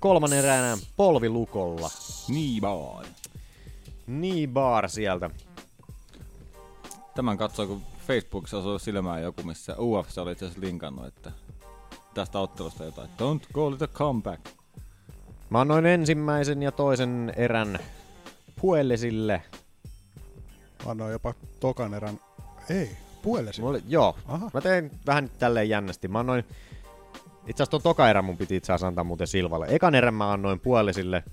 kolmannen erään polvilukolla. Niibar. Niibar sieltä. Tämän katsoi, kun Facebookissa osui silmään joku, missä UFC oli itse asiassa linkannut, että tästä ottelusta jotain. Don't call it a comeback. Mä annoin ensimmäisen ja toisen erän Puellesille. Mä annoin jopa tokan erän. Ei, puolesi. Mulla, joo, Aha. mä tein vähän tälleen jännästi. Mä annoin, itse asiassa tuon toka erän mun piti itse asiassa antaa muuten Silvalle. Ekan erän mä annoin Puellesille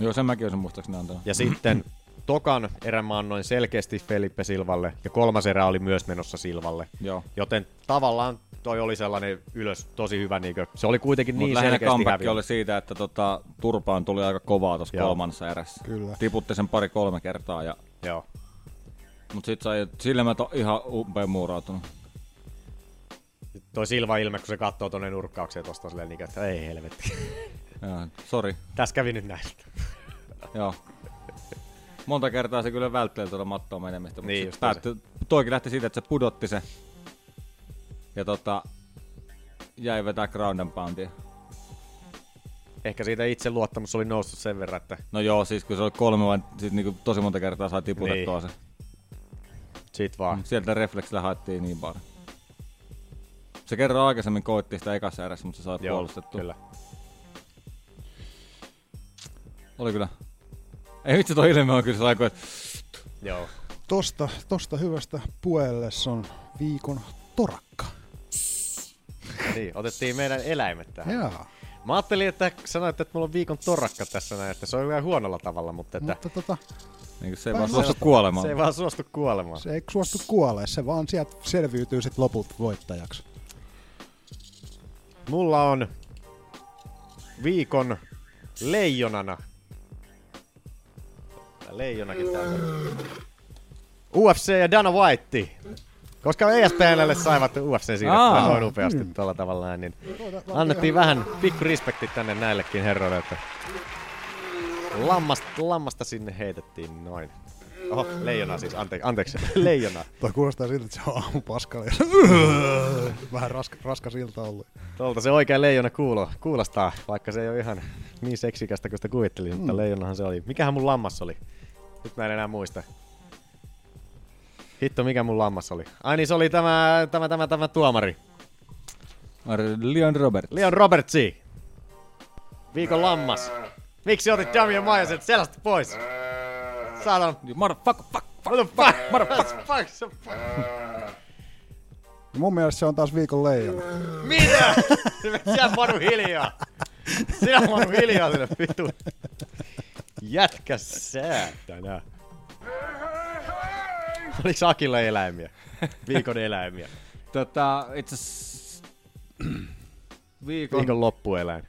Joo, sen mäkin olisin muistaakseni antanut. ja sitten tokan erän mä annoin selkeästi Felipe Silvalle ja kolmas erä oli myös menossa Silvalle. Joo. Joten tavallaan toi oli sellainen ylös tosi hyvä, niin se oli kuitenkin Mut niin lähinnä selkeästi comeback hävinnyt. oli siitä, että tota, turpaan tuli aika kovaa tuossa kolmannessa erässä. Kyllä. Tiputti sen pari-kolme kertaa. Ja... Joo. Mut sit sai silmät on ihan umpeen muurautunut. Toi Silva ilme, kun se katsoo tonne nurkkaukseen tosta silleen, niin, että ei helvetti. Joo, sori. Tässä kävi nyt näin. Joo. Monta kertaa se kyllä vältteli tuolla mattoon menemistä, mutta Niin päättyi, toikin lähti siitä, että se pudotti se. Ja tota, jäi vetää ground and poundia. Ehkä siitä itse luottamus oli noussut sen verran, että No joo, siis kun se oli kolme, vaan sit niinku tosi monta kertaa sai tiputettua Niin. se. sit vaan. Sieltä refleksillä haettiin niin paljon. Se kerran aikaisemmin koitti sitä ekassa erässä, mutta se sai Joo, puolustettua. kyllä. Oli kyllä. Ei vitsi toi ilme on kyllä sellainen, että Joo. Tosta, tosta hyvästä puelles on viikon torakka. Niin, otettiin meidän eläimet tähän. Jaa. Mä ajattelin, että sanoit, että mulla on viikon torakka tässä näin, että se on vähän huonolla tavalla, mutta että Mutta tota, niin se ei vaan suostu kuolemaan. se ei vaan suostu kuolemaan. se ei suostu kuolee, se vaan sieltä selviytyy sit lopulta voittajaksi. Mulla on viikon leijonana. Tää Leijonakin täältä. UFC ja Dana White. Koska ESPNlle saivat UFC Aa. noin upeasti tuolla tavalla niin annettiin vähän pikku respekti tänne näillekin herroille, että lammasta, lammasta sinne heitettiin noin. Oho, leijona siis, ante, anteeksi, [laughs] leijona. Toi kuulostaa siltä, että se on aamupaskalla. [laughs] Vähän raska, raskas ilta ollut. Tuolta se oikea leijona kuulo, kuulostaa, vaikka se ei ole ihan niin seksikästä kuin sitä kuvittelin, mutta leijonahan se oli. Mikähän mun lammas oli? Nyt mä en enää muista. Hitto, mikä mun lammas oli? Ai niin, se oli tämä, tämä, tämä, tämä tuomari. Leon Robert. Leon Robertsi. Viikon lammas. Miksi otit Damian Maijasen sellaista pois? Saatan. Motherfucker, fuck, fuck. Fuck, motherfucker, fuck, fuck. Ja mun mielestä se on taas viikon leijona. Mitä? [laughs] Sinä Manu hiljaa. Sinä Manu hiljaa sinne vittu. Jätkä säätänä. Oliks Akilla eläimiä? Viikon eläimiä. Tota, itse [clears throat] viikon, Viikon loppueläin.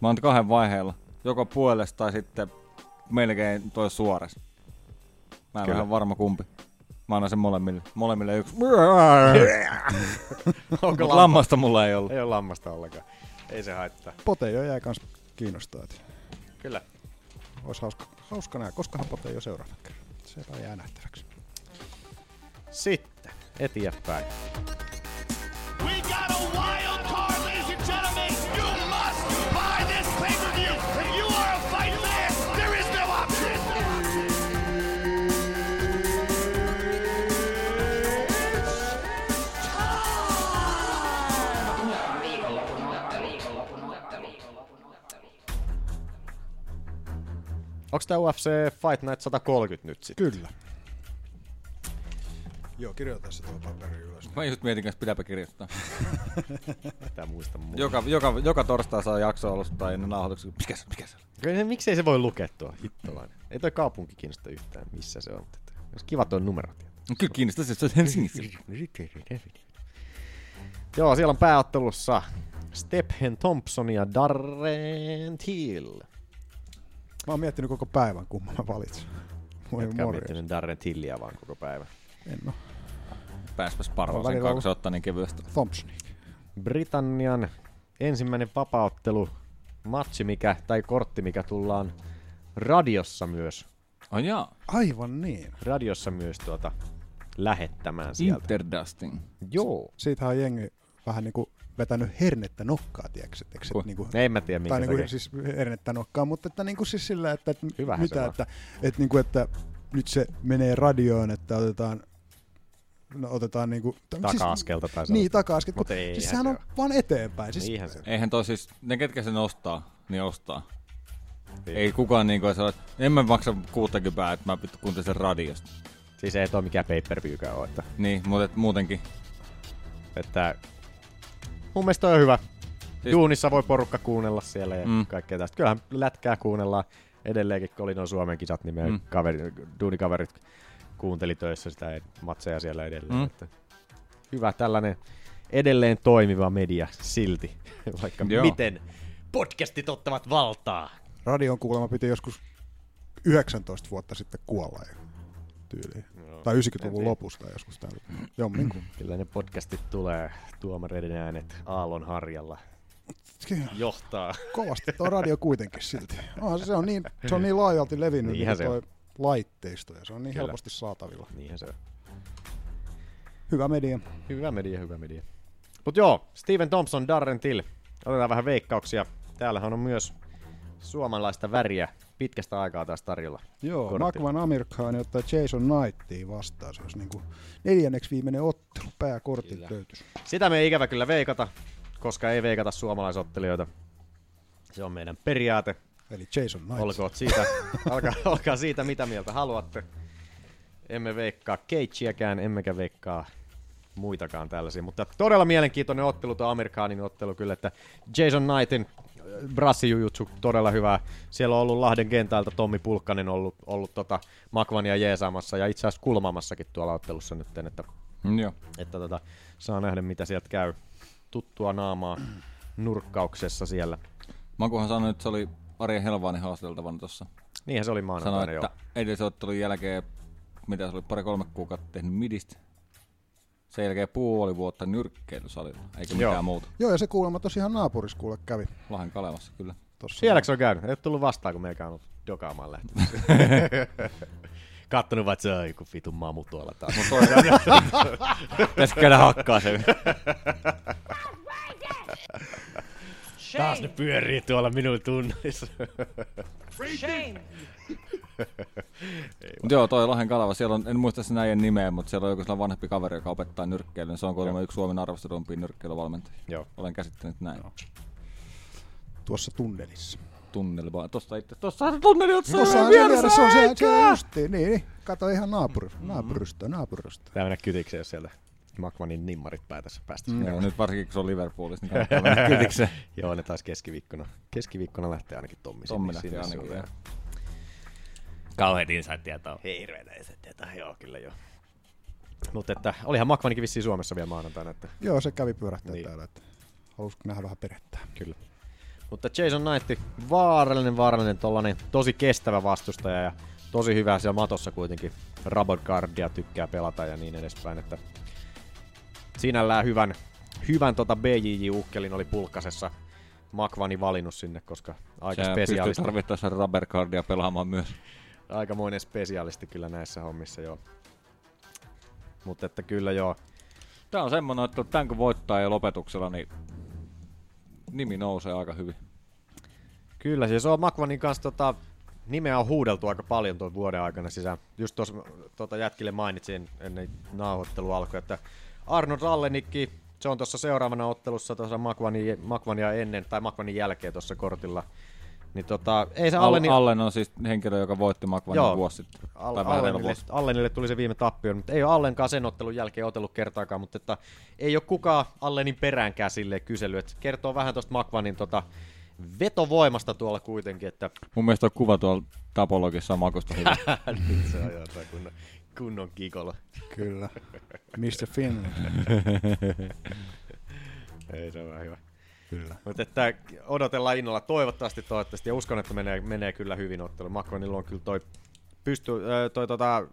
Mä oon kahden vaiheella. Joko puolesta tai sitten melkein toi suores. Mä en Kyllä. ole ihan varma kumpi. Mä annan sen molemmille. Molemmille yksi. [laughs] Onko lammasta mulla ei ollut. Ei ole lammasta ollenkaan. Ei se haittaa. Potejo jäi kans kiinnostaa. että Kyllä. Olisi hauska, hauska nähdä. Koskahan Potejo seuraavat kerran. Se jää nähtäväksi. Sitten eteenpäin. Onks tää UFC Fight Night 130 nyt sitten? Kyllä. Joo, kirjoita se tuohon paperiin ylös. Mä just mietin, että pitääpä kirjoittaa. [laughs] Pitää muistaa muuta. joka, joka, joka torstai saa jakso alustaa ennen nauhoituksia. Mikä se, mikä se? Miksei se voi lukea tuo hittolainen? Ei toi kaupunki kiinnosta yhtään, missä se on. Olisi kiva tuo numero. No Kyllä kiinnostaa, se on Helsingissä. [laughs] Joo, siellä on pääottelussa Stephen Thompson ja Darren Till. Mä oon miettinyt koko päivän, kumman mä valitsen. Voi Etkä morjens. miettinyt Darren Tillia vaan koko päivä. En oo. Pääspäs Parhosen ollut ottaa niin kevyesti. Thompson. Britannian ensimmäinen vapauttelu, matchi mikä, tai kortti mikä tullaan radiossa myös. Oh jaa. Aivan niin. Radiossa myös tuota lähettämään sieltä. Interdusting. Joo. Siitähän on jengi vähän niinku vetänyt hernettä nokkaa, tiedätkö? Et, Ku- niinku, En mä tiedä, minkä tai niinku, takia. siis hernettä nokkaa, mutta että niinku siis sillä, että, että Hyvähän se mitä, on. että, että, niinku, että nyt se menee radioon, että otetaan No otetaan niinku... tai Taka-askelta tai Siis, niin, taka-askelta. Mut kun- eihän Siis se sehän on oo. vaan eteenpäin. Siis, Niinhän se on. Eihän toi siis, ne ketkä sen ostaa, niin ostaa. Niin. Ei kukaan niinku sano, että en mä maksa 60 että mä kuuntelen sen radiosta. Siis ei toi mikään pay per viewkään ole. Että, Niin, mutta et muutenkin. että mun mielestä on hyvä. Siis- Duunissa voi porukka kuunnella siellä ja Mm. kaikkea tästä. Kyllähän lätkää kuunnellaan edelleenkin, kun oli noin Suomen kisat, niin meidän Mm. kaveri, duunikaverit kuunteli töissä sitä matseja siellä edelleen. Mm. Että hyvä tällainen edelleen toimiva media silti, [laughs] vaikka Joo. miten podcastit ottavat valtaa. Radion kuulemma piti joskus 19 vuotta sitten kuolla tyyliin. Joo, tai en 90-luvun tiedä. lopusta joskus täällä. Jommin Kyllä ne podcastit tulee, tuomareiden äänet Aallon harjalla johtaa. Kovasti tuo radio kuitenkin silti. Onhan se, on niin, se on niin laajalti levinnyt Niinhän niin se toi laitteisto ja se on niin Kyllä. helposti saatavilla. Niinhän se on. Hyvä media. Hyvä media, hyvä media. Mut joo, Steven Thompson, Darren Till. Otetaan vähän veikkauksia. Täällähän on myös suomalaista väriä pitkästä aikaa taas tarjolla. Joo, Kortti. Makvan Amerikkaani ottaa Jason Knightia vastaan. Se olisi niinku neljänneksi viimeinen ottelu. Pääkortit Kyllä. löytyisi. Sitä me ei ikävä kyllä veikata, koska ei veikata suomalaisottelijoita. Se on meidän periaate. Eli Jason Knight. Olkoot siitä, [laughs] olkaa, olkaa siitä mitä mieltä haluatte. Emme veikkaa Cageäkään, emmekä veikkaa muitakaan tällaisia. Mutta todella mielenkiintoinen ottelu tuo Amerikaanin ottelu kyllä, että Jason Knightin brassijujutsu todella hyvä. Siellä on ollut Lahden kentältä Tommi Pulkkanen ollut, ollut tota Makvania jeesaamassa ja itse asiassa kulmaamassakin tuolla ottelussa nyt, että, Mm, joo. että tota, saa nähdä mitä sieltä käy. Tuttua naamaa nurkkauksessa siellä. Makuhan sanoi, että se oli Arjen Helvaani haasteltavana tuossa. Niinhän se oli Sanoi, maanantaina että joo. edellisen ottelun jälkeen, mitä se oli, pari-kolme kuukautta tehnyt midistä. Sen jälkeen puoli vuotta nyrkkeilysalilla, eikä Joo. mitään muuta. Joo, ja se kuulemma tosiaan naapurissa kuule kävi. Lahden Kalevassa kyllä. Tossa. Sielläkö se on käynyt? Ei ole tullut vastaan, kun meikä on ollut dokaamaan lähtenyt. [laughs] Kattonut vaan, että se on joku vitun mamu tuolla taas. [laughs] Pitäisikö käydä hakkaa sen? Taas ne pyörii tuolla minun tunnissa. Shame. Mut joo, toi Lahden Kaleva, siellä on, en muista sen äijän nimeä, mutta siellä on joku sellainen vanhempi kaveri, joka opettaa nyrkkeilyä. Se on kuulemma yksi Suomen arvostetumpia nyrkkeilyvalmentajia. Joo. Olen käsittänyt näin. Tuossa tunnelissa. Tunneli vaan. Tossa itse, tossa on tunneli, sä Tuossa on vieressä, vieressä on se, se justiin. Niin, niin. Kato ihan naapuri, naapurista, naapurista. Tää mennä kytikseen, jos sieltä Makmanin nimmarit päätässä päästä. Mm. Joo, nyt varsinkin kun se on Liverpoolissa, niin kannattaa [laughs] mennä kytikseen. Joo, ne taas keskiviikkona. Keskiviikkona lähtee ainakin Tommi Tommi sinne, lähtee sinne ainakin. Kauheet inside-tietoa. Hirveetä tietää, joo, kyllä joo. Mutta että olihan Makvanikin vissiin Suomessa vielä maanantaina, että Joo, se kävi pyörähtää Niin. täällä, että halusiko nähdä vähän perettää. Kyllä. Mutta Jason Knight, vaarallinen, vaarallinen, tollanen, tosi kestävä vastustaja ja tosi hyvä siellä matossa kuitenkin. Rubber guardia tykkää pelata ja niin edespäin, että sinällään hyvän, hyvän tota BJJ-ukkelin oli pulkkasessa Makvani valinnut sinne, koska aika Sä pystyy spesiaalisti, tarvittaessa rubbercardia pelaamaan myös. Aikamoinen spesiaalisti kyllä näissä hommissa joo. Mutta että kyllä joo, Tää on semmonen, että tän kun voittaa ja lopetuksella, niin nimi nousee aika hyvin. Kyllä, siis on Makvanin kanssa tota, nimeä on huudeltu aika paljon tuon vuoden aikana sisään. Just tuossa tota jätkille mainitsin ennen nauhoittelu alkoi, että Arnold Rallenikki, se on tuossa seuraavana ottelussa tuossa Makvania, Makvania ennen tai Makvanin jälkeen tuossa kortilla. Niin tota, ei se Al- Alleni... Allen on siis henkilö, joka voitti Makvanin Joo. vuosi sitten. Al- Allenille, vuosi. Allenille tuli se viime tappio, mutta ei ole Allenkaan sen ottelun jälkeen otellut kertaakaan, mutta että ei ole kukaan Allenin peräänkään sille kysely. Että kertoo vähän tuosta Makvanin tota, vetovoimasta tuolla kuitenkin, että Mun mielestä on kuva tuolla tapologissa on makusta hyvä. [laughs] Nyt se on jotain kunnon, kunnon kikolla. Kyllä. Mr. Finley. [laughs] Ei se on vähän hyvä. Kyllä. Mutta että odotellaan innolla toivottavasti, toivottavasti ja uskon, että menee, menee kyllä hyvin ottelu. Makronilla on kyllä toi, pysty, toi tota,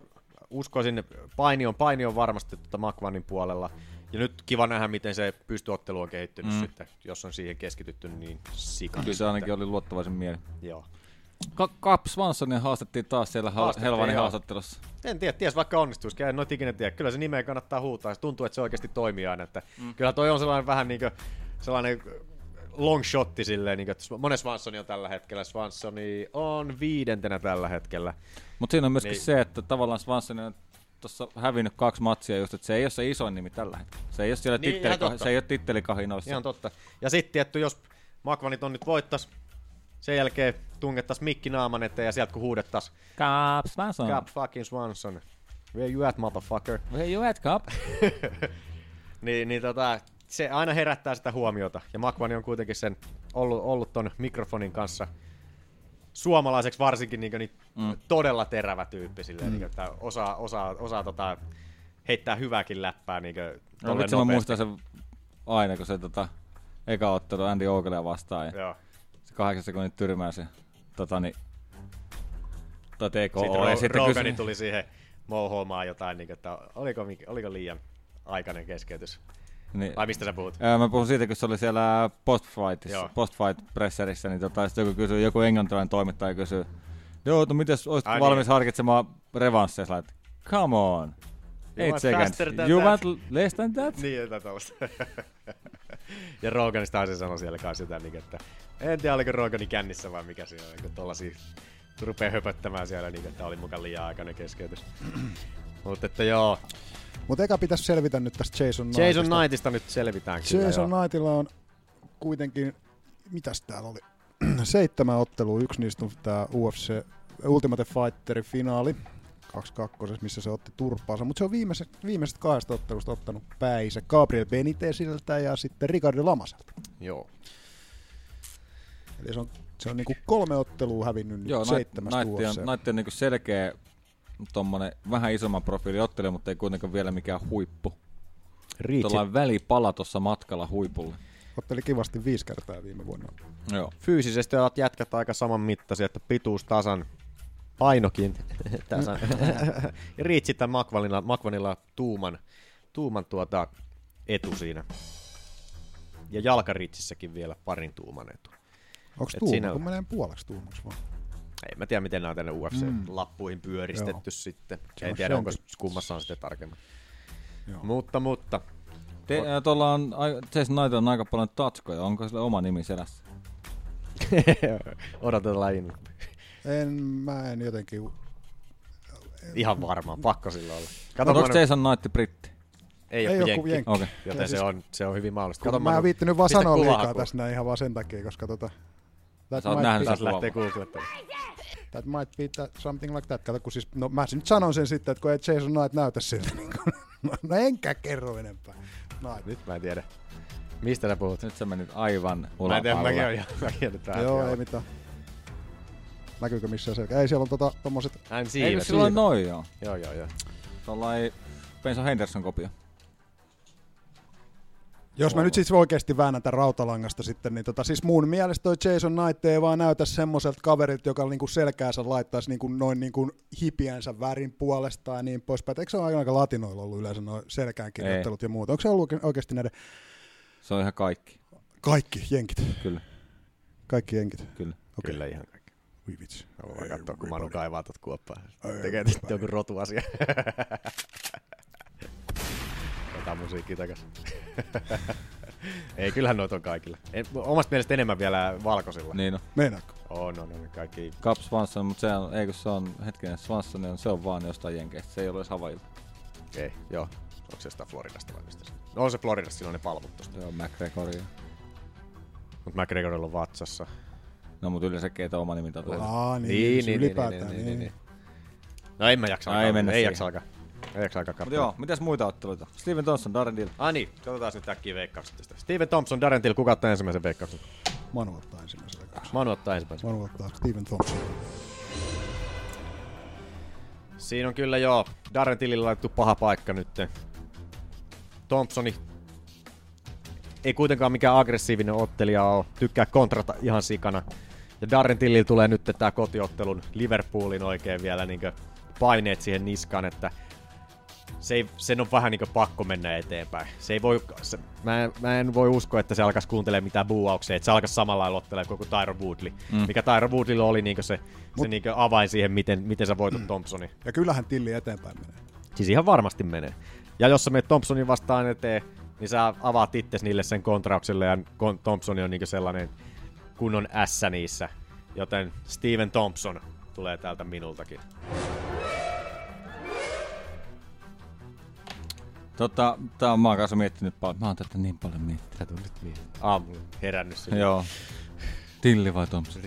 uskoisin, paini on, paini on varmasti tota Makvanin puolella. Ja nyt kiva nähdä, miten se pystyottelu on kehittynyt Mm. sitten, jos on siihen keskitytty niin sikana. Kyllä se ainakin oli luottavaisen mieli. Joo. Ka- Cap Swansonia haastettiin taas siellä ha- Haastettiin, Helvanin joo. haastattelussa. En tiedä, ties vaikka onnistuisikin, en noit ikinä tiedä. Kyllä se nimeä kannattaa huutaa, se tuntuu, että se oikeasti toimii aina. Että mm. Kyllä toi on sellainen vähän niin kuin, sellainen long shotti silleen, niin kuin, että monen Swansoni on tällä hetkellä. Swansoni on viidentenä tällä hetkellä. Mutta siinä on myöskin Niin. se, että tavallaan Swanson on tuossa hävinnyt kaksi matsia just, että se ei ole se isoin nimi tällä hetkellä. Se ei ole siellä Niin, tittelikah- se ei ole tittelikahinoissa. Ihan totta. Ja sitten tietty, jos Makvanit on nyt voittas, sen jälkeen tungettas mikki naaman eteen ja sieltä kun huudettas Cap Swanson. Cap fucking Swanson. Where you at, motherfucker? Where you at, Cap? [laughs] niin, niin tota, se aina herättää sitä huomiota. Ja Makvani on kuitenkin sen ollut, ollut ton mikrofonin kanssa suomalaiseksi varsinkin niin, niin mm. todella terävä tyyppi silleen, Mm. niin, että osaa, osaa, osaa tota, heittää hyvääkin läppää niin No, tolleen vitsi, mä muistan sen aina, kun se tota, eka ottelu Andy Oaklea vastaan. Ja Joo. Se kahdeksan sekunnin tyrmäys ja tota niin, tai TKO. Sitten ja sitten Rogani kysy- tuli siihen mouhoamaan jotain, niin, että oliko, oliko liian aikainen keskeytys. Niin. Vai mistä sä puhut? Ää, Mä puhun siitä, kun se oli siellä post-fightissa, Joo. post-fight-presserissä, niin tota, sitten joku kysyy, joku englantilainen toimittaja kysyy, joo, no mites, olisitko Ai valmis niin. harkitsemaan revansseja? Sä come on, You eight seconds, you that? want less than that? Niin, jotain tällaista. [laughs] ja Roganista se sanoi siellä kanssa sitä, niin, että en tiedä oliko Rogani kännissä vai mikä se on, kun tollasia rupeaa höpöttämään siellä, niin, että oli mukaan liian aikainen keskeytys. [clears throat] Mutta että joo, Mutta eka pitäisi selvitä nyt tästä Jason Knightista. Jason Knightista nyt selvitään kyllä Jason joo. Knightilla on kuitenkin, mitäs täällä oli, [clears throat] seitsemän ottelua, yksi niistä on tämä UFC Ultimate Fighterin finaali, 22, missä se otti turpaansa, mutta se on viimeiset, viimeiset kahdesta ottelusta ottanut päinsä Gabriel Beniteziltä ja sitten Ricardo Lamaselta. Joo. Eli se on, se on niinku kolme ottelua hävinnyt nyt Joo, seitsemästä Knight UFC. on, on niinku selkeä tommonen vähän isomman profiilin ottelija, mutta ei kuitenkaan vielä mikään huippu. Riitsi. Tuollainen välipala tuossa matkalla huipulle. Otteli kivasti viisi kertaa viime vuonna. Joo. Fyysisesti ovat jätkät aika saman mittaisia, että pituus tasan, painokin [laughs] tasan. [laughs] riitsi tämän Makvanilla, Makvanilla tuuman, tuuman tuota etu siinä. Ja jalkariitsissäkin vielä parin tuuman etu. Onko tuuma, siinä- kun menee puoleksi tuumaksi vaan? Ei mä tiedä, miten nämä on tänne Mm. UFC-lappuihin pyöristetty Joo. sitten. Se en tiedä, onko kummassa on sitten tarkemmin. Joo. Mutta, mutta. Te, ää, tuolla on, Jason Knight on aika paljon tatskoja. Onko sillä oma nimi selässä? [laughs] Odotetaan inno. En, mä en jotenkin... Ihan varmaan, pakko sillä olla. Onko Manu- Jason Knight britti? Ei, Ei ole jenkki, jenkki. Okei. joten Ja se, siis- on, se on hyvin mahdollista. Kato, mä en Manu, viittinyt vaan sanoa liikaa tässä näin ihan vaan sen takia, koska tota... That Sä oot might nähnyt be- sen Lähtee kuvan. googlettamaan. That might be that, something like that. Kato, kun siis, no mä nyt sanon sen sitten, että kun ei Jason Knight näytä siltä, niin kuin, [laughs] no enkä kerro enempää. Knight. Nyt mä en tiedä. Mistä sä puhut? Nyt sä menit aivan Mä en tiedä, mäkin ihan- mäkin vähän Joo, siellä. ei mitään. Näkyykö missään selkeä? Ei, siellä on tota, tommoset... Hän siivet. sillä ole noin joo? Joo, joo, joo. Tuollain Benson Henderson kopio. Jos mä nyt siis oikeasti väännän tämän rautalangasta sitten, niin tota, siis mun mielestä toi Jason Knight ei vaan näytä semmoiselta kaverilta, joka niinku selkäänsä laittaisi niinku noin niinku hipiänsä värin puolesta ja niin poispäin. Eikö se ole aika latinoilla ollut yleensä noin selkäänkirjoittelut ja muuta? Onko se ollut oikeasti näiden Se on ihan kaikki. kaikki jenkit? Kyllä. Kaikki jenkit? Kyllä. Okei. Kyllä ihan kaikki. Ui vitsi. Mä voin katsoa, kun Manu kaivaa tot kuoppaa. Ei, Tekee sitten joku rotuasia. [laughs] Otetaan musiikki takas. [laughs] Ei, kyllähän noita on kaikilla. En, omasta mielestä enemmän vielä valkoisilla. Niin on. Meinaatko? On, on, on. Kaikki. Cap Swanson, mutta se on, eikö se on, hetkinen, Swanson on, se on vaan jostain jenkeistä. Se ei ole edes Havailta. Ei, joo. Onko se jostain Floridasta vai mistä se? No on se Floridasta, sillä on ne palvut tosta. Se on McGregor. ja- Mutta McGregorilla on vatsassa. No mut yleensä keitä oma nimi tulee. Aa, niin, Niin, niin, niin, ylipäätään. niin, Niin, niin, niin, niin. No en mä jaksa No, alkaa. ei mennä ei jaksa alkaa. Ei jaksa alkaa Mut katsoa. joo, mitäs muita otteluita? Steven Thompson, Darren Till. Ah niin, katsotaan nyt äkkiä veikkaukset tästä. Steven Thompson, Darren Till, kuka ottaa ensimmäisen veikkauksen? Manu ottaa ensimmäisen veikkauksen. Manu ottaa ensimmäisen. Manu ottaa Steven Thompson. Siinä on kyllä joo, Darren Tillille laitettu paha paikka nyt. Thompsoni ei kuitenkaan mikään aggressiivinen ottelija ole, tykkää kontrata ihan sikana. Ja Darren Tillillä tulee nyt tää kotiottelun Liverpoolin oikein vielä niin paineet siihen niskaan, että se ei, sen on vähän niin pakko mennä eteenpäin. Se ei voi, se, mä, en, mä en voi uskoa, että se alkaisi kuuntelemaan mitään buuauksia, että se alkaisi samalla lailla ottelemaan koko Tyron Woodley. Mm. Mikä Tyron Woodleylla oli niin se, se Mut- niin avain siihen, miten, miten sä voitot Thompsonin. Ja kyllähän Tilli eteenpäin menee. Siis ihan varmasti menee. Ja jos sä menet Thompsonin vastaan eteen, niin sä avaat itse niille sen kontraukselle ja Thompson on niinku sellainen kunnon ässä niissä. Joten Steven Thompson tulee täältä minultakin. Tota, tää on mä oon kanssa miettinyt paljon. Mä oon tätä niin paljon miettinyt. Tätä on nyt miettinyt. Aamu herännyt sinne. Joo. Tilli vai Thompson?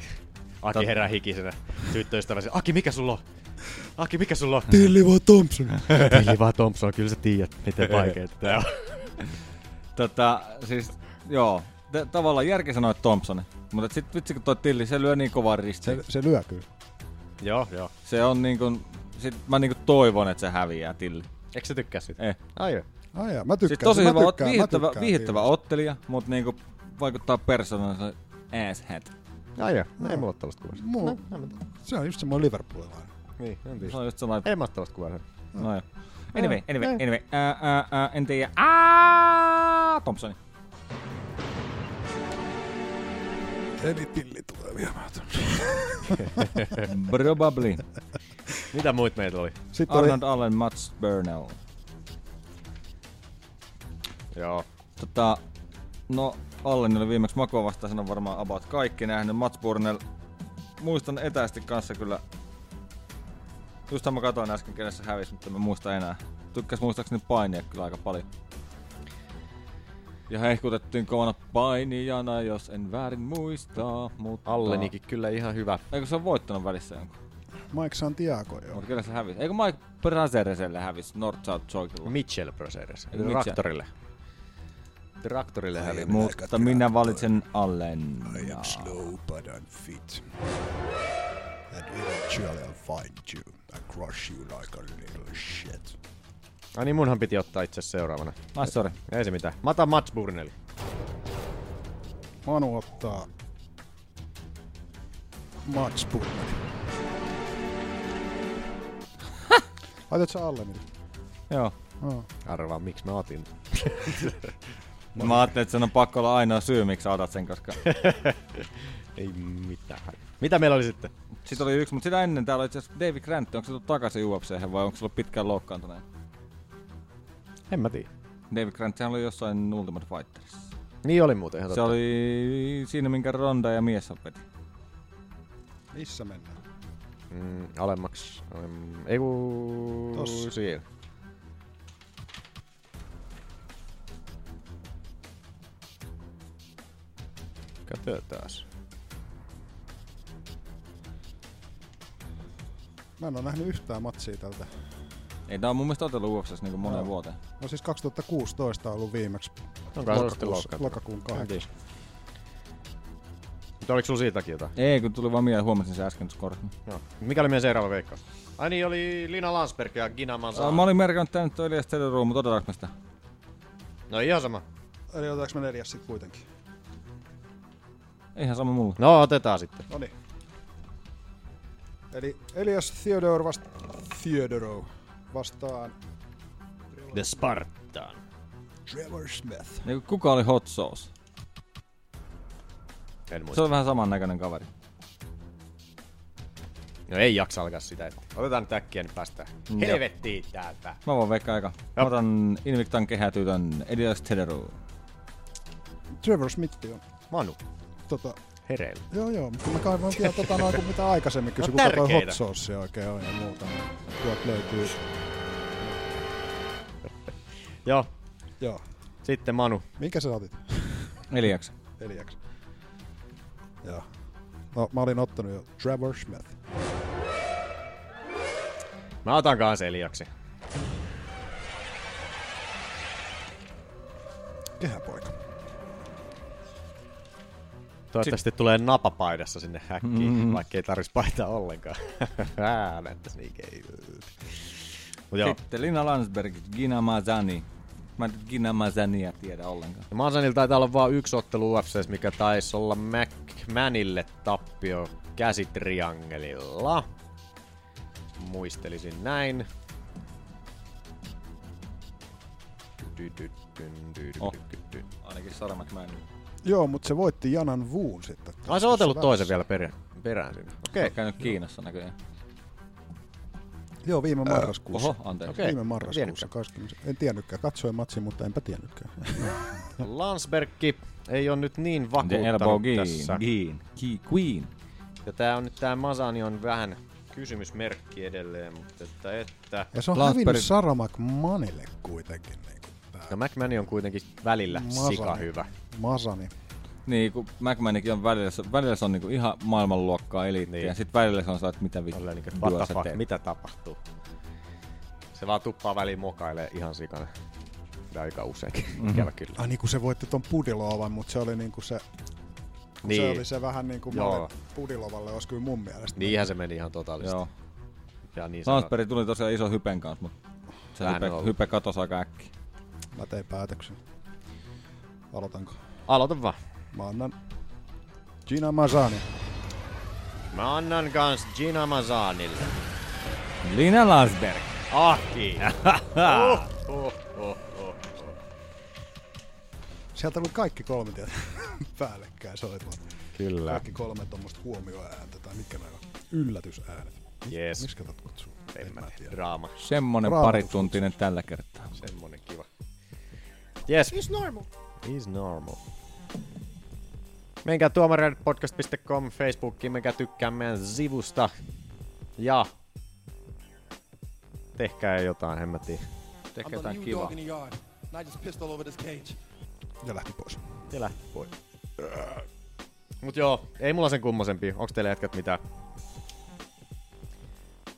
Aki Tot- herää hikisenä. Tyttöystävänsä. Aki, mikä sulla on? Aki, mikä sulla on? Tilli vai Thompson? Tilli vai Thompson, kyllä sä tiedät, miten vaikeet tää on. [laughs] Tota, siis, joo. T- tavallaan järki sanoi että Thompson. Mutta sit vitsi kun toi Tilli, se lyö niin kovaa ristiin. Se, se lyö kyllä. joo, joo. Se on niin kuin, sit mä niin kuin toivon, että se häviää Tilli. Eikö sä tykkää siitä? Ei. Ai joo. Ai jaa, mä tykkään. Siis tosi hyvä, tykkään, viihdyttävä, tykkään viihdyttävä ottelija, mutta niinku vaikuttaa persoonansa asshat. Ai joo, ei mulla ole tällaista kuvaa. Muu, se on just semmoinen Liverpoolilainen. Niin, en tiedä. Se on just sellainen... Ei mä oo tällaista kuvaa. No joo. Anyway, anyway, anyway. Ää, ää, ää, en tiedä. Aa, Thompsoni. Eli Tilli tulee viemään. Probably. [laughs] Mitä muut meitä oli? Sitten oli, Arnold Allen, Mats Burnell. Joo. Tota, no Allen oli viimeksi Makoa vastaan, sen on varmaan about kaikki nähnyt. Mats Burnell, muistan etäisesti kanssa kyllä. Justhan mä katsoin äsken, kenessä hävisi, mutta en muista enää. Tykkäs muistaakseni painia kyllä aika paljon. Ja hehkutettiin kovana painijana, jos en väärin muista, mutta... Allenikin kyllä ihan hyvä. Eikö se on voittanut välissä jonkun? Mike Santiago, joo. Mutta kyllä se hävisi. Eikö Mike Brazereselle hävisi North South Choikilla? Mitchell Mitchell? Traktorille. Traktorille hävisi. Mutta minä valitsen Allen. I am slow but unfit. And eventually I'll find you and crush you like a little shit. Ai niin, munhan piti ottaa itse seuraavana. Ai sorry. Ei se mitään. Mä otan Mats Burnelli. Manu ottaa Mats Burnley. [laughs] Laitat sä alle niitä? Joo. Oh. Arvaa, miksi mä otin. [laughs] Mä ajattelin, että se on pakko olla ainoa syy, miksi otat sen, koska... [laughs] Ei mitään. Mitä meillä oli sitten? Sitten oli yksi, mutta sitä ennen täällä oli itse asiassa David Grant. Onko se tullut takaisin UFC vai onko se ollut pitkään loukkaantuneen? En mä tiedä. David Grant, sehän oli jossain Ultimate Fighterissa. Niin oli muuten ihan Se totta. oli siinä, minkä Ronda ja mies veti. Missä mennään? Mm, alemmaksi. Um, ei ku... Tossa. Siinä. Katsotaan. Mä en oo nähnyt yhtään matsia tältä. Ei tää on mun mielestä otellut UFCssä niinku moneen Joo. vuoteen. No siis 2016 on ollut viimeksi. Onko sitten lokakuussa, lokakuun 8. Mutta oliko sulla siitäkin jotain? Ei, kun tuli vaan mieleen, huomasin sen äsken tuossa. Joo. Mikä oli meidän seuraava veikkaus? Ai niin, oli Lina Landsberg ja Gina Manzano. Mä olin merkannut tää nyt toi Elias Tederuu, mutta otetaanko me sitä? No ihan sama. Eli otetaanko me neljäs sit kuitenkin? Ihan sama mulla. No otetaan sitten. Noniin. Eli Elias Theodore vast... Theodoro vastaan The Spartan. Trevor Smith. Niin kuka oli Hot Sauce? En Se muista. on vähän samannäköinen kaveri. No ei jaksa alkaa sitä. Otetaan nyt äkkiä, niin päästään Joo. helvettiin täältä. Mä voin veikkaa aika. Mä otan Invictan kehätytön Elias Tederuu. Trevor Smith on. Manu, Tota, hereillä. joo joo, mutta mä kaivoin vielä tota noin, kun mitä aikaisemmin kysyin, No kuka toi hot sauce oikein on ja muuta. Niin tuolta löytyy. Joo, Joo. sitten Manu. Minkä sä otit? Eliaksi. Eliaksi. Joo. No, mä olin ottanut jo Trevor Smith. Mä otan kans Eliaksi. Kehäpoika. Toivottavasti tulee napapaidassa sinne häkkiin, Mm. vaikka ei tarvitsisi paitaa ollenkaan. [laughs] Näyttäisi niin joo. Sitten Lina Landsberg, Gina Mazani. Mä en Gina Mazania tiedä ollenkaan. Ja Mansanilla taitaa olla vain yksi ottelu UFCs, mikä taisi olla McManille tappio käsitriangelilla. Muistelisin näin. Oh, ainakin Sarah McMahon. Joo, mutta se voitti Janan Vuun sitten. Ai se on otellut toisen vielä perä, perään sinne. Okei. Okay. käynyt Kiinassa näköjään. Joo, viime Öö, marraskuussa. oho, anteeksi. Okei, Viime marraskuussa. tiennytkään. 20. En tiennytkään. Katsoin matsin, mutta enpä tiennytkään. [laughs] Landsbergki ei ole nyt niin The Elbow vakuuttanut Geen, tässä. Geen, Queen. Ja tää on nyt tää Masani on vähän kysymysmerkki edelleen, mutta että, että... Ja se on Lansberg- hävinnyt Sarah McManille kuitenkin. Niin kuin tää Ja McMahon on kuitenkin välillä Masani. sika hyvä. Masani. Niin, kun McMahonikin on välillä, välillä se on niinku ihan maailmanluokkaa eliittiä, Niin. ja sitten välillä se on sitä, että mitä vittu niinku, what the fuck, mitä tapahtuu? Se vaan tuppaa väliin mokailee ihan sikana. Ja aika useinkin, mm-hmm. ikävä kyllä. Ai niin kuin se voitti ton Pudilovan, mutta se oli niin kuin se... Niin. Se oli se vähän niin kuin Joo. Pudilovalle olisi kyllä mun mielestä. Niinhän se meni ihan totaalisesti. Joo. Ja niin sanot. Lansberg tuli tosiaan iso hypen kanssa, mutta se hype, ollut. hype katosi aika äkkiä. Mä tein päätöksen. Aloitanko? Aloita vaan. Mä annan Gina Mazani. Mä annan kans Gina Mazanille. Lina Landsberg. Ahki! [laughs] oh, oh, oh, oh. Sieltä tuli kaikki kolme tietä [laughs] päällekkäin. Oli vaan Kyllä. kaikki kolme tuommoista huomioääntä tai mitkä nämä on? Yllätysäänet. Yes. Miksi tätä kutsuu? En mä tiedä. Draama. Semmonen parituntinen tällä kertaa. Semmonen kiva. Yes. It's normal. Is normal. Menkää tuomareidpodcast.com Facebookiin, menkää tykkää meidän sivusta. Ja tehkää jotain, en mä tiedä. Tehkää jotain kivaa. dog in the yard. And I just pissed all over this cage. Ja lähti pois. Ja lähti pois. Mut joo, ei mulla sen kummosempi. Onks teille jätkät mitään?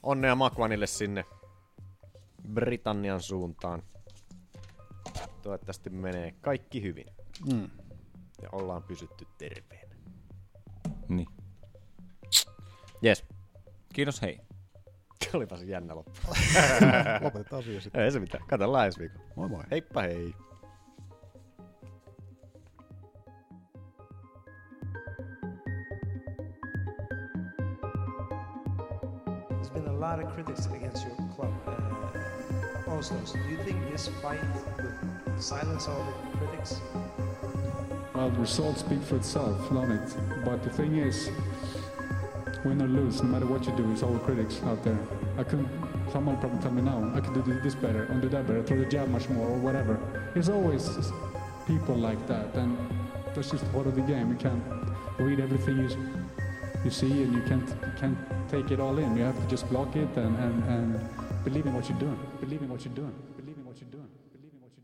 Onnea Makwanille sinne Britannian suuntaan. Toivottavasti menee kaikki hyvin. Mm. Ja ollaan pysytty terveenä. Niin. Yes. Kiitos, hei. [laughs] Olipa se jännä loppu. [laughs] Lopetetaan siihen sitten. Ei se mitään. Katsellaan ensi viikolla. Moi moi. Heippa hei. There's been a lot of critics against your club. Uh, Oslos, do you think this fight would silence all the critics? Well, results speak for itself, don't it? But the thing is, win or lose, no matter what you do, it's all critics out there. I couldn't, someone probably tell me now, I could do this better, and do that better, throw the jab much more, or whatever. There's always people like that, and that's just part of the game. You can't read everything you, you see, and you can't, you can't take it all in. You have to just block it and, and, and believe in what you're doing. Believe in what you're doing.